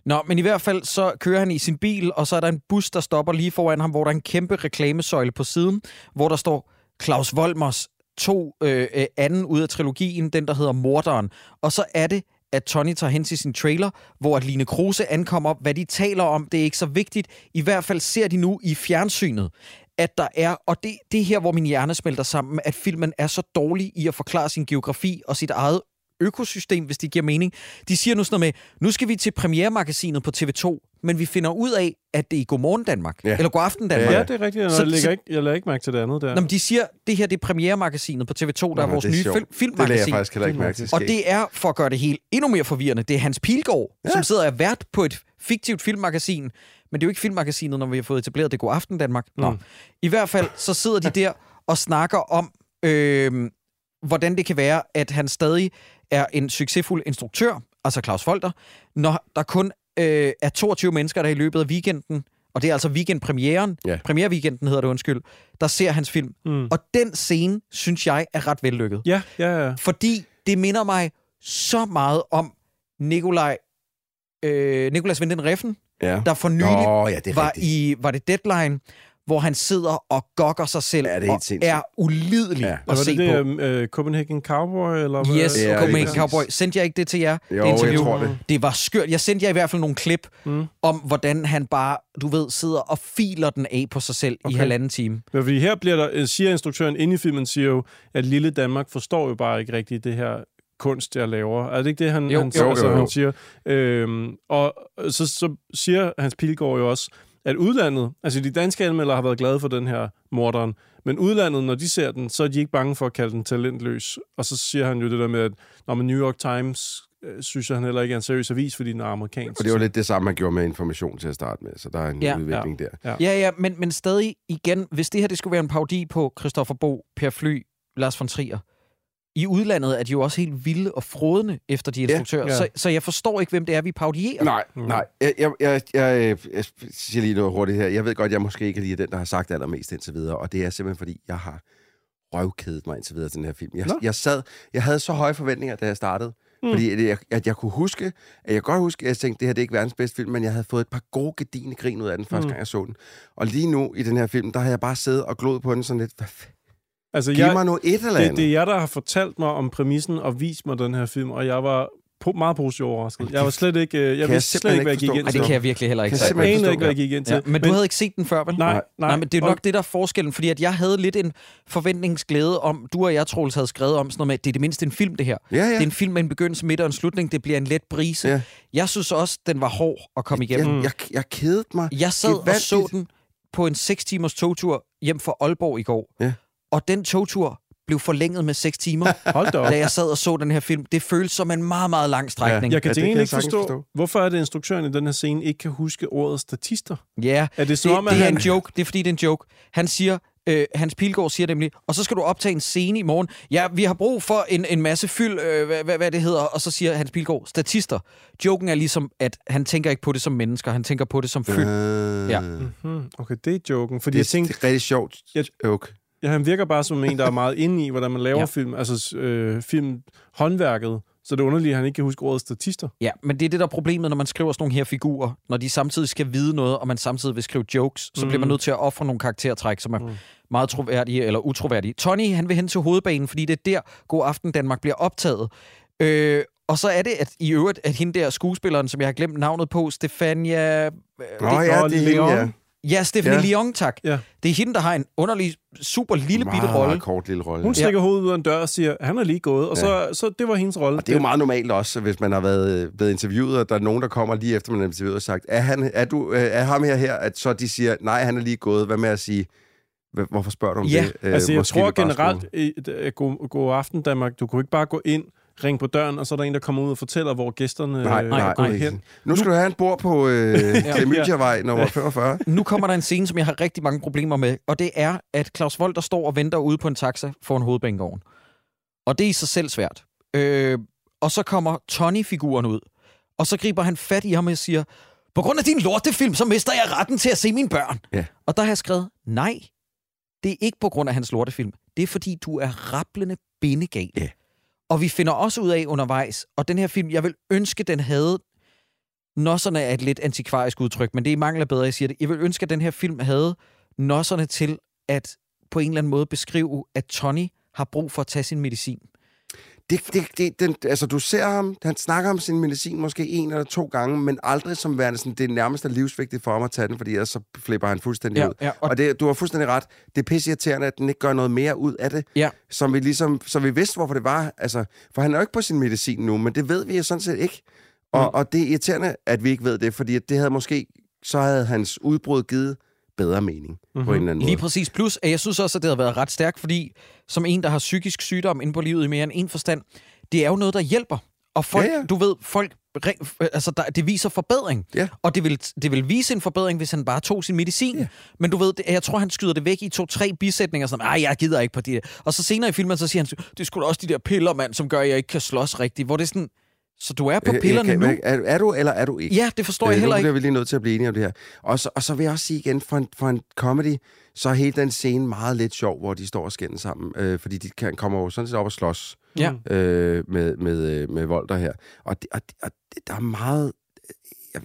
Nå, men i hvert fald så kører han i sin bil, og så er der en bus, der stopper lige foran ham, hvor der er en kæmpe reklamesøjle på siden, hvor der står Claus Volmers to øh, øh anden ud af trilogien, den der hedder Morderen. Og så er det, at Tony tager hen til sin trailer, hvor at Line Kruse ankommer. Hvad de taler om, det er ikke så vigtigt. I hvert fald ser de nu i fjernsynet, at der er, og det, det er her, hvor min hjerne smelter sammen, at filmen er så dårlig i at forklare sin geografi og sit eget økosystem, hvis det giver mening. De siger nu sådan noget med, nu skal vi til premieremagasinet på TV2, men vi finder ud af, at det er i Godmorgen Danmark, Ja. eller Godaften Danmark. Ja, det er rigtigt. Så- Jeg lægger, så- ikke, jeg lægger ikke mærke til det andet der. Nå, men de siger, det her det er premieremagasinet på TV2, der er vores det er nye sjovt. fil- Det lagde jeg filmmagasin. faktisk heller ikke mærke til. Og det er, for at gøre det helt endnu mere forvirrende, det er Hans Pilgaard, ja. som sidder og er vært på et fiktivt filmmagasin. Men det er jo ikke filmmagasinet, når vi har fået etableret det God Aften Danmark. Nå. Mm. I hvert fald, så sidder de der og snakker om, øh, hvordan det kan være, at han stadig er en succesfuld instruktør, altså Claus Folter, når der kun øh, er 22 mennesker, der i løbet af weekenden, og det er altså weekendpremieren, Ja. premierweekenden hedder det, undskyld, der ser hans film. Mm. Og den scene, synes jeg, er ret vellykket. Ja, ja, ja. Fordi det minder mig så meget om Nikolaj, øh, Nikolas Vinden Reffen, Ja. der for nylig Nå, ja, var, rigtigt. i, var det Deadline, hvor han sidder og gokker sig selv Ja, det er helt og sindssygt. er ulidelig Ja. at se det på. det, øh, Copenhagen Cowboy? Eller hvad? Yes, Ja, Copenhagen. Cowboy. Sendte jeg ikke det til jer? Jo, det interview? jeg tror det. Det var skørt. Jeg sendte jer i hvert fald nogle klip Mm. om, hvordan han bare, du ved, sidder og filer den af på sig selv okay. i halvanden time. Ja, fordi her bliver der, øh, siger instruktøren inde i filmen, siger jo, at lille Danmark forstår jo bare ikke rigtigt det her kunst, jeg laver. Er det ikke det, han, Jo, han, jo, siger, jo, altså, jo. han siger? Øhm, og så, så siger Hans Pilgaard jo også, at udlandet, altså de danske anmeldere har været glade for den her morderen, men udlandet, når de ser den, så er de ikke bange for at kalde den talentløs. Og så siger han jo det der med, at når man New York Times øh, synes jeg, han heller ikke er en seriøs avis, fordi den er amerikansk. Og det var lidt det samme, man gjorde med information til at starte med, så der er en Ja. ja. udvikling der. Ja. Ja, ja, men, men stadig igen, hvis det her det skulle være en parodi på Christoffer Bo, Per Fly, Lars von Trier, i udlandet er de jo også helt vilde og frodende efter de instruktører. ja. Så, så jeg forstår ikke, hvem det er, vi parodierer. Nej, nej. Jeg, jeg, jeg, jeg, jeg siger lige noget hurtigt her. Jeg ved godt, jeg måske ikke er lige den, der har sagt allermest indtil videre, og det er simpelthen, fordi jeg har røvkædet mig indtil videre til den her film. Jeg, Nå. jeg sad, jeg havde så høje forventninger, da jeg startede, mm. fordi at jeg, at jeg kunne huske, at jeg godt huske, at jeg tænkte, det her det er ikke verdens bedste film, men jeg havde fået et par gode gedine grin ud af den første Mm. gang, jeg så den. Og lige nu i den her film, der har jeg bare siddet og glået på den sådan lidt, hvad altså, giv mig nu et eller andet. det, det er jer, der har fortalt mig om præmissen og vist mig den her film, og jeg var po- meget positivt overrasket. Jeg var slet ikke, øh, jeg jeg vidste slet simpelthen ikke, hvad jeg gik ind til. det kan jeg virkelig heller ikke. Kan sige. simpelthen Jeg ikke hvad jeg gik ind til. Ja, men, du havde ikke set den før, vel? Nej, nej. Nej, men det er Og- nok det, der er forskellen, fordi at jeg havde lidt en forventningsglæde om, du og jeg, Troels, havde skrevet om sådan noget med, at det er det mindste en film, det her. Ja, ja. Det er en film med en begyndelse, midt og en slutning. Det bliver en let brise. Ja. Jeg synes også, den var hård at komme igennem. Jeg, jeg, jeg kedede mig. Jeg sad og så den på en 6 timers togtur hjem fra Aalborg i går. Ja. Og den togtur blev forlænget med 6 timer, Hold da op. da jeg sad og så den her film. Det føles som en meget, meget lang strækning. Jeg kan Ja, til det jeg ikke forstå, forstå. hvorfor er det instruktøren i den her scene ikke kan huske ordet statister? Ja, Er det det, som om, at det er han... en joke. Det er fordi, det er en joke. Han siger, øh, Hans Pilgaard siger nemlig, og så skal du optage en scene i morgen. Ja, vi har brug for en, en masse fyld, øh, hvad, hvad, hvad det hedder. Og så siger Hans Pilgaard, statister. Joken er ligesom, at han tænker ikke på det som mennesker, han tænker på det som fyld. Øh, Ja. Hmm, okay, det er joken. Fordi Det, jeg tænkte, det er rigtig sjovt. Jeg- joke. Ja, han virker bare som en, der er meget inde i, hvordan man laver Ja. ja. film. Altså øh, film håndværket. Så det er underligt, at han ikke kan huske ordet statister. Ja, men det er det, der er problemet, når man skriver sådan nogle her figurer. Når de samtidig skal vide noget, og man samtidig vil skrive jokes, så Mm. bliver man nødt til at ofre nogle karaktertræk, som er mm. meget troværdige eller utroværdige. Tony, han vil hen til hovedbanen, fordi det er der, God Aften Danmark bliver optaget. Øh, og så er det at i øvrigt, at hende der skuespilleren, som jeg har glemt navnet på, Stefania... Øh, Nå ja, Nå, det er hende, ja. Ja, Stephanie Ja. ja. Leon, tak. Ja. Det er hende, der har en underlig, super lille bitte Meget, rolle. meget kort lille rolle. Hun stikker hovedet ud af en dør og siger, han er lige gået. Og så, så det var hendes rolle. Og det er jo meget normalt også, hvis man har været blevet interviewet, og der er nogen, der kommer lige efter, man er interviewet og sagt, er, han, er, du, øh, er ham her her? At så de siger, nej, han er lige gået. Hvad med at sige, "Hva- hvorfor spørger du om Ja, det? Øh, Altså, jeg måske tror generelt, at god, god aften Danmark, du kunne ikke bare gå ind, ringe på døren, og så er der en, der kommer ud og fortæller, hvor gæsterne Nej, øh, nej, er gået nej. hen. Nu skal du have en bord på øh, Klamydia-vej nummer 45. Nu kommer der en scene, som jeg har rigtig mange problemer med, og det er, at Claus Volter står og venter ude på en taxa foran hovedbanegården. Og det er i sig selv svært. Øh, og så kommer Tony-figuren ud, og så griber han fat i ham og siger, på grund af din lortefilm, så mister jeg retten til at se mine børn. Ja. Og der har jeg skrevet, nej, det er ikke på grund af hans lortefilm. Det er fordi, du er rapplende bindegal. Ja. Og vi finder også ud af undervejs, og den her film, jeg vil ønske, den havde nosserne er et lidt antikvarisk udtryk, men det er i mangel af bedre, jeg siger det. Jeg vil ønske, at den her film havde nosserne til at på en eller anden måde beskrive, at Tony har brug for at tage sin medicin. Det, det, det, den, altså, du ser ham, han snakker om sin medicin måske en eller to gange, men aldrig som værende sådan, det er nærmest livsvigtigt for ham at tage den, fordi ellers så flipper han fuldstændig Ja, ud. ja, og og- og det, du har fuldstændig ret. Det er pisseirriterende, at den ikke gør noget mere ud af det, Ja. som vi ligesom, så vi vidste, hvorfor det var. Altså, for han er jo ikke på sin medicin nu, men det ved vi jo sådan set ikke. Og, Mm. og det er irriterende, at vi ikke ved det, fordi det havde måske, så havde hans udbrud givet bedre mening mm-hmm. på en eller anden måde. Lige præcis. Plus, at jeg synes også, at det har været ret stærkt, fordi som en, der har psykisk sygdom inde på livet i mere end en forstand, det er jo noget, der hjælper. Og folk, Ja, ja. du ved, folk, altså der, det viser forbedring. Ja. Og det vil, det vil vise en forbedring, hvis han bare tog sin medicin. Ja. Men du ved, det, jeg tror, han skyder det væk i to-tre bisætninger, sådan, ej, jeg gider ikke på det. Og så senere i filmen, så siger han, det er sgu da også de der piller, mand, som gør, at jeg ikke kan slås rigtigt. Hvor det er sådan, så du er på Øh, pillerne kan- nu? Er, er du, eller er du ikke? Ja, det forstår jeg heller nu ikke. bliver vi lige nødt til at blive enige om det her. Og så, og så vil jeg også sige igen, for en, for en comedy, så er hele den scene meget lidt sjov, hvor de står og skændes sammen. Øh, fordi de kan, kommer jo sådan set op og slås Ja. øh, med, med, øh, med Volter her. Og, det, og, det, og det, der er meget... Jeg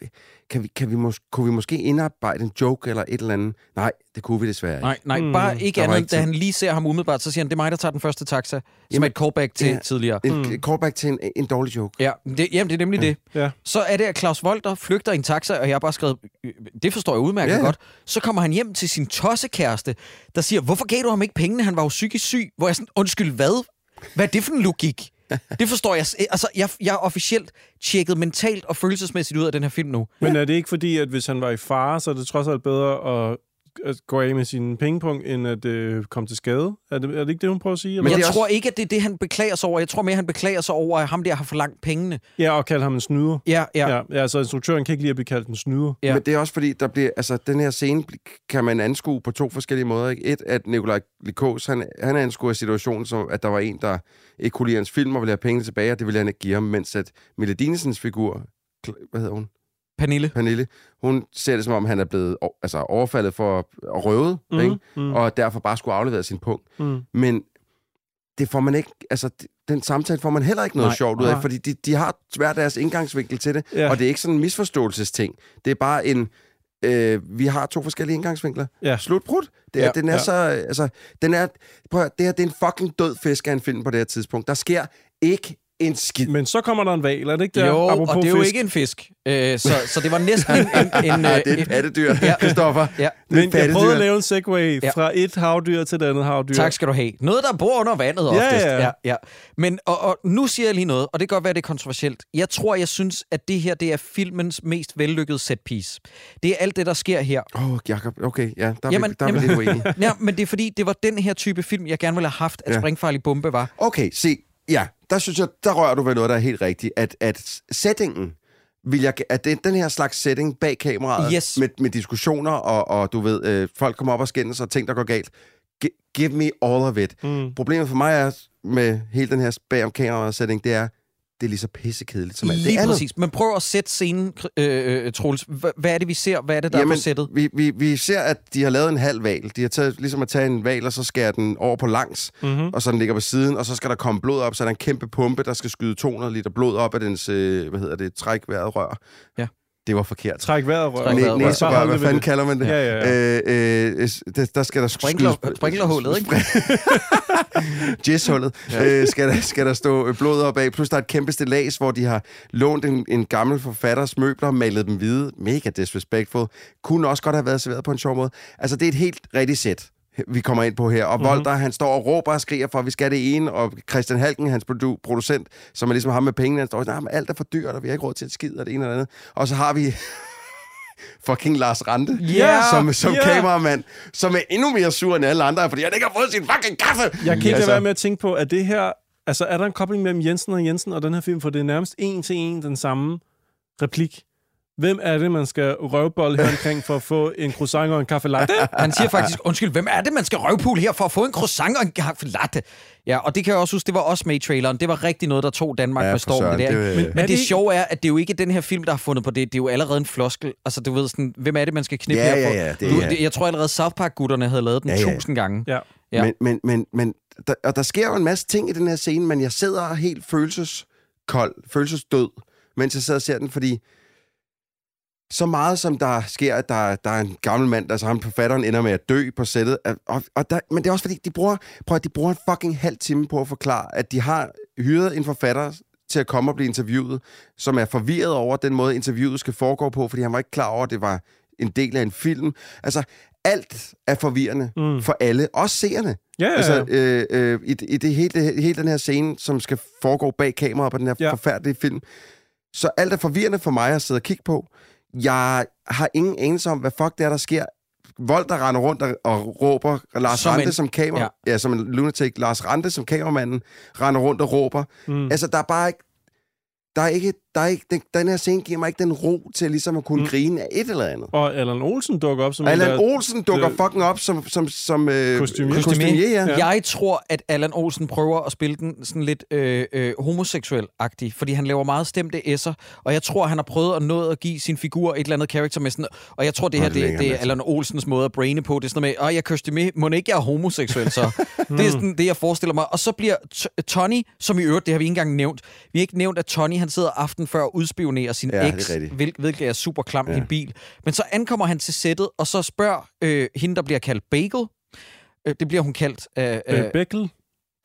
kan vi, kan vi mås- kunne vi måske indarbejde en joke eller et eller andet? Nej, det kunne vi desværre ikke. Nej, nej, mm, bare ikke andet, ikke da han lige ser ham umiddelbart, så siger han, det er mig, der tager den første taxa, som Jamen, er et callback til ja, tidligere. En mm. callback til en, en dårlig joke. Ja, det, jamen det er nemlig ja. det. Ja. Så er det, at Claus Volter flygter i en taxa, og jeg har bare skrevet, øh, det forstår jeg udmærket ja. godt. Så kommer han hjem til sin tossekæreste, der siger, hvorfor gav du ham ikke pengene? Han var jo psykisk syg. Hvor jeg sådan, undskyld, hvad? Hvad er det for en logik? Det forstår jeg. Eh, altså, jeg, jeg er officielt tjekket mentalt og følelsesmæssigt ud af den her film nu. Men er det ikke fordi, at hvis han var i fare, så er det trods alt bedre at, at gå af med sin pengepunkt, end at øh, komme til skade? Er det, er det ikke det, hun prøver at sige? Men Eller? jeg det er tror ikke, at det er det, han beklager sig over. Jeg tror mere, han beklager sig over, at ham der har forlangt pengene. Ja, og kalde ham en snyder. Ja, ja. Ja, ja, altså instruktøren kan ikke lide at blive kaldt en snyder. Ja. Men det er også fordi, der bliver, altså, den her scene kan man anskue på to forskellige måder. Ikke? Et, at Nikolaj Likos, han, han anskuer situationen som, at der var en, der ikke kunne lide hans film og ville have pengene tilbage, og det ville han ikke give ham, mens at Mille Dinesens figur, hvad hedder hun? Pernille. Pernille, hun ser det som om, han er blevet altså, overfaldet for at røve, Mm, ikke? mm. og derfor bare skulle aflevere sin punkt. Mm. Men det får man ikke, altså den samtale får man heller ikke noget Nej, sjovt ud af, nej. fordi de, de har hver deres indgangsvinkel til det, Ja. og det er ikke sådan en misforståelsesting. Det er bare en, øh, vi har to forskellige indgangsvinkler. Ja. Slutbrud. Det er, Ja, den er ja. så, altså, den er, prøv at, det her, det er en fucking død fisk af en film på det her tidspunkt. Der sker ikke en skid. Men så kommer der en val, er det ikke der? Jo, Apropos og det er jo fisk. ikke en fisk. Øh, så, så det var næsten en... en, en, Ja, øh, det er et pattedyr, Ja. Christoffer. Ja. Det er Men jeg prøvede at lave en segway Ja. ja. fra et havdyr til et andet havdyr. Tak skal du have. Noget, der bor under vandet Ja, oftest. ja. ja, ja. Men, og, og nu siger jeg lige noget, og det kan godt være, det er kontroversielt. Jeg tror, jeg synes, at det her det er filmens mest vellykkede setpiece. Det er alt det, der sker her. Åh, oh, Jacob, okay, ja, der er, Jamen, vi, der er vi jamen- lidt uenige. Ja, men det er fordi, det var den her type film, jeg gerne ville have haft, at Ja. Springfarlig Bombe var. Okay, se, ja, der synes jeg, der rører du ved noget, der er helt rigtigt. At, at settingen, vil jeg, at det, den her slags setting bag kameraet, Yes. med, med diskussioner, og, og du ved, øh, folk kommer op og skændes, og ting, der går galt. Gi- give me all of it. Mm. Problemet for mig er med hele den her bag om kameraet setting, det er, det er lige så pissekedeligt som alt det andet. præcis. Men prøv at sætte scenen, øh, øh, Troels. Hva- Hvad er det, vi ser? Hvad er det, der er på sættet? vi, vi, vi ser, at de har lavet en halv val. De har taget, ligesom at tage en val, og så skære den over på langs, Mm-hmm. og så den ligger på siden, og så skal der komme blod op, så er der en kæmpe pumpe, der skal skyde 200 liter blod op af dens, øh, hvad hedder det, trækværet rør. Ja. Det var forkert. Træk vejret, rør. Træk vejret rør. Næserør, hvad det fanden det. kalder man det? Ja, ja, ja. Øh, øh, der, der skal der Sprinkler- skydes- sprinklerhullet, ikke? Jizzhullet. Ja. Øh, skal, der, skal der stå blod op af. Plus der er et kæmpe stillads, hvor de har lånt en, en gammel forfatters møbler og malet dem hvide. Mega disrespectful. Kunne også godt have været serveret på en sjov måde. Altså, det er et helt rigtigt sæt vi kommer ind på her. Og Mhm. Volter, han står og råber og skriger for, at vi skal det ene, og Christian Halken, hans produ- producent, som er ligesom ham med pengene, han står og siger, "Nej, men alt er for dyrt, og vi har ikke råd til et skid, og det ene og det andet. Og så har vi fucking Lars Rante, Ja, som, som ja. kameramand, som er endnu mere sur end alle andre, fordi han ikke har fået sin fucking kaffe. Jeg kan ikke Altså, være med at tænke på, at det her... Altså, er der en kobling mellem Jensen og Jensen og den her film? For det er nærmest en til en den samme replik. Hvem er det, man skal røvbolle her omkring for at få en croissant og en kaffe latte? Han siger faktisk, undskyld, hvem er det, man skal røvpule her for at få en croissant og en kaffe latte? Ja, og det kan jeg også huske, det var også med i traileren. Det var rigtig noget, der tog Danmark Ja, med stormen. Der. det Men, men det det- sjove er, at det er jo ikke den her film, der har fundet på det. Det er jo allerede en floskel. Altså, du ved sådan, hvem er det, man skal knippe Ja, her ja, for? ja, det du, det, jeg tror allerede South Park-gutterne havde lavet den Ja, ja. tusind gange. Ja. Ja. Men, men, men, men der, og der sker jo en masse ting i den her scene, men jeg sidder helt følelseskold, følelsesdød, mens jeg sidder og ser den, fordi så meget som der sker, at der, der er en gammel mand, altså ham forfatteren ender med at dø på sættet. Og, og der, men det er også fordi, de bruger, prøv at de bruger en fucking halv time på at forklare, at de har hyret en forfatter til at komme og blive interviewet, som er forvirret over den måde, interviewet skal foregå på, fordi han var ikke klar over, at det var en del af en film. Altså, alt er forvirrende mm. for alle, også seerne. Ja, ja, ja. Altså, øh, øh, i, i det hele, det, hele den her scene, som skal foregå bag kameraet på den her ja. forfærdelige film. Så alt er forvirrende for mig at sidde og kigge på. Jeg har ingen anelse om, hvad fuck det er, der sker. Vold, der render rundt og, og råber. Lars Som som Rante en- som kamera... ja. Ja. ja, som en lunatic. Lars Rante som kameramanden render rundt og råber. Mm. Altså, der er bare ikke... Der er ikke, der er ikke den, den her scene giver mig ikke den ro til ligesom at kunne mm. grine af et eller andet. Og Allan Olsen dukker op som en Allan Olsen dukker det- fucking op som, som, som øh, Kostumier. kostumier ja. Ja. Jeg tror, at Allan Olsen prøver at spille den sådan lidt øh, øh, homoseksuel-agtig, fordi han laver meget stemte S'er, og jeg tror, han har prøvet at nå at give sin figur et eller andet karakter med sådan, og jeg tror, det her, det det, det, er. Allan Olsens måde at braine på, det er sådan noget med, åh, jeg kostume, må ikke jeg er homoseksuel, så. det er sådan det, jeg forestiller mig. Og så bliver T- Tony, som i øvrigt, det har vi ikke engang nævnt, vi har ikke nævnt, at Tony, han sidder aften før og udspionerer sin Ja, er eks, hvil, hvilket er super klamt ja. i bil. Men så ankommer han til sættet, og så spørger øh, hende, der bliver kaldt Bagel, øh, det bliver hun kaldt af... Øh, Øh, Beckel.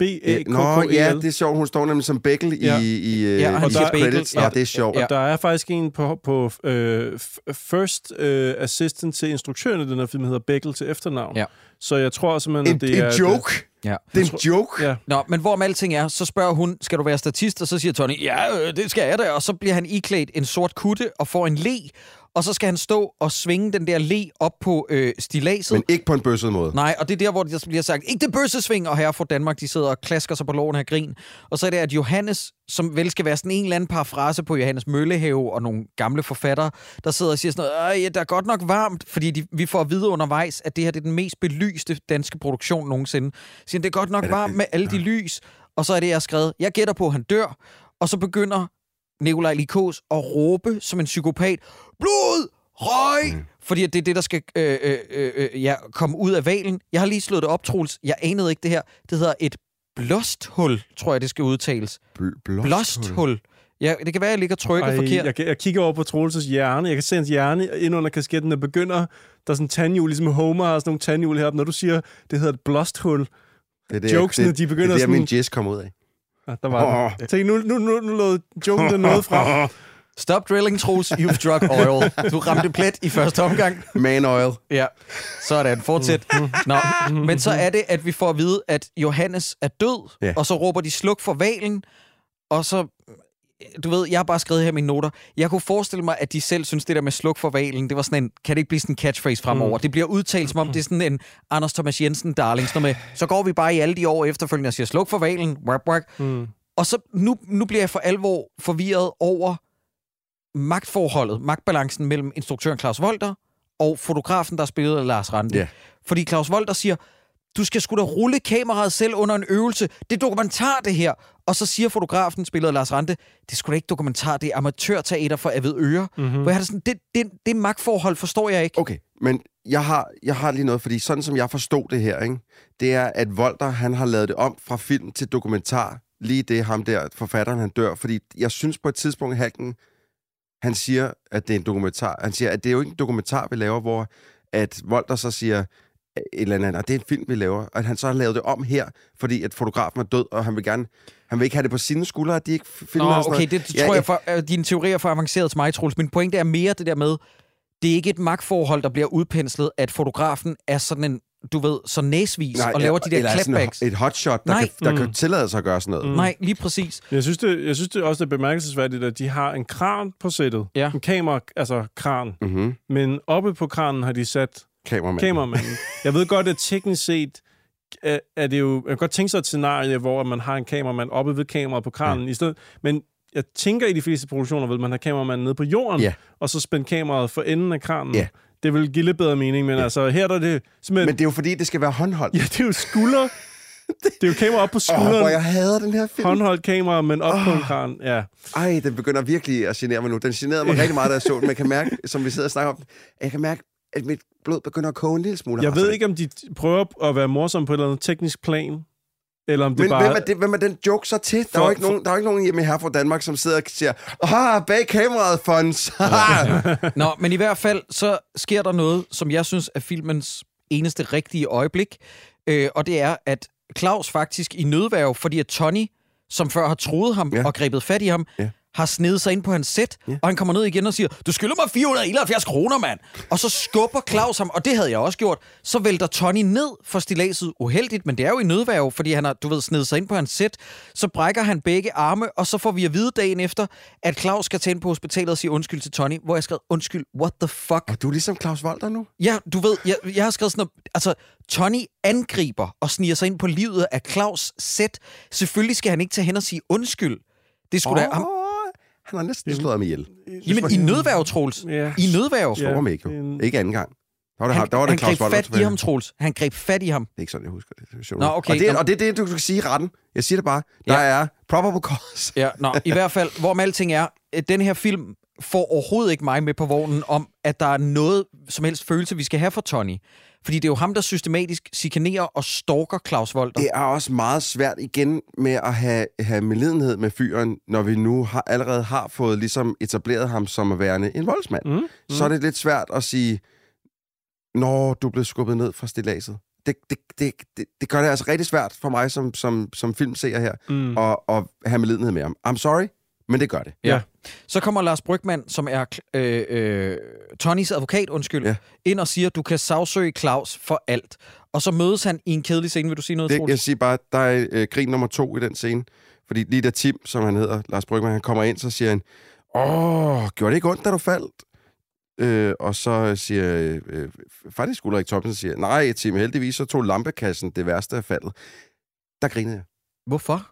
B k k Nå, e ja, det er sjovt. Hun står nemlig som Beckel Ja. i, i øh, Ja, og i Bagel, credits. ja. Ja. det er sjovt. Ja. Og der er faktisk en på, på øh, first øh, assistant til instruktøren i den her film, der hedder Beckel til efternavn. Ja. Så jeg tror simpelthen, En, at det er... en joke. ja. Det er en joke. Ja. Nå, men hvorom alting er, så spørger hun, skal du være statist? Og så siger Tony, ja, øh, det skal jeg da. Og så bliver han iklædt en sort kutte og får en le. Og så skal han stå og svinge den der le op på øh, stilaset. Men ikke på en bøsset måde. Nej, og det er der, hvor der bliver sagt, ikke det bøssesving, og her fra Danmark, de sidder og klasker sig på loven her grin. Og så er det, at Johannes, som vel skal være sådan en eller anden parafrase på Johannes Møllehave og nogle gamle forfattere, der sidder og siger sådan noget, "Ej, ja, der er godt nok varmt, fordi de, vi får at vide undervejs, at det her det er den mest belyste danske produktion nogensinde. Så siger det er godt nok varmt med alle de lys, og så er det, jeg har skrevet, jeg gætter på, at han dør, og så begynder Nikolaj Likos at råbe som en psykopat, blod, røg, mm. fordi det er det, der skal øh, øh, øh, øh, ja, komme ud af valen. Jeg har lige slået det op, Troels. Jeg anede ikke det her. Det hedder et blåsthul, tror jeg, det skal udtales. Bl- blåsthul. Blåsthul. Ja, det kan være, at jeg ligger trykket Ej, forkert. jeg, jeg kigger over på Troelses hjerne. Jeg kan se hans hjerne ind under kasketten, der begynder... Der er sådan en tandhjul, ligesom Homer har sådan nogle tandhjul heroppe. Når du siger, det hedder et blåsthul, Det er det, Jokesene, det, de begynder det, er der, sådan- min jizz kom ud af. Ja, der var oh. Tænk, nu, nu, nu, nu lå joken den noget frem. Stop drilling, Troels. You've drug oil. Du ramte plet i første omgang. Man oil. Ja, sådan. Fortsæt. Nå, men så er det, at vi får at vide, at Johannes er død, Ja. og så råber de sluk for valen, og så... Du ved, jeg har bare skrevet her mine noter. Jeg kunne forestille mig, at de selv synes, det der med sluk for valen, det var sådan en, kan det ikke blive sådan en catchphrase fremover? Mm. Det bliver udtalt, som om det er sådan en Anders Thomas Jensen darling, sådan med, så går vi bare i alle de år efterfølgende og siger, sluk for valen, wap, wap. Mm. Og så nu, nu bliver jeg for alvor forvirret over magtforholdet, magtbalancen mellem instruktøren Claus Volter og fotografen, der spillede Lars Rante. Ja. Fordi Claus Volter siger, du skal sgu da rulle kameraet selv under en øvelse. Det er dokumentar, det her. Og så siger fotografen, spillet af Lars Rante, det er da ikke dokumentar, det er amatørteater for Avid Øre. Mhm. Mm-hmm. Hvor jeg har det sådan, det, det, det magtforhold forstår jeg ikke. Okay, men jeg har, jeg har lige noget, fordi sådan som jeg forstod det her, ikke, det er, at Volter, han har lavet det om fra film til dokumentar. Lige det, ham der, forfatteren, han dør. Fordi jeg synes på et tidspunkt, Halken, han siger, at det er en dokumentar. Han siger, at det er jo ikke en dokumentar, vi laver, hvor at Volter så siger, et eller andet, at det er en film, vi laver. At han så har lavet det om her, fordi at fotografen er død, og han vil gerne, han vil ikke have det på sine skuldre, at de ikke filmer Nå, og okay, det tror jeg, for, øh, dine teorier er for avanceret til mig, Troels. Min pointe er mere det der med, det er ikke et magtforhold, der bliver udpenslet, at fotografen er sådan en, du ved, så næsvis og laver de der clapbacks. et, et hotshot, der, Nej. kan, der Mm. kan tillade sig at gøre sådan noget. Mm. Nej, lige præcis. Jeg synes, det, jeg synes det også, det er bemærkelsesværdigt, at de har en kran på sættet. Ja. En kamera, altså kran. Mm-hmm. Men oppe på kranen har de sat Kameramand. kameramanden. Jeg ved godt, at teknisk set er, er det jo... Jeg kan godt tænke sig et scenarie, hvor man har en kameramand oppe ved kameraet på kranen. Ja. I stedet, men jeg tænker, i de fleste produktioner vil man have kameramanden nede på jorden, Ja. og så spænde kameraet for enden af kranen. Ja. Det vil give lidt bedre mening, men ja. altså her der er det simpelthen... Men det er jo fordi, det skal være håndholdt. Ja, det er jo skulder. det er jo kamera op på Åh, skulderen. hvor jeg hader den her film. Håndholdt kamera, men op oh. på en kran. Ja. Ej, den begynder virkelig at genere mig nu. Den generede mig rigtig meget, da jeg så den. Man kan mærke, som vi sidder og snakker om, jeg kan mærke, at mit blod begynder at koge en lille smule. Jeg ved ikke, om de prøver at være morsomme på et eller andet teknisk plan. eller om det Men bare... hvem er, det, hvem er den joke så til? Der er For- jo ikke nogen, der er ikke nogen hjemme her fra Danmark, som sidder og siger, ah, bag kameraet, Fons. Nå, men i hvert fald, så sker der noget, som jeg synes er filmens eneste rigtige øjeblik. Øh, og det er, at Claus faktisk i nødværv, fordi at Tony, som før har troet ham ja. og grebet fat i ham, Ja. Har snedet sig ind på hans sæt, Ja. og han kommer ned igen og siger, du skylder mig 471 kroner, mand. Og så skubber Claus ham, og det havde jeg også gjort. Så vælter Tony ned for stilaset uheldigt, men det er jo i nødværv, fordi han har, du ved, snedet sig ind på hans sæt. Så brækker han begge arme, og så får vi at vide dagen efter, at Claus skal tage ind på hospitalet og sige undskyld til Tony, hvor jeg skrev, undskyld, what the fuck? Og du er ligesom Claus Volter nu. Ja, du ved, jeg, jeg har skrevet sådan noget, altså, Tony angriber og sniger sig ind på livet af Claus sæt. Selvfølgelig skal han ikke tage hen og sige undskyld. Det skulle oh. da... Ham, Han har næsten slået ham ihjel. jamen, i nødværv, Troels. Ja. I nødværv. Slår ham ikke jo. Ikke anden gang. Der var det, Han, der var det han Claus greb Volter fat i ham, Troels. Han greb fat i ham. Det er ikke sådan, jeg husker det. det er. Nå, okay. Og det, er- Nå. og det er det, du kan sige i retten. Jeg siger det bare. Der Ja. er probable cause. Ja, nå, i hvert fald, hvor med alting er, øh, den her film får overhovedet ikke mig med på vognen om, at der er noget som helst følelse, vi skal have for Tony. Fordi det er jo ham, der systematisk chikanerer og stalker Claus Volter. Det er også meget svært igen med at have, have medlidenhed med fyren, når vi nu har, allerede har fået ligesom etableret ham som at være en voldsmand. Mm, Så er det lidt svært at sige, når du er blevet skubbet ned fra stilaset. Det, det, det, det, det gør det altså rigtig svært for mig som, som, som filmseer her, Mm. at, at have medlidenhed med ham. I'm sorry, men det gør det. Ja. Så kommer Lars Brygman, som er øh, øh, Tonys advokat, undskyld, Ja. ind og siger, du kan sagsøge Claus for alt. Og så mødes han i en kedelig scene. Vil du sige noget, det Troels? jeg siger bare, der er øh, grin nummer to i den scene. Fordi lige da Tim, som han hedder, Lars Brygman, han kommer ind, så siger han, åh, gjorde det ikke ondt, da du faldt? Øh, og så siger øh, faktisk Ulrik Thomsen, siger, nej, Tim, heldigvis så tog lampekassen det værste af faldet. Der grinede jeg. Hvorfor?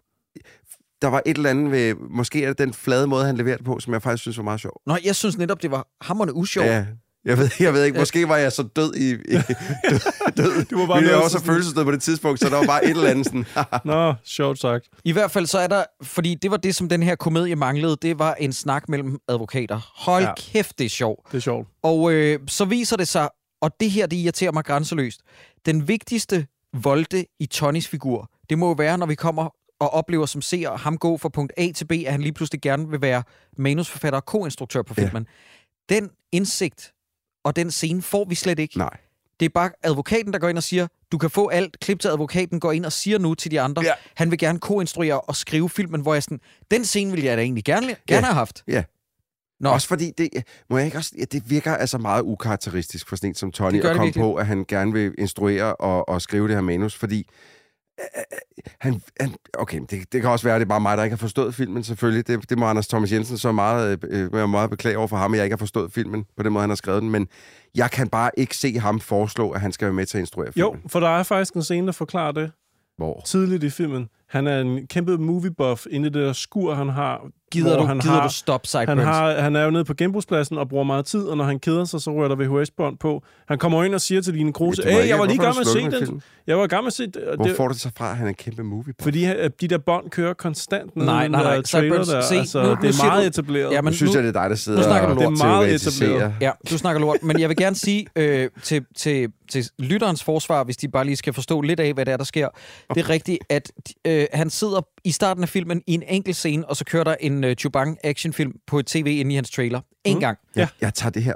Der var et eller andet ved, måske er det den flade måde, han leverede på, som jeg faktisk synes var meget sjov. Nå, jeg synes netop, det var hammerne usjovt. Ja, jeg ved, jeg ved ikke, måske var jeg så død i... i død, død. Du var bare nødt var også følelsesdød på det tidspunkt, så der var bare et eller andet sådan... Nå, sjovt sagt. I hvert fald så er der, fordi det var det, som den her komedie manglede, det var en snak mellem advokater. Hold ja. kæft, det er sjovt. Det er sjovt. Og øh, så viser det sig, og det her, det irriterer mig grænseløst, den vigtigste volte i Tonys figur, det må jo være, når vi kommer og oplever som ser ham gå fra punkt A til B, at han lige pludselig gerne vil være manusforfatter og co-instruktør på Ja. filmen. Den indsigt og den scene får vi slet ikke. Nej. Det er bare advokaten, der går ind og siger, du kan få alt. Klip til advokaten går ind og siger nu til de andre, Ja. han vil gerne co-instruere og skrive filmen, hvor jeg sådan, den scene vil jeg da egentlig gerne, gerne Ja. have haft. Ja. Nå, Også fordi, det, må jeg ikke også, ja, det virker altså meget ukarakteristisk for sådan en som Tony at komme på, at han gerne vil instruere og, og skrive det her manus, fordi han, han, okay, det, det kan også være, at det er bare mig, der ikke har forstået filmen, selvfølgelig. Det, det må Anders Thomas Jensen så meget, øh, være meget beklage over for ham, at jeg ikke har forstået filmen på den måde, han har skrevet den, men jeg kan bare ikke se ham foreslå, at han skal være med til at instruere Jo, filmen. for der er faktisk en scene, der forklarer det Hvor? tidligt i filmen. Han er en kæmpe movie buff inde i det der skur, han har. gider, du, han gider har, du han, Sideburns? har, han er jo nede på genbrugspladsen og bruger meget tid, og når han keder sig, så rører der VHS-bånd på. Han kommer ind og siger til Line Kruse, Ja, hey, jeg var lige gang med at se den. Jeg var gang med at se det. Hvor får du det så fra, at han er en kæmpe movie fordi han- de der bånd kører konstant ned Nej, i den nej, nej. der trailer Sideburns, der. se, altså, nu- det er meget du- etableret. Ja, men Nu synes jeg, det er dig, der sidder nu snakker du og lort. Det er meget etableret. Ja, du snakker lort, men jeg vil gerne sige øh, til, til, til lytterens forsvar, hvis de bare lige skal forstå lidt af, hvad det er, der sker. Det er rigtigt, at øh, han sidder i starten af filmen i en enkelt scene, og så kører der en øh, Chubang actionfilm på et tv inde i hans trailer. En Mm. gang. Jeg, jeg tager det her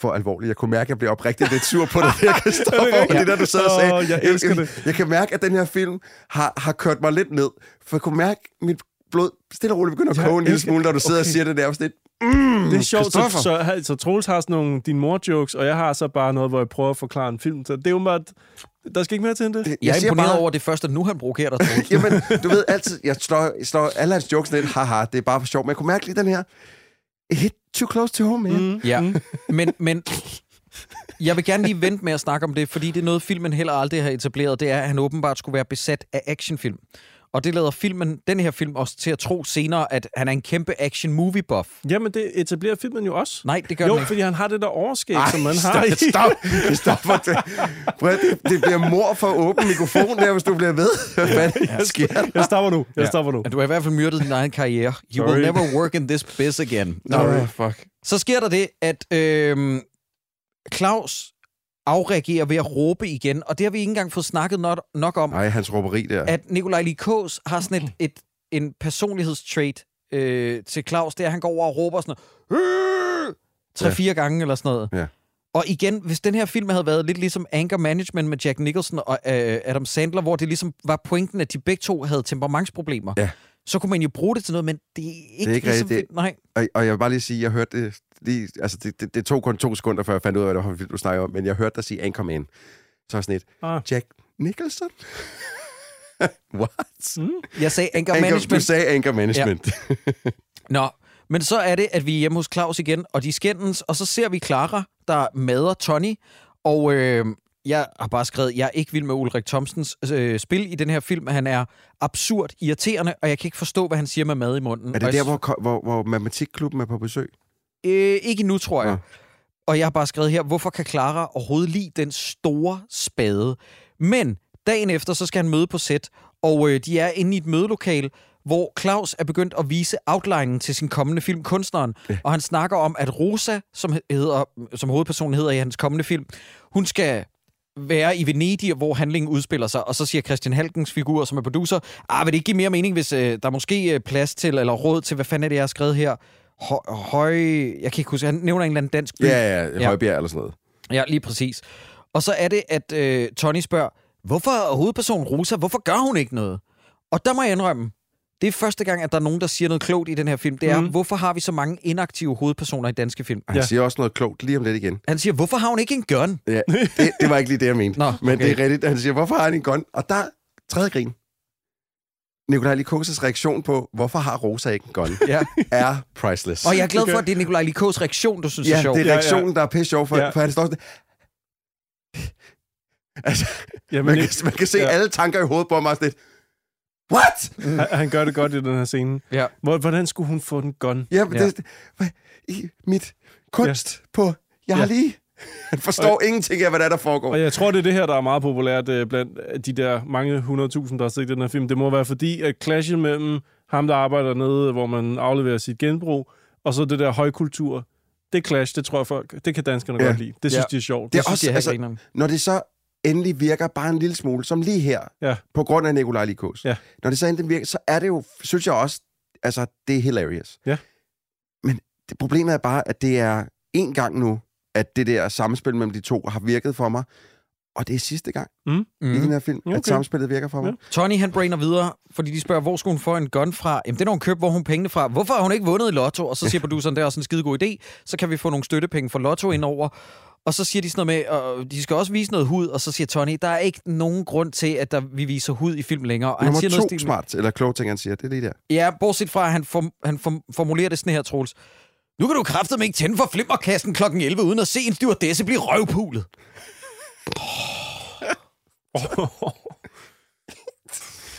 for alvorligt. Jeg kunne mærke, at jeg blev oprigtigt lidt sur på det her, Kristoffer, fordi det der, du sad og sagde. Åh, jeg elsker jeg, det. Jeg kan mærke, at den her film har, har kørt mig lidt ned, for jeg kunne mærke, at mit blod stille og roligt begynder at Jeg koge en lille smule, når du sidder og okay. siger det der. Sådan lidt, mm, Det er sjovt, så, så, så Troels har sådan nogle din mor-jokes, og jeg har så bare noget, hvor jeg prøver at forklare en film. Så det er jo bare, der skal ikke mere til end det. Jeg, Jeg er imponeret bare, over det første, nu han provokerer dig, Troels. Jamen, du ved altid, jeg slår, jeg slår alle hans jokes lidt, haha, det er bare for sjov, men jeg kunne mærke lige den her, hit too close to home, man. Mm. Ja, men, men jeg vil gerne lige vente med at snakke om det, fordi det er noget, filmen heller aldrig har etableret. Det er, at han åbenbart skulle være besat af actionfilm. Og det lader filmen, den her film også til at tro senere, at han er en kæmpe action movie buff. Jamen, det etablerer filmen jo også. Nej, det gør jo, den ikke. fordi han har det der overskæg, Ej, som man stop, har stop, stop, stop. At- det, det bliver mor for åben mikrofon der, hvis du bliver ved. Hvad der sker? Jeg stopper nu. Jeg Ja. stopper nu. Men du har i hvert fald myrdet din egen karriere. You Sorry. will never work in this biz again. Nå, fuck. Så sker der det, at øh, Claus afreagerer ved at råbe igen. Og det har vi ikke engang fået snakket nok, nok om, Nej, hans råberi der. at Nikolaj Likos har sådan et, et, en personlighedstrait øh, til Claus, det er, at han går over og råber sådan noget, tre-fire gange eller sådan noget. Ja. Og igen, hvis den her film havde været lidt ligesom Anger Management med Jack Nicholson og øh, Adam Sandler, hvor det ligesom var pointen, at de begge to havde temperamentsproblemer, Ja. så kunne man jo bruge det til noget, men det er ikke, Det er ikke ligesom, rigtigt. film- Nej. Og, og jeg vil bare lige sige, jeg hørte det lige, altså det, det, det tog kun to sekunder, før jeg fandt ud af, hvad det var, du snakker om, men jeg hørte dig sige Anchorman. Så var sådan et, Ah. Jack Nicholson? What? Mm. Jeg sagde Anger, Anchor, Management. du sagde Anchor Management. Ja. Nå, men så er det, at vi er hjemme hos Claus igen, og de skændes, og så ser vi Clara, der mader Tony, og øh, jeg har bare skrevet, jeg er ikke vild med Ulrik Thomsens øh, spil i den her film. Han er absurd irriterende, og jeg kan ikke forstå, hvad han siger med mad i munden. er Og det jeg der, hvor, hvor, hvor matematikklubben er på besøg? Øh, ikke nu, tror jeg. Nå. Og jeg har bare skrevet her, hvorfor kan Clara overhovedet lide den store spade? Men dagen efter, så skal han møde på sæt, og øh, de er inde i et mødelokal, hvor Claus er begyndt at vise outlinen til sin kommende film, Kunstneren. Ja. Og han snakker om, at Rosa, som, hedder, som hovedpersonen hedder i hans kommende film, hun skal være i Venedig, hvor handlingen udspiller sig. Og så siger Christian Halkens figur, som er producer, ah, vil det ikke give mere mening, hvis øh, der er måske øh, plads til, eller råd til, hvad fanden er det, jeg har skrevet her? Hø- høj... Jeg kan ikke huske, han nævner en eller anden dansk by. Ja, ja, Højbjerg eller sådan noget. Ja, lige præcis. Og så er det, at øh, Tony spørger, hvorfor er hovedpersonen Rosa, hvorfor gør hun ikke noget? Og der må jeg indrømme, det er første gang, at der er nogen, der siger noget klogt i den her film. Det er, mm. hvorfor har vi så mange inaktive hovedpersoner i danske film? Han Ja. ja. siger også noget klogt lige om lidt igen. Han siger, hvorfor har hun ikke en gun? Ja, det, det var ikke lige det, jeg mente. Nå, Men okay. det er rigtigt. Han siger, hvorfor har han en gun? Og der tredje grin. Nikolaj Likoses reaktion på, hvorfor har Rosa ikke en gun, Ja. er priceless. Og jeg er glad for, at det er Nikolaj Likos reaktion, du synes ja, er sjov. det er reaktionen, der er pisse sjov, for, Ja. ja. for han står sådan... Altså, Jamen, man, ikke- kan, man kan se ja. ja. alle tanker i hovedet på mig lidt... What? Han, han gør det godt i den her scene. Ja. Hvor, hvordan skulle hun få den gun? Ja, Ja. ja. det, i mit kunst ja. på... Jeg har Ja. lige... Han forstår Og- ingenting af, hvad der, er, der foregår. Og jeg tror, det er det her, der er meget populært øh, blandt de der mange hundredtusind, der har set den her film. Det må være fordi, at clashet mellem ham, der arbejder nede, hvor man afleverer sit genbrug, og så det der højkultur, det clash, det tror jeg folk, det kan danskerne Ja. godt lide. Det synes Ja. de er sjovt. Det er synes også, jeg, altså, altså, når det så endelig virker bare en lille smule, som lige her, Ja. på grund af Nikolaj Likos. Ja. Når det så endelig virker, så er det jo, synes jeg også, altså, det er hilarious. Ja. Men det problemet er bare, at det er en gang nu, at det der samspil mellem de to har virket for mig, og det er sidste gang Mm. mm. i den her film, okay. At samspillet virker for mig. Ja. Tony, han brainer videre, fordi de spørger, hvor skulle hun få en gun fra? Jamen, den har hun købt, hvor hun pengene fra. Hvorfor har hun ikke vundet i lotto? Og så siger produceren, det er også en skide god idé. Så kan vi få nogle støttepenge for lotto indover. Og så siger de sådan noget med, og de skal også vise noget hud, og så siger Tony, der er ikke nogen grund til, at der, vi viser hud i film længere. Og Nummer siger to noget stil med- smart, eller kloge ting, han siger, det er lige der. Ja, bortset fra, at han, form, han form, formulerer det sådan her, Troels. Nu kan du kraftedeme ikke tænde for flimmerkassen kl. 11, uden at se en stewardesse blive røvpulet.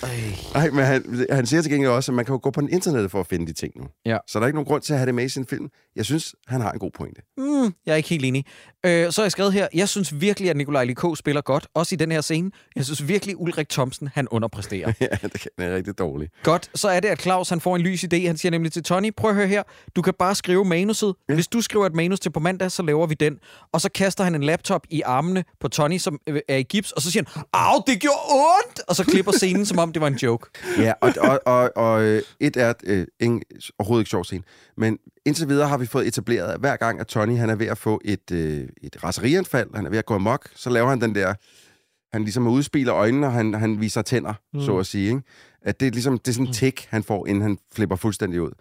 Ej. Nej, men han, han siger til gengæld også, at man kan jo gå på den internet for at finde de ting nu. Ja. Så der er ikke nogen grund til at have det med i sin film. Jeg synes, han har en god pointe. Mm, jeg er ikke helt enig. Øh, så har jeg skrevet her, jeg synes virkelig, at Nikolaj Likå spiller godt, også i den her scene. Jeg synes virkelig, Ulrik Thomsen, han underpræsterer. ja, det kan- det er rigtig dårligt. Godt, så er det, at Claus han får en lys idé. Han siger nemlig til Tony, prøv at høre her, du kan bare skrive manuset. Ja. Hvis du skriver et manus til på mandag, så laver vi den. Og så kaster han en laptop i armene på Tony, som øh, er i gips, og så siger han, au, det gjorde ondt! Og så klipper scenen, som om det var en joke. Ja, og, og, og, og øh, et er øh, ingen, overhovedet ikke sjov scene, men indtil videre har vi fået etableret, at hver gang, at Tony han er ved at få et, øh, et raserianfald, han er ved at gå amok, så laver han den der, han ligesom udspiller øjnene, og han, han viser tænder, mm. så at sige. Ikke? At det er ligesom, det er sådan en tik, han får, inden han flipper fuldstændig ud.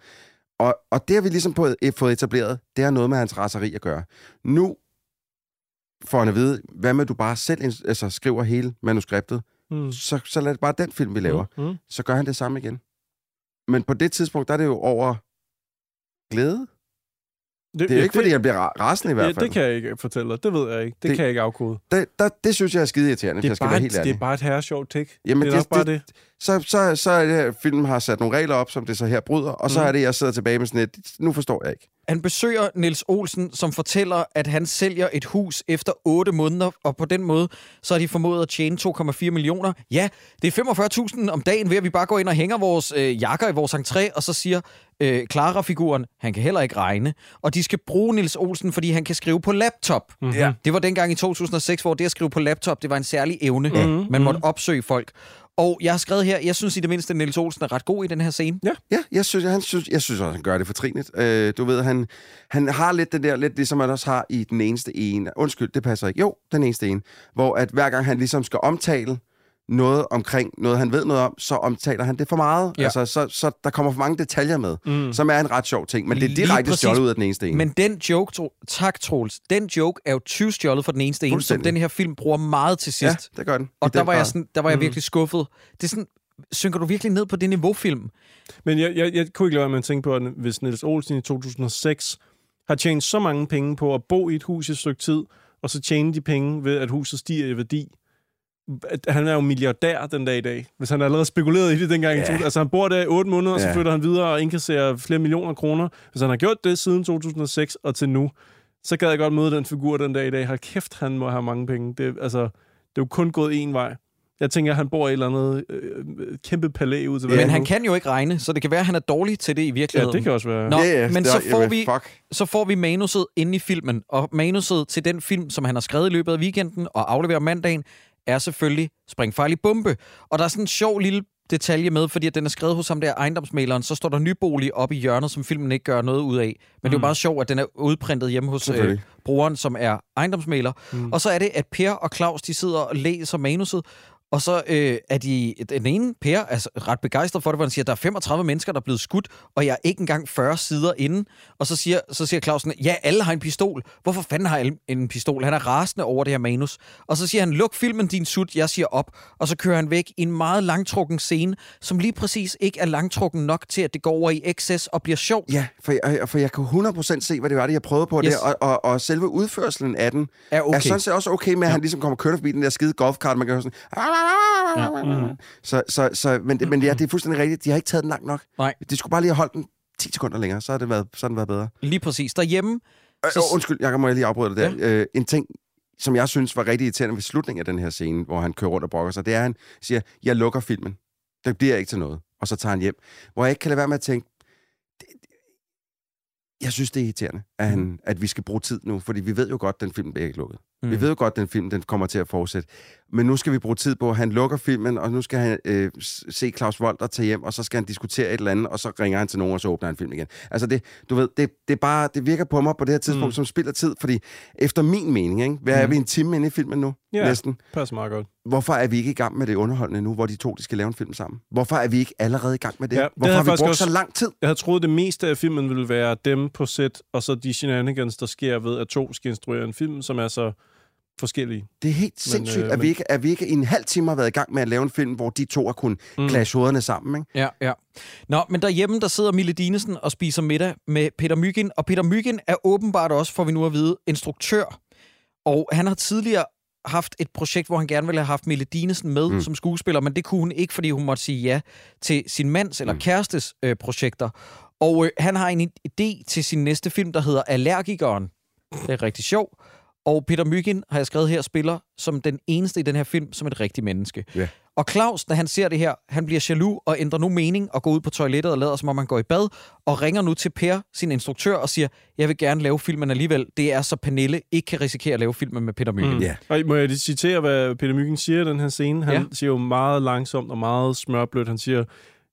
Og, og det har vi ligesom eh, fået etableret, det har noget med hans raseri at gøre. Nu får han at vide, hvad med du bare selv altså, skriver hele manuskriptet, Mm. så, så lad det bare den film, vi laver Mm. så gør han det samme igen. Men på det tidspunkt, der er det jo over glæde. Det er jo ikke, fordi jeg bliver ra- rasende i hvert Ja, fald. det kan jeg ikke fortælle dig. Det ved jeg ikke. Det, Det- det kan jeg ikke afkode. Det, der, det synes jeg er skide irriterende, Det hvis er, jeg skal bare være helt det ærlig. er bare et herresjovt tik. Jamen, det er nok det- bare det- det. Så, så, så er det, her, filmen har sat nogle regler op, som det så her bryder, og så Mm. er det, jeg sidder tilbage med sådan et, nu forstår jeg ikke. Han besøger Niels Olsen, som fortæller, at han sælger et hus efter 8 måneder, og på den måde, så har de formået at tjene 2,4 millioner. Ja, det er 45.000 om dagen ved, at vi bare går ind og hænger vores øh, jakker i vores entré, og så siger øh, Clara-figuren, han kan heller ikke regne. Og de skal bruge Niels Olsen, fordi han kan skrive på laptop. Mhm. Ja. Det var dengang i 2006, hvor det at skrive på laptop, det var en særlig evne. Mhm. Man måtte opsøge folk. Og jeg har skrevet her, jeg synes i det mindste, at Niels Olsen er ret god i den her scene. Ja. Ja, jeg synes, han synes, jeg synes også, han gør det fortrinligt. Øh, du ved, han, han har lidt det der, lidt ligesom man også har i den eneste ene. Undskyld, det passer ikke. Jo, den eneste ene. Hvor at hver gang han ligesom skal omtale noget omkring noget, han ved noget om, så omtaler han det for meget. Ja. Altså, så, så der kommer for mange detaljer med, Mm. som er en ret sjov ting. Men det er Lige direkte præcis. stjålet ud af den eneste ene. Men den joke, tro, tak Troels, den joke er jo 20 stjålet fra den eneste ene, som den her film bruger meget til ja, sidst. det gør den. I og der den var, jeg sådan, der var jeg Mm. virkelig skuffet. Det er sådan, synker du virkelig ned på det niveau film? Men jeg, jeg, jeg kunne ikke lade være med at tænke på, at hvis Niels Olsen i 2006 har tjent så mange penge på at bo i et hus i et stykke tid, og så tjene de penge ved, at huset stiger i værdi. Han er jo milliardær den dag i dag, hvis han allerede spekuleret i det dengang. Ja. Ja. Altså han bor der i otte måneder, og så Ja. flytter han videre og indkasserer flere millioner kroner. Hvis han har gjort det siden 2006 og til nu, så gad jeg godt møde den figur den dag i dag. Hold kæft, han må have mange penge. Det, altså, det er jo kun gået en vej. Jeg tænker, at han bor i et eller andet øh, kæmpe palæ ud til Men verden han kan jo ikke regne, så det kan være, at han er dårlig til det i Ja, virkeligheden. det kan også være. Nå, Ja, ja, men så får, vi, Fuck. så får vi manuset inde i filmen, og manuset til den film, som han har skrevet i løbet af weekenden og afleverer mandagen, er selvfølgelig Springfarlig Bombe. Og der er sådan en sjov lille detalje med, fordi at den er skrevet hos ham der ejendomsmaleren, så står der nybolig oppe i hjørnet, som filmen ikke gør noget ud af. Men det er jo Mm. bare sjovt, at den er udprintet hjemme hos øh, brugeren, som er ejendomsmaler. Mm. Og så er det, at Per og Claus, de sidder og læser manuset, og så øh, er de, den ene, Per, er altså ret begejstret for det, hvor han siger, at der er 35 mennesker, der er blevet skudt, og jeg er ikke engang 40 sider inde. Og så siger, så siger Clausen, ja, alle har en pistol. Hvorfor fanden har alle en pistol? Han er rasende over det her manus. Og så siger han, luk filmen, din sut, jeg siger op. Og så kører han væk i en meget langtrukken scene, som lige præcis ikke er langtrukken nok til, at det går over i excess og bliver sjovt. Ja, for jeg, for jeg kan 100% se, hvad det var, det jeg prøvede på Yes. der, og, og, og selve udførselen af den Er okay. er sådan set også okay med, at han ligesom kommer kørende forbi den der skide golfkart, man kan høre sådan... Ja. Mhm. Så, så, så, men, men ja, det er fuldstændig rigtigt. De har ikke taget den langt nok. Nej. De skulle bare lige have holdt den 10 sekunder længere, så har det været, så har den været bedre. Lige præcis. Derhjemme, Øh, Så- øh, undskyld, jeg må jeg lige afbryde dig der. Ja. Øh, en ting, som jeg synes var rigtig irriterende ved slutningen af den her scene, hvor han kører rundt og brokker sig, det er, at han siger, jeg lukker filmen. Det bliver ikke til noget. Og så tager han hjem. Hvor jeg ikke kan lade være med at tænke, jeg synes, det er irriterende, at, han, at vi skal bruge tid nu, fordi vi ved jo godt, at den film bliver ikke lukket. Mm. Vi ved jo godt, at den film den kommer til at fortsætte. Men nu skal vi bruge tid på, at han lukker filmen, og nu skal han øh, se Claus Volter tage hjem, og så skal han diskutere et eller andet, og så ringer han til nogen, og så åbner han film igen. Altså det, du ved, det, det, er bare, det virker på mig på det her tidspunkt, mm. som spilder tid, fordi efter min mening, ikke, hvad er vi en time inde i filmen nu? Ja. Næsten. Passer meget godt. Hvorfor er vi ikke i gang med det underholdende nu, hvor de to de skal lave en film sammen? Hvorfor er vi ikke allerede i gang med det? Ja, det Hvorfor har vi brugt også- så lang tid? Jeg havde troet, det meste af filmen ville være dem på sæt, og så de shenanigans, der sker ved, at to skal instruere en film, som er så forskellige. Det er helt Men, sindssygt, øh, at, vi men- ikke, at vi ikke i en halv time har været i gang med at lave en film, hvor de to har kunnet Mm. clashe hovederne sammen. Ikke? Ja, ja. Nå, men derhjemme, der sidder Mille Dinesen og spiser middag med Peter Myggen, og Peter Myggen er åbenbart også, får vi nu at vide, instruktør. Og han har tidligere haft et projekt, hvor han gerne ville have haft Mille Dinesen med mm. Som skuespiller, men det kunne hun ikke, fordi hun måtte sige ja til sin mands eller Mm. kærestes øh, projekter. Og øh, han har en idé til sin næste film, der hedder Allergikeren. Det er rigtig sjov. Og Peter Myggen, har jeg skrevet her, spiller som den eneste i den her film, som et rigtigt menneske. Ja. Og Claus, når han ser det her, han bliver jaloux og ændrer nu mening og går ud på toilettet og lader, som om han går i bad, og ringer nu til Per, sin instruktør, og siger, jeg vil gerne lave filmen alligevel. Det er så Pernille ikke kan risikere at lave filmen med Peter Myggen. Mm. Ja. Og må jeg lige citere, hvad Peter Myggen siger i den her scene? Han ja. siger jo meget langsomt og meget smørblødt. Han siger,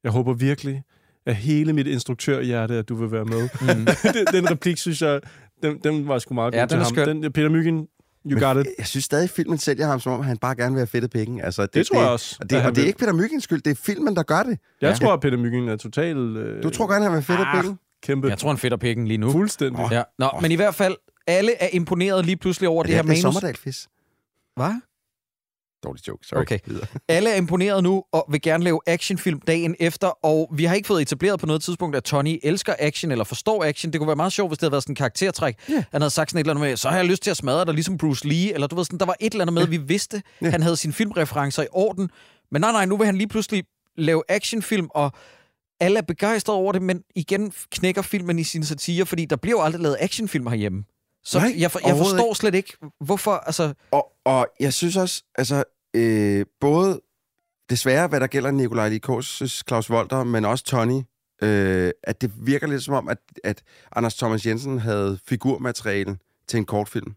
jeg håber virkelig af hele mit instruktørhjerte, at du vil være med. Mm. den, den replik, synes jeg, den, den var sgu meget Ja, god den til er ham. skøn. Den, Peter Myggen, you Men got it. Jeg synes stadig, at filmen sælger ham, som om han bare gerne vil have fedte penge. Altså, det, Det tror jeg også, Og det, og det er ikke Peter Myggens skyld, det er filmen, der gør det. Jeg Ja. tror, at Peter Myggen er totalt... Øh, Du tror gerne, han vil have fedte ah, penge? Kæmpe. Jeg tror, han fedter pikken lige nu. Fuldstændig. Ja. Nå, men i hvert fald, alle er imponeret lige pludselig over det, her det er manus. Sommerdalfis. Hvad? Dårlig joke, sorry. Okay. Alle er imponeret nu og vil gerne lave actionfilm dagen efter, og vi har ikke fået etableret på noget tidspunkt, at Tony elsker action eller forstår action. Det kunne være meget sjovt, hvis det havde været sådan en karaktertræk. Ja. Han havde sagt sådan et eller andet med, så har jeg lyst til at smadre dig, ligesom Bruce Lee, eller du ved sådan, der var et eller andet med, vi vidste, Ja. han havde sine filmreferencer i orden, men nej, nej, nu vil han lige pludselig lave actionfilm, og alle er begejstrede over det, men igen knækker filmen i sin satire, fordi der bliver jo aldrig lavet actionfilm herhjemme. Så Nej, jeg, for, jeg forstår slet ikke, hvorfor... Altså, Og, og jeg synes også, altså, øh, både desværre, hvad der gælder Nikolaj Likos, Claus Volter, men også Tony, øh, at det virker lidt som om, at, at Anders Thomas Jensen havde figurmateriale til en kortfilm,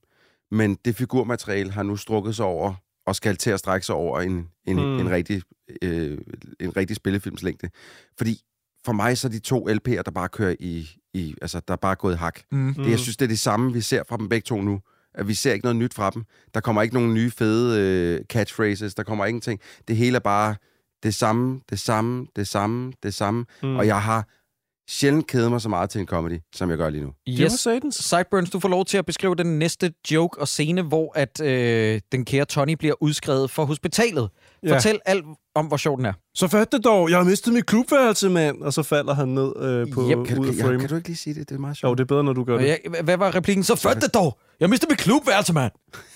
men det figurmateriale har nu strukket sig over og skal til at strække sig over en, en, hmm. en, rigtig, øh, en rigtig spillefilmslængde. Fordi for mig så er de to LP'er, der bare kører i, i altså der er bare gået hak. mm. Det, jeg synes, det er det samme, vi ser fra dem begge to nu. At vi ser ikke noget nyt fra dem. Der kommer ikke nogen nye fede øh, catchphrases. Der kommer ingenting. Det hele er bare det samme, det samme, det samme, det samme. Mm. Og jeg har sjældent kedet mig så meget til en comedy, som jeg gør lige nu. Yes. Sideburns, du får lov til at beskrive den næste joke og scene, hvor at øh, den kære Tony bliver udskrevet for hospitalet. Ja. Fortæl alt om, hvor sjov den er. Så fat det dog, jeg har mistet mit klubværelse, mand. Og så falder han ned øh, på Yep. Kan du, ud af ja, frame. kan du ikke lige sige det? Det er meget Jo, sjovt. det er bedre, når du gør Og det. jeg, hvad var replikken? Så født det dog! Jeg mistede mit klubværelse, mand!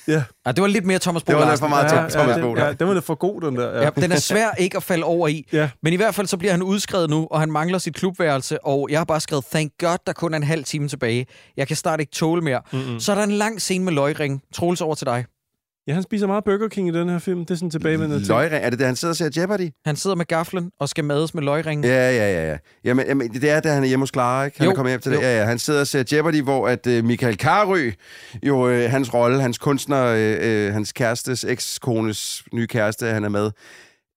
Ja. Ja, det var lidt mere Thomas Bo Det var lidt for meget ja, Thomas ja, Bo ja, den var lidt for god, den der. Ja. Ja, den er svær ikke at falde over i. Ja. Men i hvert fald så bliver han udskrevet nu, og han mangler sit klubværelse, og jeg har bare skrevet, thank god, der kun er en halv time tilbage. Jeg kan snart ikke tåle mere. Mm-mm. Så er der en lang scene med løgring. Troels over til dig. Ja, han spiser meget Burger King i den her film. Det er sådan tilbagevendende ting. Løgring, er det det, han sidder og ser Jeopardy? Han sidder med gaflen og skal mades med løgring. Ja, ja, ja. ja. Jamen, jamen, det er, da han er hjemme hos Clara, ikke? Han Jo, er kommet hjem til det. jo. Ja, ja. Han sidder og ser Jeopardy, hvor at uh, Michael Karø, jo øh, hans rolle, hans kunstner, øh, øh, hans kærestes, ekskones nye kæreste, han er med.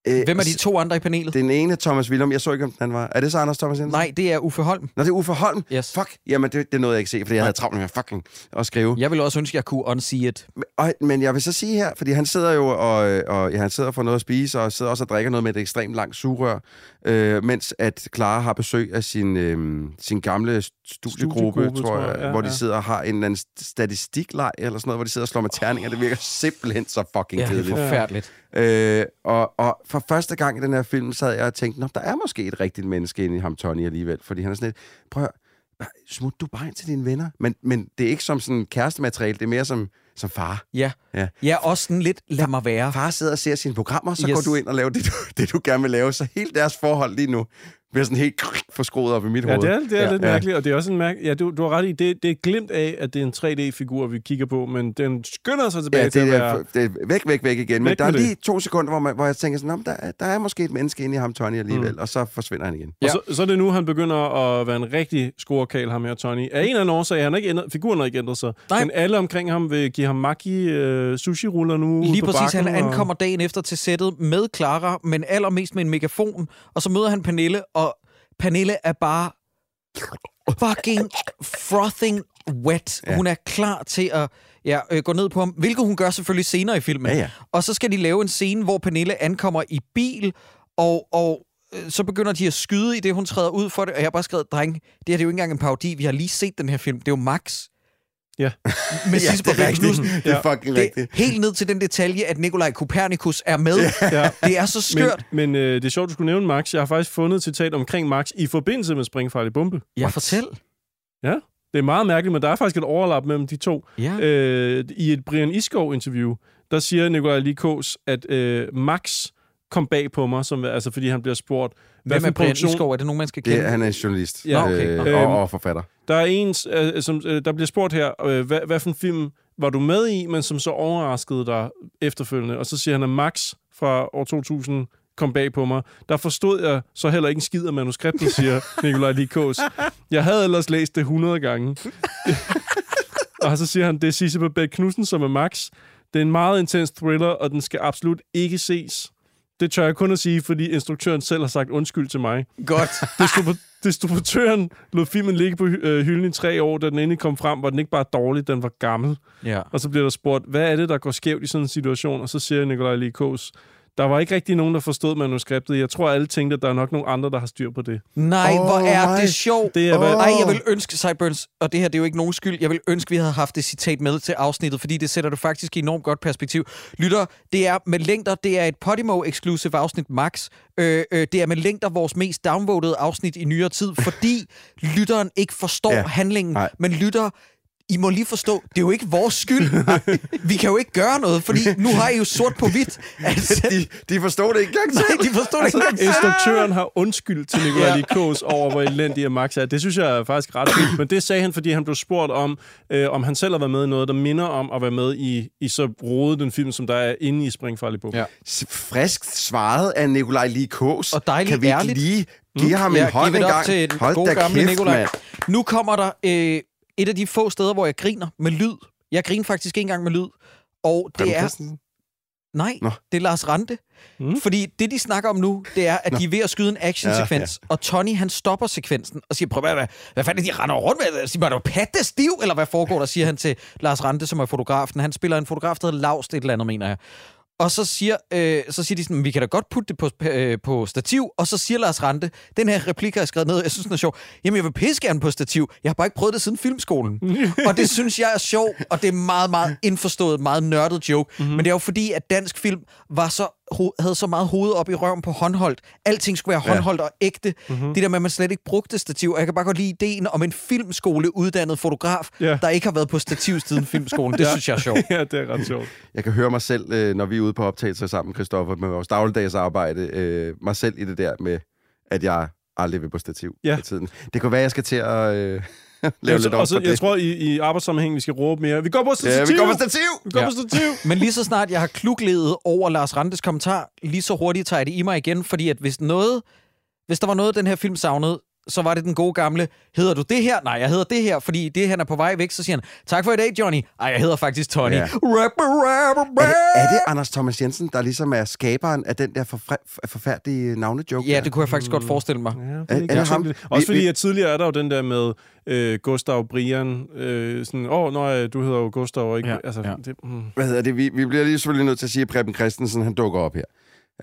Øh, Hvem er de to andre i panelet? Den ene er Thomas Willum. Jeg så ikke, om han var. Er det så Anders Thomas Jensen? Nej, det er Uffe Holm. Nå, det er Uffe Holm. Yes. Fuck. Jamen, det, det nåede jeg ikke se, fordi jeg havde travlt med at fucking at skrive. Jeg vil også ønske, at jeg kunne unsee it. Og, men jeg vil så sige her, fordi han sidder jo og, og ja, han sidder for noget at spise, og sidder også og drikker noget med et ekstremt langt sugerør, øh, mens at Clara har besøg af sin, øh, sin gamle studiegruppe, Studiegruppe, tror jeg, ja, hvor de ja. sidder og har en eller anden statistikleg, eller sådan noget, hvor de sidder og slår med terninger. Det virker simpelthen så fucking Ja, det er kedeligt. forfærdeligt. Øh, og, og for første gang i den her film, sad jeg og tænkte, Nå, der er måske et rigtigt menneske inde i ham, Tony, alligevel. Fordi han er sådan lidt, prøv at smut du bare ind til dine venner. Men, men det er ikke som sådan kærestemateriale, det er mere som, som far. Ja. Ja. Ja, også sådan lidt, lad mig være. Far sidder og ser sine programmer, så Yes. går du ind og laver det du, det, du gerne vil lave. Så hele deres forhold lige nu bliver sådan helt forskroet op i mit Ja, hoved. det er, det er Ja. ja. lidt Ja. mærkeligt, og det er også en mærke... Ja, du, du har ret i, det, det er glimt af, at det er en 3D-figur, vi kigger på, men den skynder sig tilbage Ja, til at det være... er, det er væk, væk, væk igen. Men Væk der er med det. lige to sekunder, hvor, man, hvor jeg tænker sådan, "Nå, men der, er- der er måske et menneske inde i ham, Tony, alligevel. Mm. Og så forsvinder han igen. Og så, så er det nu, han begynder at være en rigtig scorekal, ham her, Tony. Af en eller anden årsag, han har ikke ændret, figuren har ikke ændret sig. Nej. Men alle omkring ham vil give ham maki øh, sushi-ruller nu Lige på præcis, han bakken, og- ankommer dagen efter til sættet med Clara, men allermest med en megafon, og så møder han Pernille, og Pernille er bare fucking frothing wet. Ja. Hun er klar til at ja, øh, gå ned på ham, hvilket hun gør selvfølgelig senere i filmen. Ja, ja. Og så skal de lave en scene, hvor Pernille ankommer i bil, og, og øh, så begynder de at skyde i det, hun træder ud for det. Og jeg har bare skrevet, dreng, det her det er jo ikke engang en parodi. Vi har lige set den her film. Det er jo Max. Ja. Med Ja, det er rigtigt. Det er fucking Det rigtigt. helt ned til den detalje, at Nikolaj Kopernikus er med. Ja. Det er så skørt. Men, men øh, det er sjovt, du skulle nævne Max. Jeg har faktisk fundet et citat omkring Max i forbindelse med Springfarlig Bombe. Ja, fortæl. Ja, det er meget mærkeligt, men der er faktisk et overlap mellem de to. Ja. Øh, I et Brian Iskov-interview, der siger Nikolaj Likos, at øh, Max kom bag på mig, som, altså, fordi han bliver spurgt, Hvem er Brian Iskov? Er det nogen, man skal kende? Det, han er en journalist Ja, okay. øh, Øhm, og, og forfatter. Der er en, øh, som, øh, der bliver spurgt her, øh, hvad, hvad for en film var du med i, men som så overraskede dig efterfølgende. Og så siger han, at Max fra år 2000 kom bag på mig. Der forstod jeg så heller ikke en skid af manuskriptet, siger Nikolaj Likos. Jeg havde ellers læst det 100 gange. og så siger han, det er Sisse Babette Knudsen, som er Max. Det er en meget intens thriller, og den skal absolut ikke ses. Det tør jeg kun at sige, fordi instruktøren selv har sagt undskyld til mig. Godt. Distribu- distributøren lod filmen ligge på øh, hylden i tre år, da den endelig kom frem, var den ikke bare dårlig, den var gammel. Ja. Og så bliver der spurgt, hvad er det, der går skævt i sådan en situation? Og så siger Nikolaj Likos, der var ikke rigtig nogen, der forstod manuskriptet. Jeg tror, alle tænkte, at der er nok nogle andre, der har styr på det. Nej, Åh, hvor er nej. det sjovt. Det er, hvad- Ej, jeg vil ønske, Sideburns, og det her det er jo ikke nogen skyld, jeg vil ønske, vi havde haft det citat med til afsnittet, fordi det sætter det faktisk i enormt godt perspektiv. Lytter, det er med længder, det er et Podimo-exclusive afsnit max. Øh, øh, det er med længder vores mest downvotede afsnit i nyere tid, fordi lytteren ikke forstår ja. handlingen, Nej. men lytter I må lige forstå, det er jo ikke vores skyld. Vi kan jo ikke gøre noget, fordi nu har I jo sort på hvidt. Altså, de, de forstår det ikke engang nej, selv. de forstår det ikke engang selv. Instruktøren har undskyld til Nicolai. Likos over, hvor elendig Max er. Det synes jeg er faktisk ret fint. Men det sagde han, fordi han blev spurgt om, øh, om han selv har været med i noget, der minder om at være med i, i så rodet den film, som der er inde i Springfarlig Bog. Ja. S- Frisk svaret af Nikolaj Likos. Og dejligt Kan vi ikke ærligt. lige give ham en Ja, hånd give en gang? til Hold da kæft, Nikolaj. mand. Nu kommer der øh, et af de få steder, hvor jeg griner med lyd. Jeg griner faktisk ikke engang med lyd. Og det er... Nej, Nå. det er Lars Rante. Mm. Fordi det, de snakker om nu, det er, at de er ved at skyde en actionsekvens, ja, ja. og Tony, han stopper sekvensen og siger, prøv hvad, hvad, hvad fanden er de render rundt med? Siger, var du patte stiv, eller hvad foregår der, siger han til Lars Rante, som er fotografen. Han spiller en fotograf, der hedder Laust, et eller andet, mener jeg. Og så siger, øh, så siger de sådan, vi kan da godt putte det på, øh, på stativ. Og så siger Lars Rante, den her replik har jeg skrevet ned, jeg synes, den er sjov. Jamen, jeg vil gerne på stativ. Jeg har bare ikke prøvet det siden filmskolen. og det synes jeg er sjov, og det er meget, meget indforstået, meget nørdet joke. Mm-hmm. Men det er jo fordi, at dansk film var så, havde så meget hoved op i røven på håndholdt. Alting skulle være håndholdt og ægte. Mm-hmm. Det der med, at man slet ikke brugte stativ. Og jeg kan bare godt lide ideen om en filmskole uddannet fotograf, Ja. der ikke har været på stativ siden filmskolen. Det synes jeg er sjovt. ja, det er ret sjovt. Jeg kan høre mig selv, øh, når vi er ude på optagelser sammen, Christoffer, med vores dagligdags arbejde, øh, mig selv i det der med, at jeg aldrig vil på stativ Ja. i tiden. Det kunne være, at jeg skal til at øh, lave lidt så, om og så, på det. jeg tror, i, i arbejdssammenhæng, vi skal råbe mere. Vi går på stativ! ja, vi går på stativ! Vi går Ja. på stativ! Men lige så snart jeg har klugledet over Lars Randes kommentar, lige så hurtigt tager jeg det i mig igen, fordi at hvis noget, hvis der var noget, den her film savnede, så var det den gode gamle, hedder du det her? Nej, jeg hedder det her, fordi det han er på vej væk, så siger han, tak for i dag, Johnny. Ej, jeg hedder faktisk Tony. Ja. Er det, er det. Anders Thomas Jensen, der ligesom er skaberen af den der forfre- forfærdelige navnejoke? Ja, det kunne jeg faktisk godt forestille mig. Ja, det Er- er, er det ham? Også fordi, at tidligere er der jo den der med øh, Gustav Brian. Øh, sådan, åh, oh, nej, du hedder jo Gustav, og ikke... Ja, altså, ja. Det, mm. Hvad hedder det? Vi, vi bliver lige selvfølgelig nødt til at sige, at Preben Christensen, han dukker op her.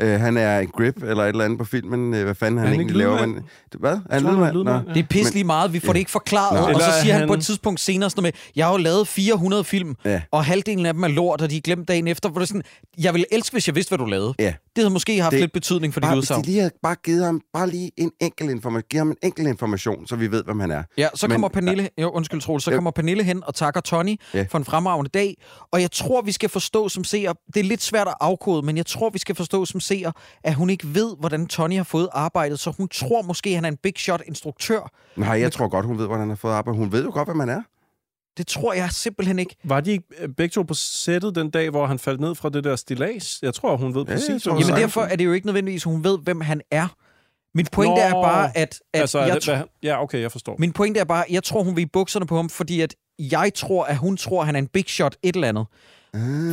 Uh, han er en grip eller et eller andet på filmen. Uh, hvad fanden han, han egentlig ikke laver. Men, hvad? Er han lydmand? Nå. ja. Det er pisse lige meget, vi får det ikke forklaret, Nej. og så Eller er siger han, han- på et tidspunkt senere sådan noget med, jeg har jo lavet 400 film, Ja. og halvdelen af dem er lort, og de er glemt dagen efter, hvor det er sådan, jeg ville elske, hvis jeg vidste, hvad du lavede. Ja. Det havde måske haft Det- lidt betydning for dit Bare, hvis udsagn. de lige havde bare givet ham bare lige en enkelt information, givet ham en enkelt information, så vi ved, hvem han er. Ja, så Men- kommer Pernille, jo, undskyld Troels, så Ja. kommer Pernille hen og takker Tony Ja. for en fremragende dag. Og jeg tror, vi skal forstå som seer, det er lidt svært at afkode, men jeg tror, vi skal forstå som seer, at hun ikke ved, hvordan Tony har fået arbejdet, så hun tror måske, han er en big shot instruktør. Nej, jeg tror godt, hun ved, hvordan han har fået arbejde. Hun ved jo godt, hvem han er. Det tror jeg simpelthen ikke. Var de ikke øh, begge to på sættet den dag, hvor han faldt ned fra det der stilas? Jeg tror, hun ved Ja, præcis, hvem Jamen er. derfor er det jo ikke nødvendigvis, at hun ved, hvem han er. Min pointe er Nå. bare, at, at Altså, er jeg, det, hvad, ja, okay, jeg forstår. min pointe er bare, jeg tror, hun vil i bukserne på ham, fordi at jeg tror, at hun tror, at han er en big shot et eller andet.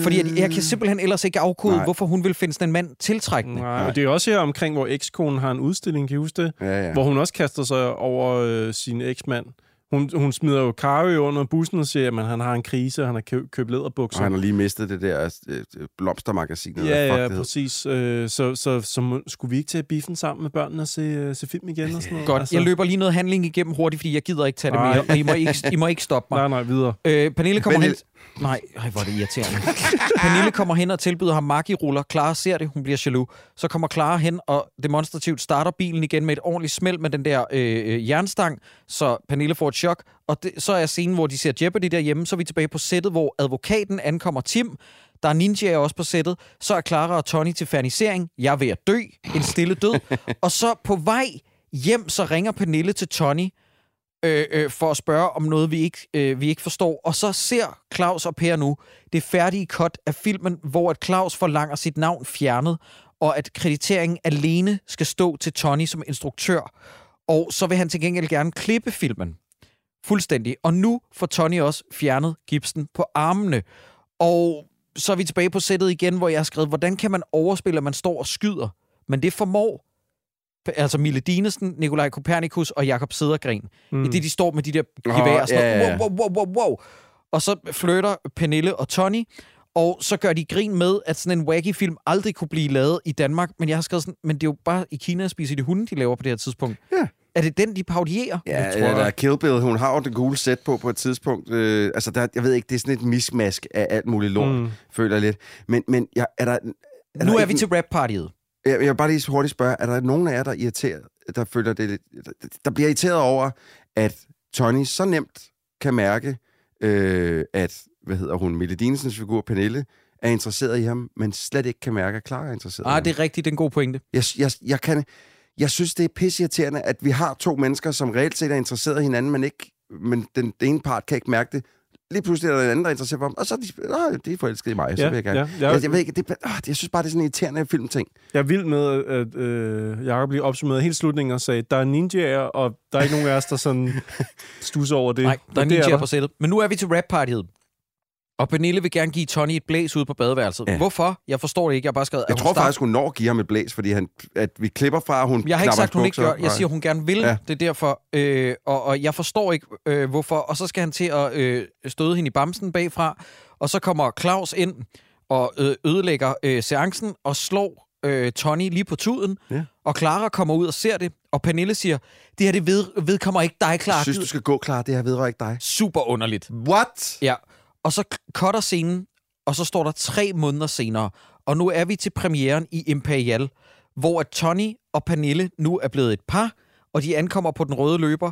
Fordi at jeg kan simpelthen ellers ikke afkode, Nej. hvorfor hun vil finde sådan en mand tiltrækkende. Nej, og det er også her omkring, hvor ekskonen har en udstilling, kan I huske det? Ja, ja. Hvor hun også kaster sig over øh, sin eksmand. Hun, hun smider jo Kari under bussen og siger, at han har en krise, og han har kø- købt læderbukser. Og han har lige mistet det der øh, blomstermagasin. eller hvad Ja, ja, det præcis. Øh, så, så, så skulle vi ikke til biffen sammen med børnene og se, øh, se film igen og sådan noget? Godt, jeg løber lige noget handling igennem hurtigt, fordi jeg gider ikke tage det Nej. mere, og I må ikke, I må ikke stoppe mig. Nej, nej, videre. Øh, Pernille kommer Pernille- hen... Nej, ej, hvor er det irriterende. Pernille kommer hen og tilbyder ham Maggi-ruller. Clara ser det, hun bliver jaloux. Så kommer Clara hen og demonstrativt starter bilen igen med et ordentligt smæld med den der øh, øh, jernstang, så Pernille får et chok. Og det, så er scenen, hvor de ser Jeopardy derhjemme, så er vi tilbage på sættet, hvor advokaten ankommer Tim. Der er ninjaer også på sættet. Så er Clara og Tony til fernisering. Jeg er ved at dø. En stille død. og så på vej hjem, så ringer Pernille til Tony, øh, øh, for at spørge om noget, vi ikke, øh, vi ikke forstår. Og så ser Claus og Per nu det færdige cut af filmen, hvor at Claus forlanger sit navn fjernet, og at krediteringen alene skal stå til Tony som instruktør. Og så vil han til gengæld gerne klippe filmen. Fuldstændig. Og nu får Tony også fjernet gipsen på armene. Og så er vi tilbage på sættet igen, hvor jeg har skrevet, hvordan kan man overspille, at man står og skyder? Men det formår altså Mille Dinesen, Nikolaj Kopernikus og Jakob Sedergren. Mm. I det, de står med de der sådan ja, noget, ja. wow, wow, wow, wow, wow. Og så flytter Pernille og Tony, og så gør de grin med, at sådan en wacky-film aldrig kunne blive lavet i Danmark. Men jeg har skrevet sådan, men det er jo bare i Kina at spise de hunde, de laver på det her tidspunkt. Ja. Er det den, de parodierer? Ja, Jeg tror, ja, der er Kill Bill. Hun har jo det gule sæt på på et tidspunkt. Øh, altså, der, jeg ved ikke, det er sådan et mismask af alt muligt lort, Mm. føler jeg lidt. Men, men ja, er der... Er Nu der er ikke vi til rap-partiet. Jeg, jeg vil bare lige så hurtigt spørge, er der nogen af jer, der, er irriteret, der føler det lidt, der bliver irriteret over, at Tony så nemt kan mærke øh, at, hvad hedder hun, Mille Dinesens figur, Pernille, er interesseret i ham, men slet ikke kan mærke, at Clara er interesseret i Ah, ham. det er rigtigt, det er en god pointe. Jeg, jeg, jeg, kan, jeg synes, det er pisseirriterende, at vi har to mennesker, som reelt set er interesseret i hinanden, men, ikke, men den, den ene part kan ikke mærke det. Lige pludselig er der en anden, der er interesseret for ham, og så er de, de er forelskede i mig, så Ja, vil jeg gerne. ja, Ja, jeg, jeg, ved ikke, det, øh, jeg synes bare, det er sådan en irriterende filmting. Jeg er vild med, at øh, Jacob lige opsummerede helt slutningen og sagde, der er ninjaer, og der er ikke nogen af os, der sådan stusser over det. Nej, der er ninjaer på sættet. Men nu er vi til rap-partiet. Og Pernille vil gerne give Tony et blæs ud på badeværelset. Ja. Hvorfor? Jeg forstår det ikke. Jeg har bare skrevet... at Jeg tror start- faktisk, hun når at give ham et blæs, fordi han, at vi klipper fra, at hun Jeg har ikke sagt, hun ikke gør. Jeg siger, hun gerne vil. Ja. Ja. Det er derfor. Øh, og, og jeg forstår ikke, øh, hvorfor. Og så skal han til at øh, støde hende i bamsen bagfra. Og så kommer Claus ind og øh, ødelægger øh, seancen og slår øh, Tony lige på tuden. Ja. Og Clara kommer ud og ser det. Og Pernille siger, det her det ved, vedkommer ikke dig, Clara. Jeg synes, du skal gå klar. Det her vedrører ikke dig. Super underligt. What? Ja, og så cutter scenen, og så står der tre måneder senere. Og nu er vi til premieren i Imperial, hvor at Tony og Pernille nu er blevet et par, og de ankommer på den røde løber.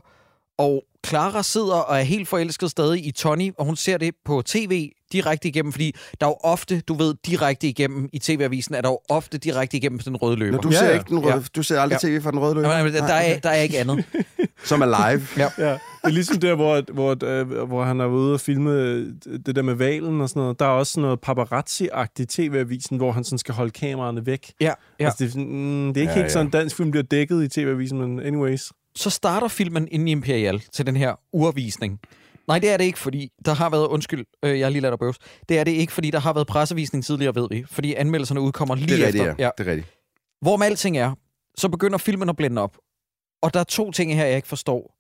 Og Clara sidder og er helt forelsket stadig i Tony, og hun ser det på tv direkte igennem, fordi der er jo ofte, du ved, direkte igennem i tv-avisen, er der jo ofte direkte igennem den røde løber. Når du Ja, ser ja. ikke den røde, Ja. du ser aldrig Ja. tv fra den røde løber? Nå, men der, der, er, der er ikke andet. Som er live. Ja. Ja, det er ligesom der, hvor, hvor, øh, hvor han er ude og filme øh, det der med valen og sådan noget. Der er også sådan noget paparazzi-agtigt i tv-avisen, hvor han sådan skal holde kameraerne væk. Ja, ja. Altså, det, er, sådan, mm, det er ikke Ja, helt ja. sådan, dansk film bliver dækket i tv-avisen, men anyways. så starter filmen inde i Imperial til den her urvisning. Nej, det er det ikke, fordi der har været, undskyld, øh, jeg har lige ladet dig bøvs. Det er det ikke, fordi der har været pressevisning tidligere, ved vi. Fordi anmeldelserne udkommer lige Det er efter. rigtigt, ja. Det er rigtigt. Hvorom alting er, så begynder filmen at blænde op. Og der er to ting her, jeg ikke forstår.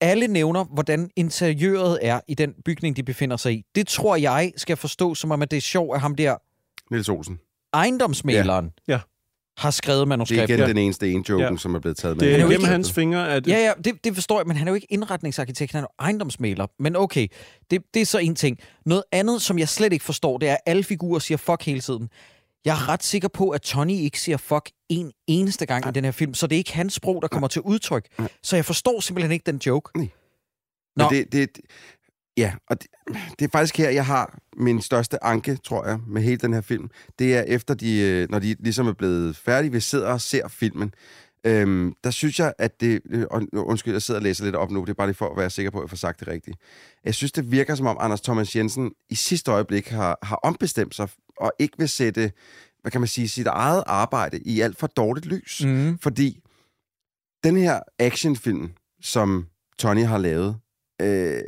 Alle nævner, hvordan interiøret er i den bygning, de befinder sig i. Det tror jeg skal forstå, som om at det er sjovt, at ham der Niels Olsen. ejendomsmaleren Ja. Har skrevet Det er manuskriptet. igen Ja. den eneste en joken, Ja. som er blevet taget med. Det er jo gennem ikke- hans fingre, at... Ja, ja, det, det forstår jeg, men han er jo ikke indretningsarkitekt, han er jo ejendomsmaler. Men okay, det, det er så en ting. Noget andet, som jeg slet ikke forstår, det er, at alle figurer siger fuck hele tiden. Jeg er ret sikker på, at Tony ikke siger fuck en eneste gang i den her film, så det er ikke hans sprog, der kommer til udtryk. Så jeg forstår simpelthen ikke den joke. Nej. Nå. Men det, det, ja, og det, det er faktisk her, jeg har min største anke, tror jeg, med hele den her film. Det er efter, de, øh, når de ligesom er blevet færdige, vi sidder og ser filmen. Øhm, der synes jeg, at det... øh, undskyld, jeg sidder og læser lidt op nu. Det er bare lige for at være sikker på, at jeg får sagt det rigtigt. Jeg synes, det virker som om Anders Thomas Jensen i sidste øjeblik har, har ombestemt sig og ikke vil sætte, hvad kan man sige, sit eget arbejde i alt for dårligt lys. Mm. Fordi den her actionfilm, som Tony har lavet, øh,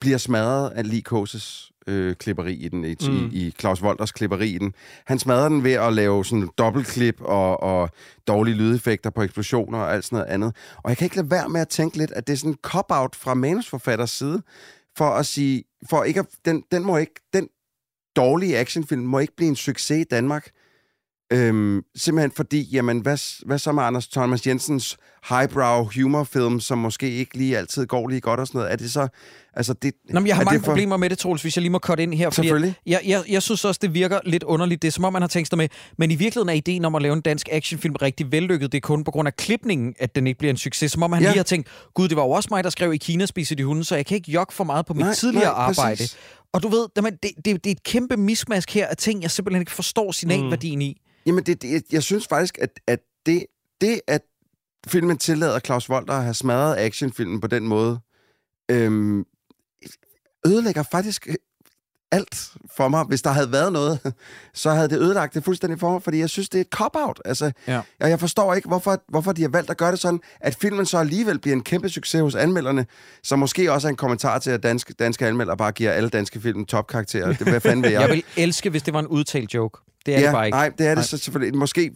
bliver smadret af Lee Koses øh, klipperi i den, i, Mm. i, i Claus Wolters klipperi i den. Han smadrer den ved at lave sådan dobbeltklip og, og dårlige lydeffekter på eksplosioner og alt sådan noget andet. Og jeg kan ikke lade være med at tænke lidt, at det er sådan en cop-out fra manusforfatters side, for at sige, for ikke at, den, den må ikke, den dårlige actionfilm må ikke blive en succes i Danmark. Øhm, simpelthen fordi, jamen, hvad, hvad så med Anders Thomas Jensens highbrow humorfilm, som måske ikke lige altid går lige godt og sådan noget? Er det så... Altså, det, Nå, men jeg har mange for- problemer med det, Troels, hvis jeg lige må korte ind her. Selvfølgelig. Jeg, jeg, jeg synes også, det virker lidt underligt. Det er som om, man har tænkt sig med. Men i virkeligheden er ideen om at lave en dansk actionfilm rigtig vellykket. Det er kun på grund af klipningen, at den ikke bliver en succes. Som om han Ja. lige har tænkt, gud, det var jo også mig, der skrev i Kina spiser de hunde, så jeg kan ikke jogge for meget på mit Nej, tidligere nej, præcis. arbejde. Og du ved, det, det, det er et kæmpe mismask her af ting, jeg simpelthen ikke forstår signalværdien i. Jamen, det, det, jeg synes faktisk, at, at det, det, at filmen tillader Claus Volter at have smadret actionfilmen på den måde, øhm, ødelægger faktisk alt for mig. Hvis der havde været noget, så havde det ødelagt det fuldstændig for mig, fordi jeg synes, det er et cop-out. Altså, Ja. og jeg forstår ikke, hvorfor, hvorfor de har valgt at gøre det sådan, at filmen så alligevel bliver en kæmpe succes hos anmelderne, som måske også er en kommentar til, at danske, danske anmeldere bare giver alle danske film topkarakterer. Det, hvad fanden vil jeg? Jeg vil elske, hvis det var en udtalt joke. Det er ja, det bare ikke. Nej, det er det Nej. så selvfølgelig. Måske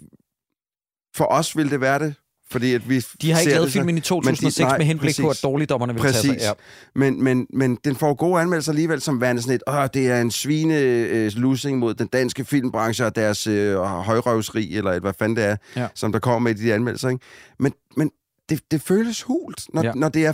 for os vil det være det, fordi at vi De har ikke ser lavet filmen i men 2006 de- nej, med henblik på, at præcis. dårligdommerne vil tage Præcis. sig. Ja. Men, men, men den får gode anmeldelser alligevel, som værende sådan et, Åh, det er en svine øh, losing mod den danske filmbranche og deres øh, højrøvsrig, eller et, hvad fanden det er, Ja. som der kommer med i de anmeldelser. Ikke? Men, men det, det føles hult, når, Ja. når det er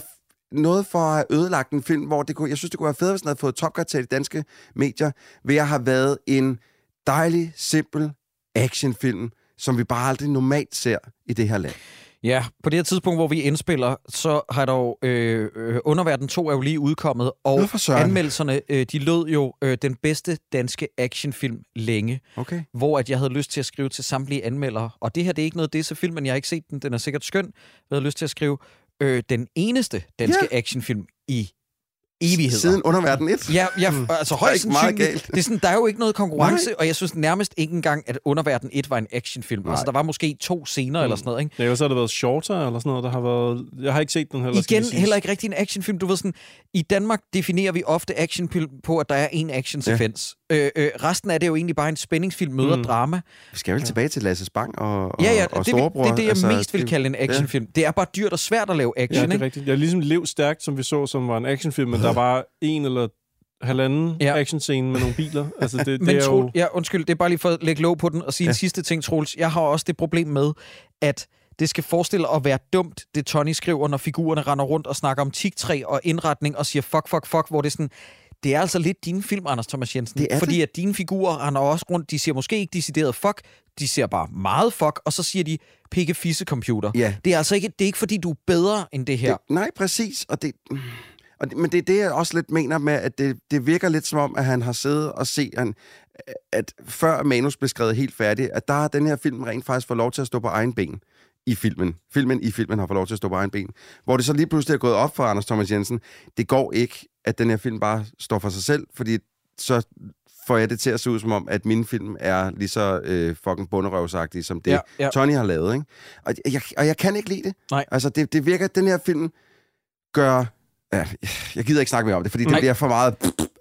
noget for at have ødelagt en film, hvor det kunne, jeg synes, det kunne være fedt, hvis den havde fået topkarakter i de danske medier, ved at have været en dejlig, simpel actionfilm, som vi bare aldrig normalt ser i det her land. Ja, på det her tidspunkt, hvor vi indspiller, så har der jo øh, øh, Underverden 2 er jo lige udkommet, og anmeldelserne, øh, de lød jo øh, den bedste danske actionfilm længe, Okay. hvor at jeg havde lyst til at skrive til samtlige anmeldere, og det her det er ikke noget det film, men jeg har ikke set den, den er sikkert skøn, jeg havde lyst til at skrive øh, den eneste danske ja. actionfilm i evigheder. Siden underverden 1. Ja, ja altså Der er højst meget galt. Det er sådan, der er jo ikke noget konkurrence, Nej. og jeg synes nærmest ikke engang, at Underverden 1 var en actionfilm. Nej. Altså, der var måske to scener mm. eller sådan noget, ikke? Ja, ellers har det været shorter eller sådan noget, der har været... Jeg har ikke set den heller, Igen heller ikke rigtig en actionfilm. Du ved sådan, i Danmark definerer vi ofte actionfilm på, at der er en actionsekvens. Ja. Øh, øh, resten af det er jo egentlig bare en spændingsfilm møder Mm. drama. Vi skal vel tilbage til Lasse Spang og, og, Ja, ja, og det, det, storebror. det er det, jeg altså, mest vil kalde en actionfilm. Det er bare dyrt og svært at lave Ja, action, det er ikke? rigtigt. Jeg er ligesom Lev Stærkt, som vi så, som var en actionfilm, men der var en eller halvanden Ja. ja. actionscene med nogle biler. Altså, det, det Men er Troel, jo... ja, undskyld, det er bare lige for at lægge låg på den og sige ja. Ja. en sidste ting, Troels. Jeg har også det problem med, at det skal forestille at være dumt, det Tony skriver, når figurerne render rundt og snakker om tigtræ og indretning og siger fuck, fuck, fuck, hvor det er sådan, det er altså lidt din film, Anders Thomas Jensen. Det er fordi det. at dine figurer render også rundt, de siger måske ikke decideret fuck, de siger bare meget fuck, og så siger de pikke fisse computer. Ja. Det er altså ikke, det er ikke fordi, du er bedre end det her. Det, nej, præcis. Og det, og det, men det er det, jeg også lidt mener med, at det, det virker lidt som om, at han har siddet og set, han, at før manus blev skrevet helt færdigt, at der har den her film rent faktisk fået lov til at stå på egen ben i filmen. Filmen i filmen har fået lov til at stå på egen ben. Hvor det så lige pludselig er gået op for Anders Thomas Jensen, det går ikke, at den her film bare står for sig selv, fordi så får jeg det til at se ud som om, at min film er lige så øh, fucking bunderøvsagtig, som det Ja, ja. Tony har lavet. Ikke? Og, jeg, og jeg kan ikke lide det. Nej. Altså, det, det virker, at den her film gør... Ja, jeg gider ikke snakke mere om det, fordi det Nej. bliver for meget...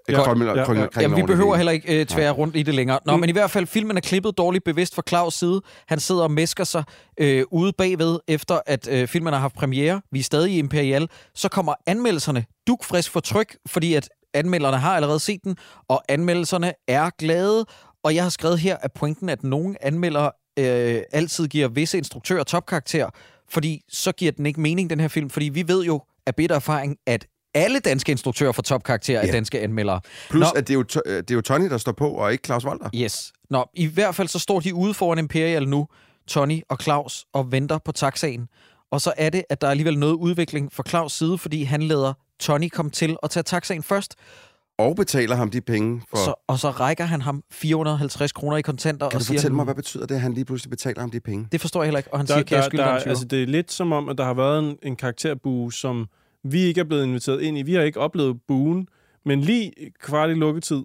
Ja, krømmel- ja, krømmel- ja. Jamen, vi behøver heller ikke øh, tvære rundt i det længere. Nå, Mm. men i hvert fald, filmen er klippet dårligt bevidst fra Claus' side. Han sidder og mesker sig øh, ude bagved, efter at øh, filmen har haft premiere. Vi er stadig i Imperial. Så kommer anmeldelserne dugfrisk for tryk, fordi at anmelderne har allerede set den, og anmeldelserne er glade. Og jeg har skrevet her, at pointen er, at nogle anmeldere øh, altid giver visse instruktører topkarakter, fordi så giver den ikke mening, den her film. Fordi vi ved jo af bitter erfaring, at alle danske instruktører får topkarakter af Ja. danske anmeldere. Plus, Nå. at det er, jo, øh, det er jo Tony, der står på, og ikke Claus Walter. Yes. Nå, i hvert fald så står de ude foran Imperial nu, Tony og Claus, og venter på taxaen. Og så er det, at der er alligevel noget udvikling fra Claus' side, fordi han lader Tony komme til at tage taxaen først, Og betaler ham de penge for... så, og så rækker han ham 450 kroner i kontanter kan og du siger, fortælle mig, hvad betyder det, at han lige pludselig betaler ham de penge? det forstår jeg heller ikke, og han Der, siger, kan jeg der, skylde der, dig en 20? altså, det er lidt som om, at der har været en, en karakterbue, som vi ikke er blevet inviteret ind i. Vi har ikke oplevet buen, men lige kvart i lukketid,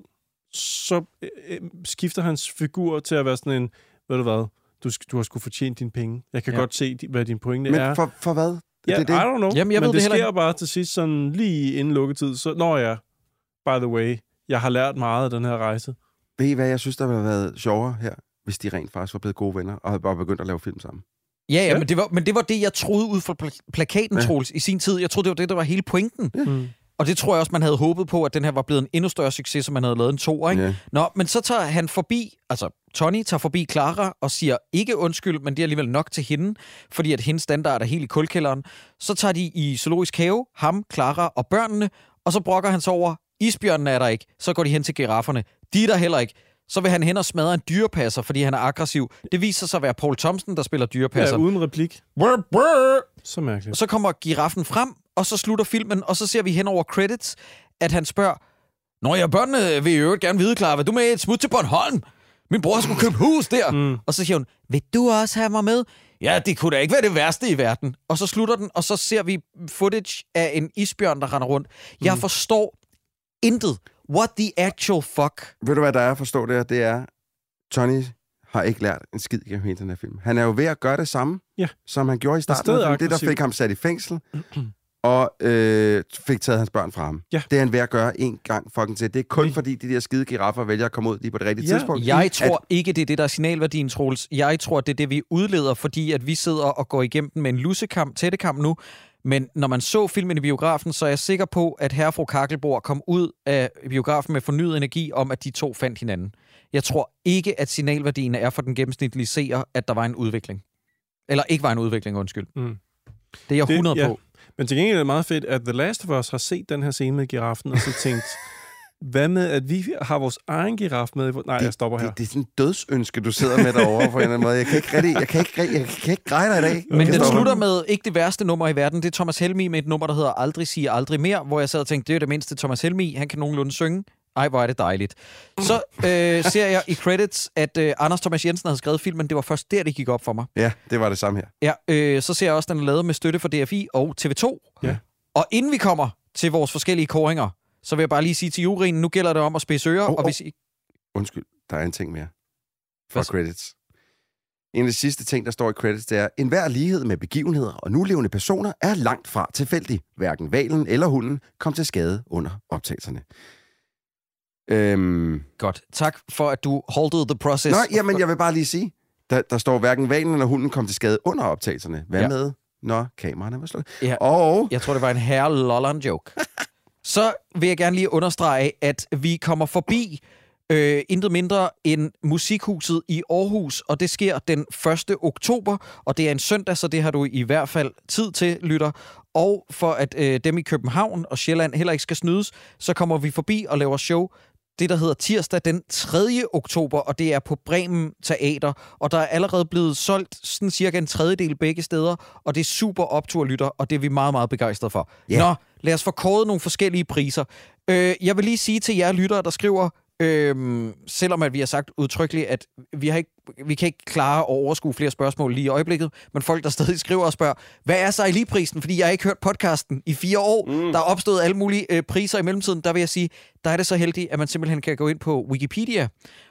så øh, øh, skifter hans figur til at være sådan en, ved du hvad, du, du har sgu fortjent dine penge. Jeg kan Ja. godt se, hvad din pointe Men er. for, for hvad? Ja, det er det. I don't know. Jamen, jeg men ved det, det heller sker ikke. bare til sidst sådan lige inden lukketid. Så når jeg, by the way, jeg har lært meget af den her rejse. Ved I hvad, jeg synes, der ville have været sjovere her, hvis de rent faktisk var blevet gode venner, og havde bare begyndt at lave film sammen. Ja, ja, Ja. men det, var, men det var det, jeg troede ud fra pla- plakaten, Ja. ja. Troels, i sin tid. Jeg troede, det var det, der var hele pointen. Mm. Og det tror jeg også, man havde håbet på, at den her var blevet en endnu større succes, som man havde lavet en to, ikke? Ja. Nå, men så tager han forbi, altså Tony tager forbi Clara og siger ikke undskyld, men det er alligevel nok til hende, fordi at hendes standard er helt i kulkælderen. Så tager de i zoologisk have, ham, Clara og børnene, og så brokker han sig over, isbjørnen er der ikke. Så går de hen til girafferne. De er der heller ikke. Så vil han hen og smadre en dyrepasser, fordi han er aggressiv. Det viser sig at være Paul Thompson, der spiller Ja, dyrepasser. uden replik. Brr, brr. Så mærkeligt. Så kommer giraffen frem, og så slutter filmen, og så ser vi hen over credits, at han spørger, Nå ja, børnene vil jo gerne vide, Clara, vil du med et smut til Bornholm? Min bror skulle købe hus der. Mm. Og så siger hun, vil du også have mig med? Ja, det kunne da ikke være det værste i verden. Og så slutter den, og så ser vi footage af en isbjørn, der render rundt. Jeg forstår intet. What the actual fuck? Ved du, hvad der er at forstå der? Det er, Tony har ikke lært en skid gennem hele den her film. Han er jo ved at gøre det samme, Ja. som han gjorde i starten. filmen. Det, der fik ham sat i fængsel, og øh, fik taget hans børn fra ham. Ja. Det er han ved at gøre en gang fucking til. Det er kun fordi, de der skide giraffer vælger at komme ud lige på det rigtige Ja. tidspunkt. Jeg tror ikke, det er det, der er signalværdien, Troels. Jeg tror, det er det, vi udleder, fordi at vi sidder og går igennem den med en lussekamp, tættekamp nu. Men når man så filmen i biografen, så er jeg sikker på, at herre fru Kakkelborg kom ud af biografen med fornyet energi om, at de to fandt hinanden. Jeg tror ikke, at signalværdien er for den gennemsnitlige seer, at der var en udvikling. Eller ikke var en udvikling, undskyld. Mm. Det er jeg 100 ja. på. Men til gengæld er det meget fedt, at The Last of Us har set den her scene med giraffen, og så tænkt, Hvad med, at vi har vores egen giraf med? Nej, jeg stopper her. Det, det er sådan en dødsønske, du sidder med derovre på en eller anden måde. Jeg kan ikke rigtig, jeg kan ikke, jeg kan ikke greje dig i dag. Men den slutter med ikke det værste nummer i verden. Det er Thomas Helmi med et nummer, der hedder Aldrig sige aldrig mere, hvor jeg sad og tænkte, det er det mindste Thomas Helmi. Han kan nogenlunde synge. Ej, hvor er det dejligt. Så øh, ser jeg i credits, at øh, Anders Thomas Jensen havde skrevet filmen. Det var først der, det gik op for mig. Ja, det var det samme her. Ja, øh, så ser jeg også, at den er lavet med støtte fra DFI og TV2. Ja. Og inden vi kommer til vores forskellige koringer, så vil jeg bare lige sige til juryen, nu gælder det om at spidse ører, Hov, og hvis I... Undskyld, der er en ting mere. For credits. En af de sidste ting, der står i credits, det er, en hver lighed med begivenheder og nulevende personer er langt fra tilfældig. Hverken valen eller hunden kom til skade under optagelserne. Øhm, Godt. Tak for, at du holded the process. Nå, jamen, jeg vil bare lige sige, der, der står hverken valen eller hunden kom til skade under optagelserne. Hvad ja. med, når kameraerne var slukket? Ja. Og Jeg tror, det var en herre Lolland joke. Så vil jeg gerne lige understrege, at vi kommer forbi øh, intet mindre end Musikhuset i Aarhus, og det sker den 1. oktober, og det er en søndag, så det har du i hvert fald tid til, lytter. Og for at øh, dem i København og Sjælland heller ikke skal snydes, så kommer vi forbi og laver show det, der hedder tirsdag den 3. oktober, og det er på Bremen Teater. Og der er allerede blevet solgt sådan cirka en tredjedel begge steder, og det er super optur, lytter, og det er vi meget, meget begejstrede for. Ja. Nå, lad os få kåret nogle forskellige priser. Øh, jeg vil lige sige til jer lyttere, der skriver, Øhm, selvom at vi har sagt udtrykkeligt, at vi, har ikke, vi kan ikke klare at overskue flere spørgsmål lige i øjeblikket, men folk, der stadig skriver og spørger, hvad er så lige prisen? Fordi jeg har ikke hørt podcasten i fire år. Mm. Der er opstået alle mulige øh, priser i mellemtiden. Der vil jeg sige, der er det så heldigt, at man simpelthen kan gå ind på Wikipedia,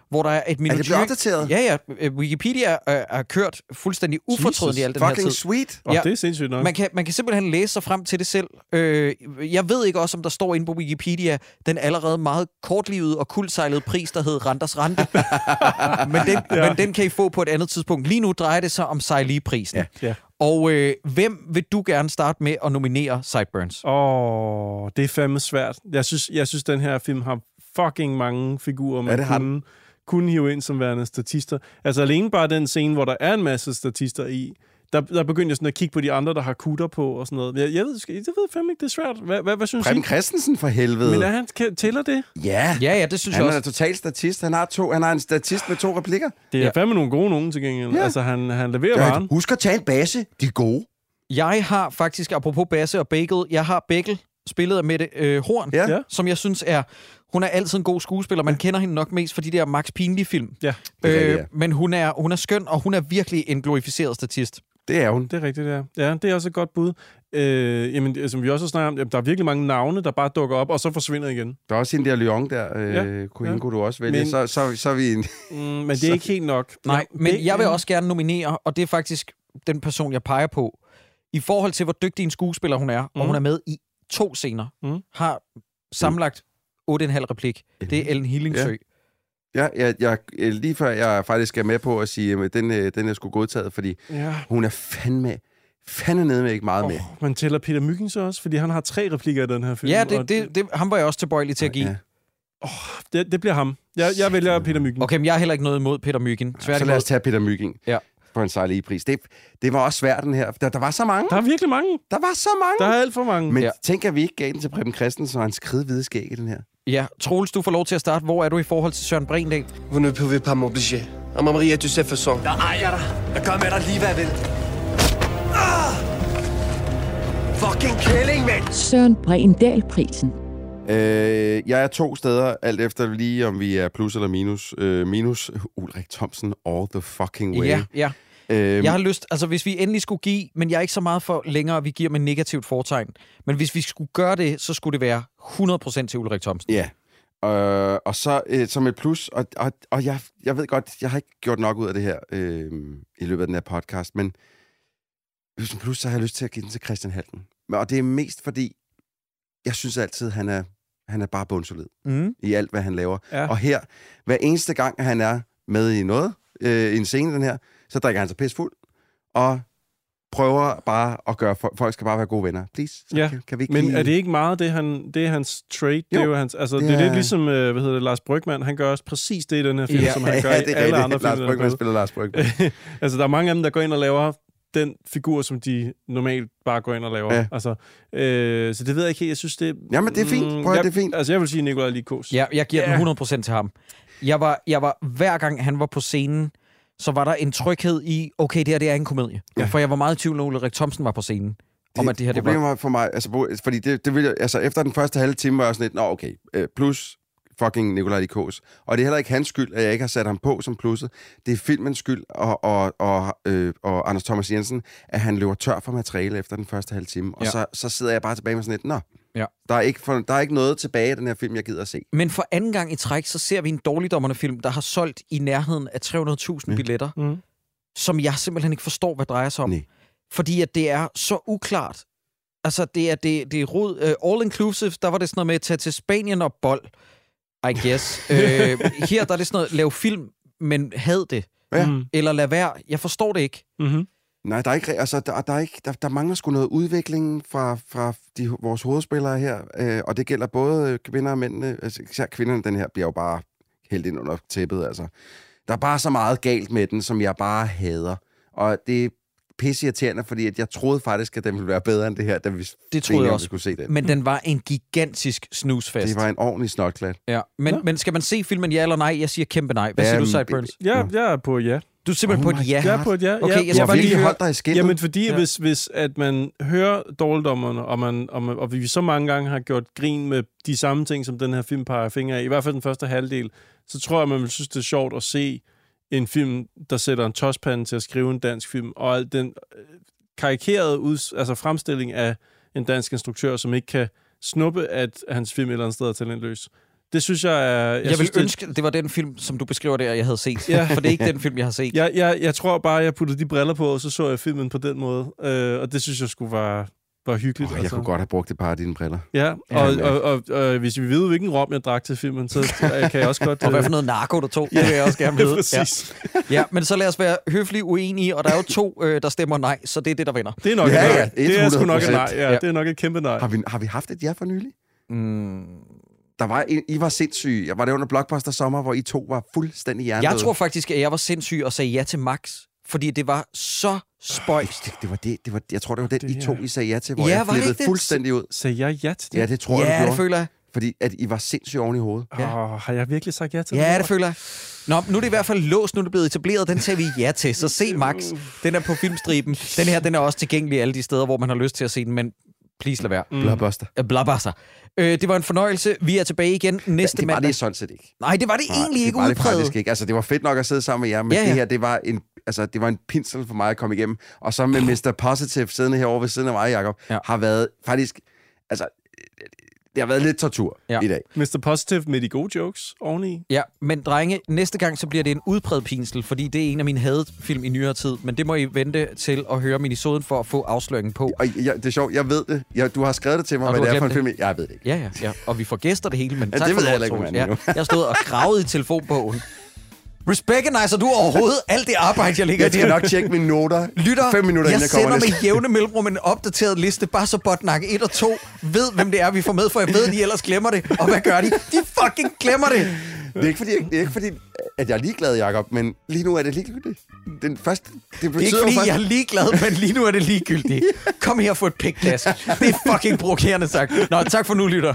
hvor der er et minut. blevet opdateret? Ja, ja. Øh, Wikipedia øh, er kørt fuldstændig ufortrødent i al den her tid. fucking sweet. Og det er sindssygt nok. Man kan, man kan simpelthen læse sig frem til det selv. Øh, jeg ved ikke også, om der står inde på Wikipedia, den allerede meget kortlivede og kuldsejlede pris, der hed Randers Rente. men, den, ja. men den kan I få på et andet tidspunkt. Lige nu drejer det sig om Sejlige-prisen. Ja. Ja. Og øh, hvem vil du gerne starte med at nominere Sideburns? Åh, det er fandme svært. Jeg synes, jeg synes, den her film har fucking mange figurer, man Ja, det har kunne, kunne hive ind som værende statister. Altså alene bare den scene, hvor der er en masse statister i, der, der begyndte jeg sådan at kigge på de andre, der har kutter på og sådan noget. Jeg, jeg, ved, jeg ved fandme ikke, det er svært. Hvad, hvad, hvad synes Preben I? Christensen for helvede. Men er han, kan, tæller det? Ja. Ja, ja, det synes Han jeg er også. total statist. Han har, to, han har en statist med to replikker. Det er Ja. fandme nogle gode nogen til gengæld. Ja. Ja. Altså, han, han leverer Ja, varen. husk at tage en base. De er gode. Jeg har faktisk, apropos Basse og Bagel, jeg har Bagel spillet af Mette øh, Horn, Ja. Ja. som jeg synes er... Hun er altid en god skuespiller. Man kender hende nok mest for de der Max. Ja, Det er rigtigt, Øh, ja. men hun er, hun er skøn, og hun er virkelig en glorificeret statist. Det er hun. det er rigtigt, ja. Ja, det er også et godt bud. Øh, jamen, det- som vi også har snakket om, jamen, der er virkelig mange navne, der bare dukker op, og så forsvinder igen. Der er også en der Lyon der. Øh, Ja, kunne, ja. kunne du også vælge. Men- Så, så, så er vi en... Mm, men det er ikke helt nok. Nej, Ja, men det- jeg vil også gerne nominere, og det er faktisk den person, jeg peger på. I forhold til, hvor dygtig en skuespiller hun er, mm. og Mhm. hun er med i to scener, Mhm. har sammenlagt 8,5 replik. Det er Ellen Hillingsø. Ja, jeg, jeg, øh, lige før jeg faktisk er med på at sige, at den, øh, den er sgu godtaget, fordi Ja. hun er fandme, fandme nede med ikke meget med. Oh, man tæller Peter Myggen så også, fordi han har tre replikker i den her film. Ja, det, det, det, ham var jeg også tilbøjelig til at give. Ja. det, det bliver ham. Jeg, jeg vælger Peter Myggen. Okay, men jeg har heller ikke noget imod Peter Myggen. Så lad os tage Peter Mygging Ja. På en sejlig pris. Det, det var også svært, den her. Der, der var så mange. Der er virkelig mange. Der var så mange. Der er alt for mange. Men Ja. tænk, at vi ikke gav den til Preben Christensen og hans kridhvide skæg i den her. Ja, Troels, du får lov til at starte. Hvor er du i forhold til Søren Brindal? Vous ne pouvez pas m'obliger. Ah, Maria, tu sais façon. Der ejer dig. Jeg gør med dig lige, hvad jeg vil. Ah! Fucking kælling, mand! Søren Brindal-prisen. Øh, jeg er to steder, alt efter lige om vi er plus eller minus. Øh, minus Ulrik Thomsen all the fucking way. Ja, ja. Øhm, Jeg har lyst, altså hvis vi endelig skulle give, men jeg er ikke så meget for længere, at vi giver med negativt fortegn. Men hvis vi skulle gøre det, så skulle det være 100% til Ulrik Thomsen. Ja. Øh, og så øh, som et plus, og, og, og jeg, jeg ved godt, jeg har ikke gjort nok ud af det her øh, i løbet af den her podcast, men som plus, så har jeg lyst til at give den til Christian Halten. Og det er mest fordi, jeg synes altid, han er, han er bare bundsolid Mm. i alt, hvad han laver. Ja. Og her, hver eneste gang, han er med i noget, øh, i en scene den her, så drikker han sig pis fuld, og prøver bare at gøre, folk skal bare være gode venner. Please, så Ja, kan, kan vi ikke Men lige... er det ikke meget det, han, det er hans trait? Det er Jo. jo hans, altså, Det det, er lidt ligesom, øh, hvad hedder det, Lars Brygman. Han gør også præcis det i den her film, Ja, som han gør i det er alle rigtigt. andre Lars film. Brygman spiller Lars Brygman. altså, der er mange af dem, der går ind og laver den figur, som de normalt bare går ind og laver. Ja. Altså, øh, så det ved jeg ikke helt. Jeg synes, det... Jamen, det er fint. Prøv at, jeg, det er fint. Altså, jeg vil sige Nikolaj Likos. Ja, jeg giver Ja. den 100% til ham. Jeg var, jeg var, hver gang han var på scenen, så var der en tryghed i, okay, det her det er en komedie. Ja. For jeg var meget i tvivl, når Ulrik Thomsen var på scenen. om at det her det var... Problemet var for mig, altså, fordi det, det ville, jeg- altså efter den første halve time var jeg sådan lidt, nå okay, øh, plus fucking Nikolaj Likos. Og det er heller ikke hans skyld, at jeg ikke har sat ham på som plusset. Det er filmens skyld, og, og, og, øh, og Anders Thomas Jensen, at han løber tør for materiale efter den første halve time. Og Ja. så, så sidder jeg bare tilbage med sådan lidt, nå, Ja. der, er ikke for, der er ikke noget tilbage af den her film, jeg gider at se. Men for anden gang i træk, så ser vi en dårligdommerne film, der har solgt i nærheden af 300.000 billetter, Mm. som jeg simpelthen ikke forstår, hvad det drejer sig om. Nej. Fordi at det er så uklart. Altså, det er, det, det er rod, uh, all inclusive, der var det sådan noget med at tage til Spanien og bold, I guess. uh, her der er det sådan noget, lav film, men had det. Ja. Mm. Eller lad være. Jeg forstår det ikke. Mm-hmm. Nej, der er ikke, altså, der, der, er ikke, der, der mangler sgu noget udvikling fra, fra de, vores hovedspillere her, øh, og det gælder både øh, kvinder og mændene. Altså, især kvinderne, den her, bliver jo bare hældt ind under tæppet, altså. Der er bare så meget galt med den, som jeg bare hader. Og det er pisse irriterende, fordi at jeg troede faktisk, at den ville være bedre end det her, da vi Det troede jeg også. vi skulle se den. Men den var en gigantisk snusfest. Det var en ordentlig snotklat. Ja. Men, Ja. men skal man se filmen ja eller nej? Jeg siger kæmpe nej. Hvad siger Øhm, du, Sideburns? Ja, jeg er på ja. Du er simpelthen Oh på et ja. Jeg er på et ja. Okay, ja. jeg skal har bare lige holdt dig i skinnet. Jamen, fordi ja. hvis, hvis at man hører dårligdommerne, og, man, og, man, og vi så mange gange har gjort grin med de samme ting, som den her film peger fingre af, i hvert fald den første halvdel, så tror jeg, man vil synes, det er sjovt at se en film, der sætter en tospande til at skrive en dansk film, og al den øh, karikerede ud, altså fremstilling af en dansk instruktør, som ikke kan snuppe, at hans film et eller andet sted er talentløs. Det synes jeg er... Jeg, jeg synes, vil ønske, det var den film, som du beskriver der, jeg havde set. Ja. For det er ikke den film, jeg har set. Jeg, jeg, jeg tror bare, jeg puttede de briller på, og så så jeg filmen på den måde. Øh, og det synes jeg skulle var, var hyggeligt. Oh, jeg kunne godt have brugt et par af dine briller. Ja, Ja, og, ja. og, og, og hvis vi ved, hvilken rom jeg drak til filmen, så kan jeg også godt... Og hvad for øh, noget narko, du tog, det vil jeg også gerne vide. Præcis. Ja. ja, men så lad os være høfligt uenige, og der er jo to, øh, der stemmer nej, så det er det, der vinder. Det er nok Ja, et nej. ja, det er sgu nok et 100%. nej. Ja, Ja. det er nok et kæmpe nej. Har vi, har vi haft et ja for nylig? Mm. Der var en, I var sindssyge. Jeg var det under Blockbuster Sommer, hvor I to var fuldstændig hjernedøde. Jeg tror faktisk, at jeg var sindssyg og sagde ja til Max, fordi det var så spøjst. Det, det var det, det var, jeg tror, det var det, Det I to. I sagde ja til, hvor Ja, jeg var det flippede det? fuldstændig ud. Sagde jeg ja til det? Ja, det tror jeg, Ja, du det føler jeg. Fordi at I var sindssygt oven i hovedet. Ja. Åh, har jeg virkelig sagt ja til Ja, det? det føler jeg. Nå, nu er det i hvert fald låst, nu er det blevet etableret, den tager vi ja til. Så se Max, den er på filmstriben. Den her, den er også tilgængelig alle de steder, hvor man har lyst til at se den, men please lad være. Mm. Blockbuster. Øh, Blabasser. Øh, det var en fornøjelse. Vi er tilbage igen næste det var mandag. det sådan set ikke. Nej, det var det Nej, egentlig det ikke var det udpræget. faktisk ikke. Altså, det var fedt nok at sidde sammen med jer, men Ja, ja, ja. ja. det her, det var en altså, det var en pinsel for mig at komme igennem. Og så med Mr. Positive siddende herovre ved siden af mig, Jacob, Ja. har været faktisk... Altså, det har været lidt tortur Ja. i dag. Mr. Positive med de gode jokes oveni. Ja, men drenge, næste gang så bliver det en udpræget pinsel, fordi det er en af mine hadfilm i nyere tid. Men det må I vente til at høre minisoden for at få afsløringen på. Og jeg, det er sjovt, jeg ved det. Jeg, du har skrevet det til mig, Og hvad det er for en glemt film. Jeg ved det ikke. Ja, ja, ja. Og vi får gæster det hele, men Ja, tak det for ved jeg ikke, ja, Jeg stod og gravede i telefonbogen. Recognizer du overhovedet alt det arbejde, jeg ligger Jeg skal nok tjekke mine noter Lytter, fem minutter, jeg inden jeg kommer sender næste. med jævne mellemrum en opdateret liste, bare så Botnak 1 og 2 ved, hvem det er, vi får med, for jeg ved, de ellers glemmer det. Og hvad gør de? De fucking glemmer det. Det er ikke fordi, det er ikke fordi at jeg er ligeglad, Jacob, men lige nu er det ligegyldigt. Den første, det betyder Det er ikke, fordi først, jeg er ligeglad, men lige nu er det ligegyldigt. Kom her og få et pikplads. Det er fucking provokerende sagt. Nå, tak for nu, lytter.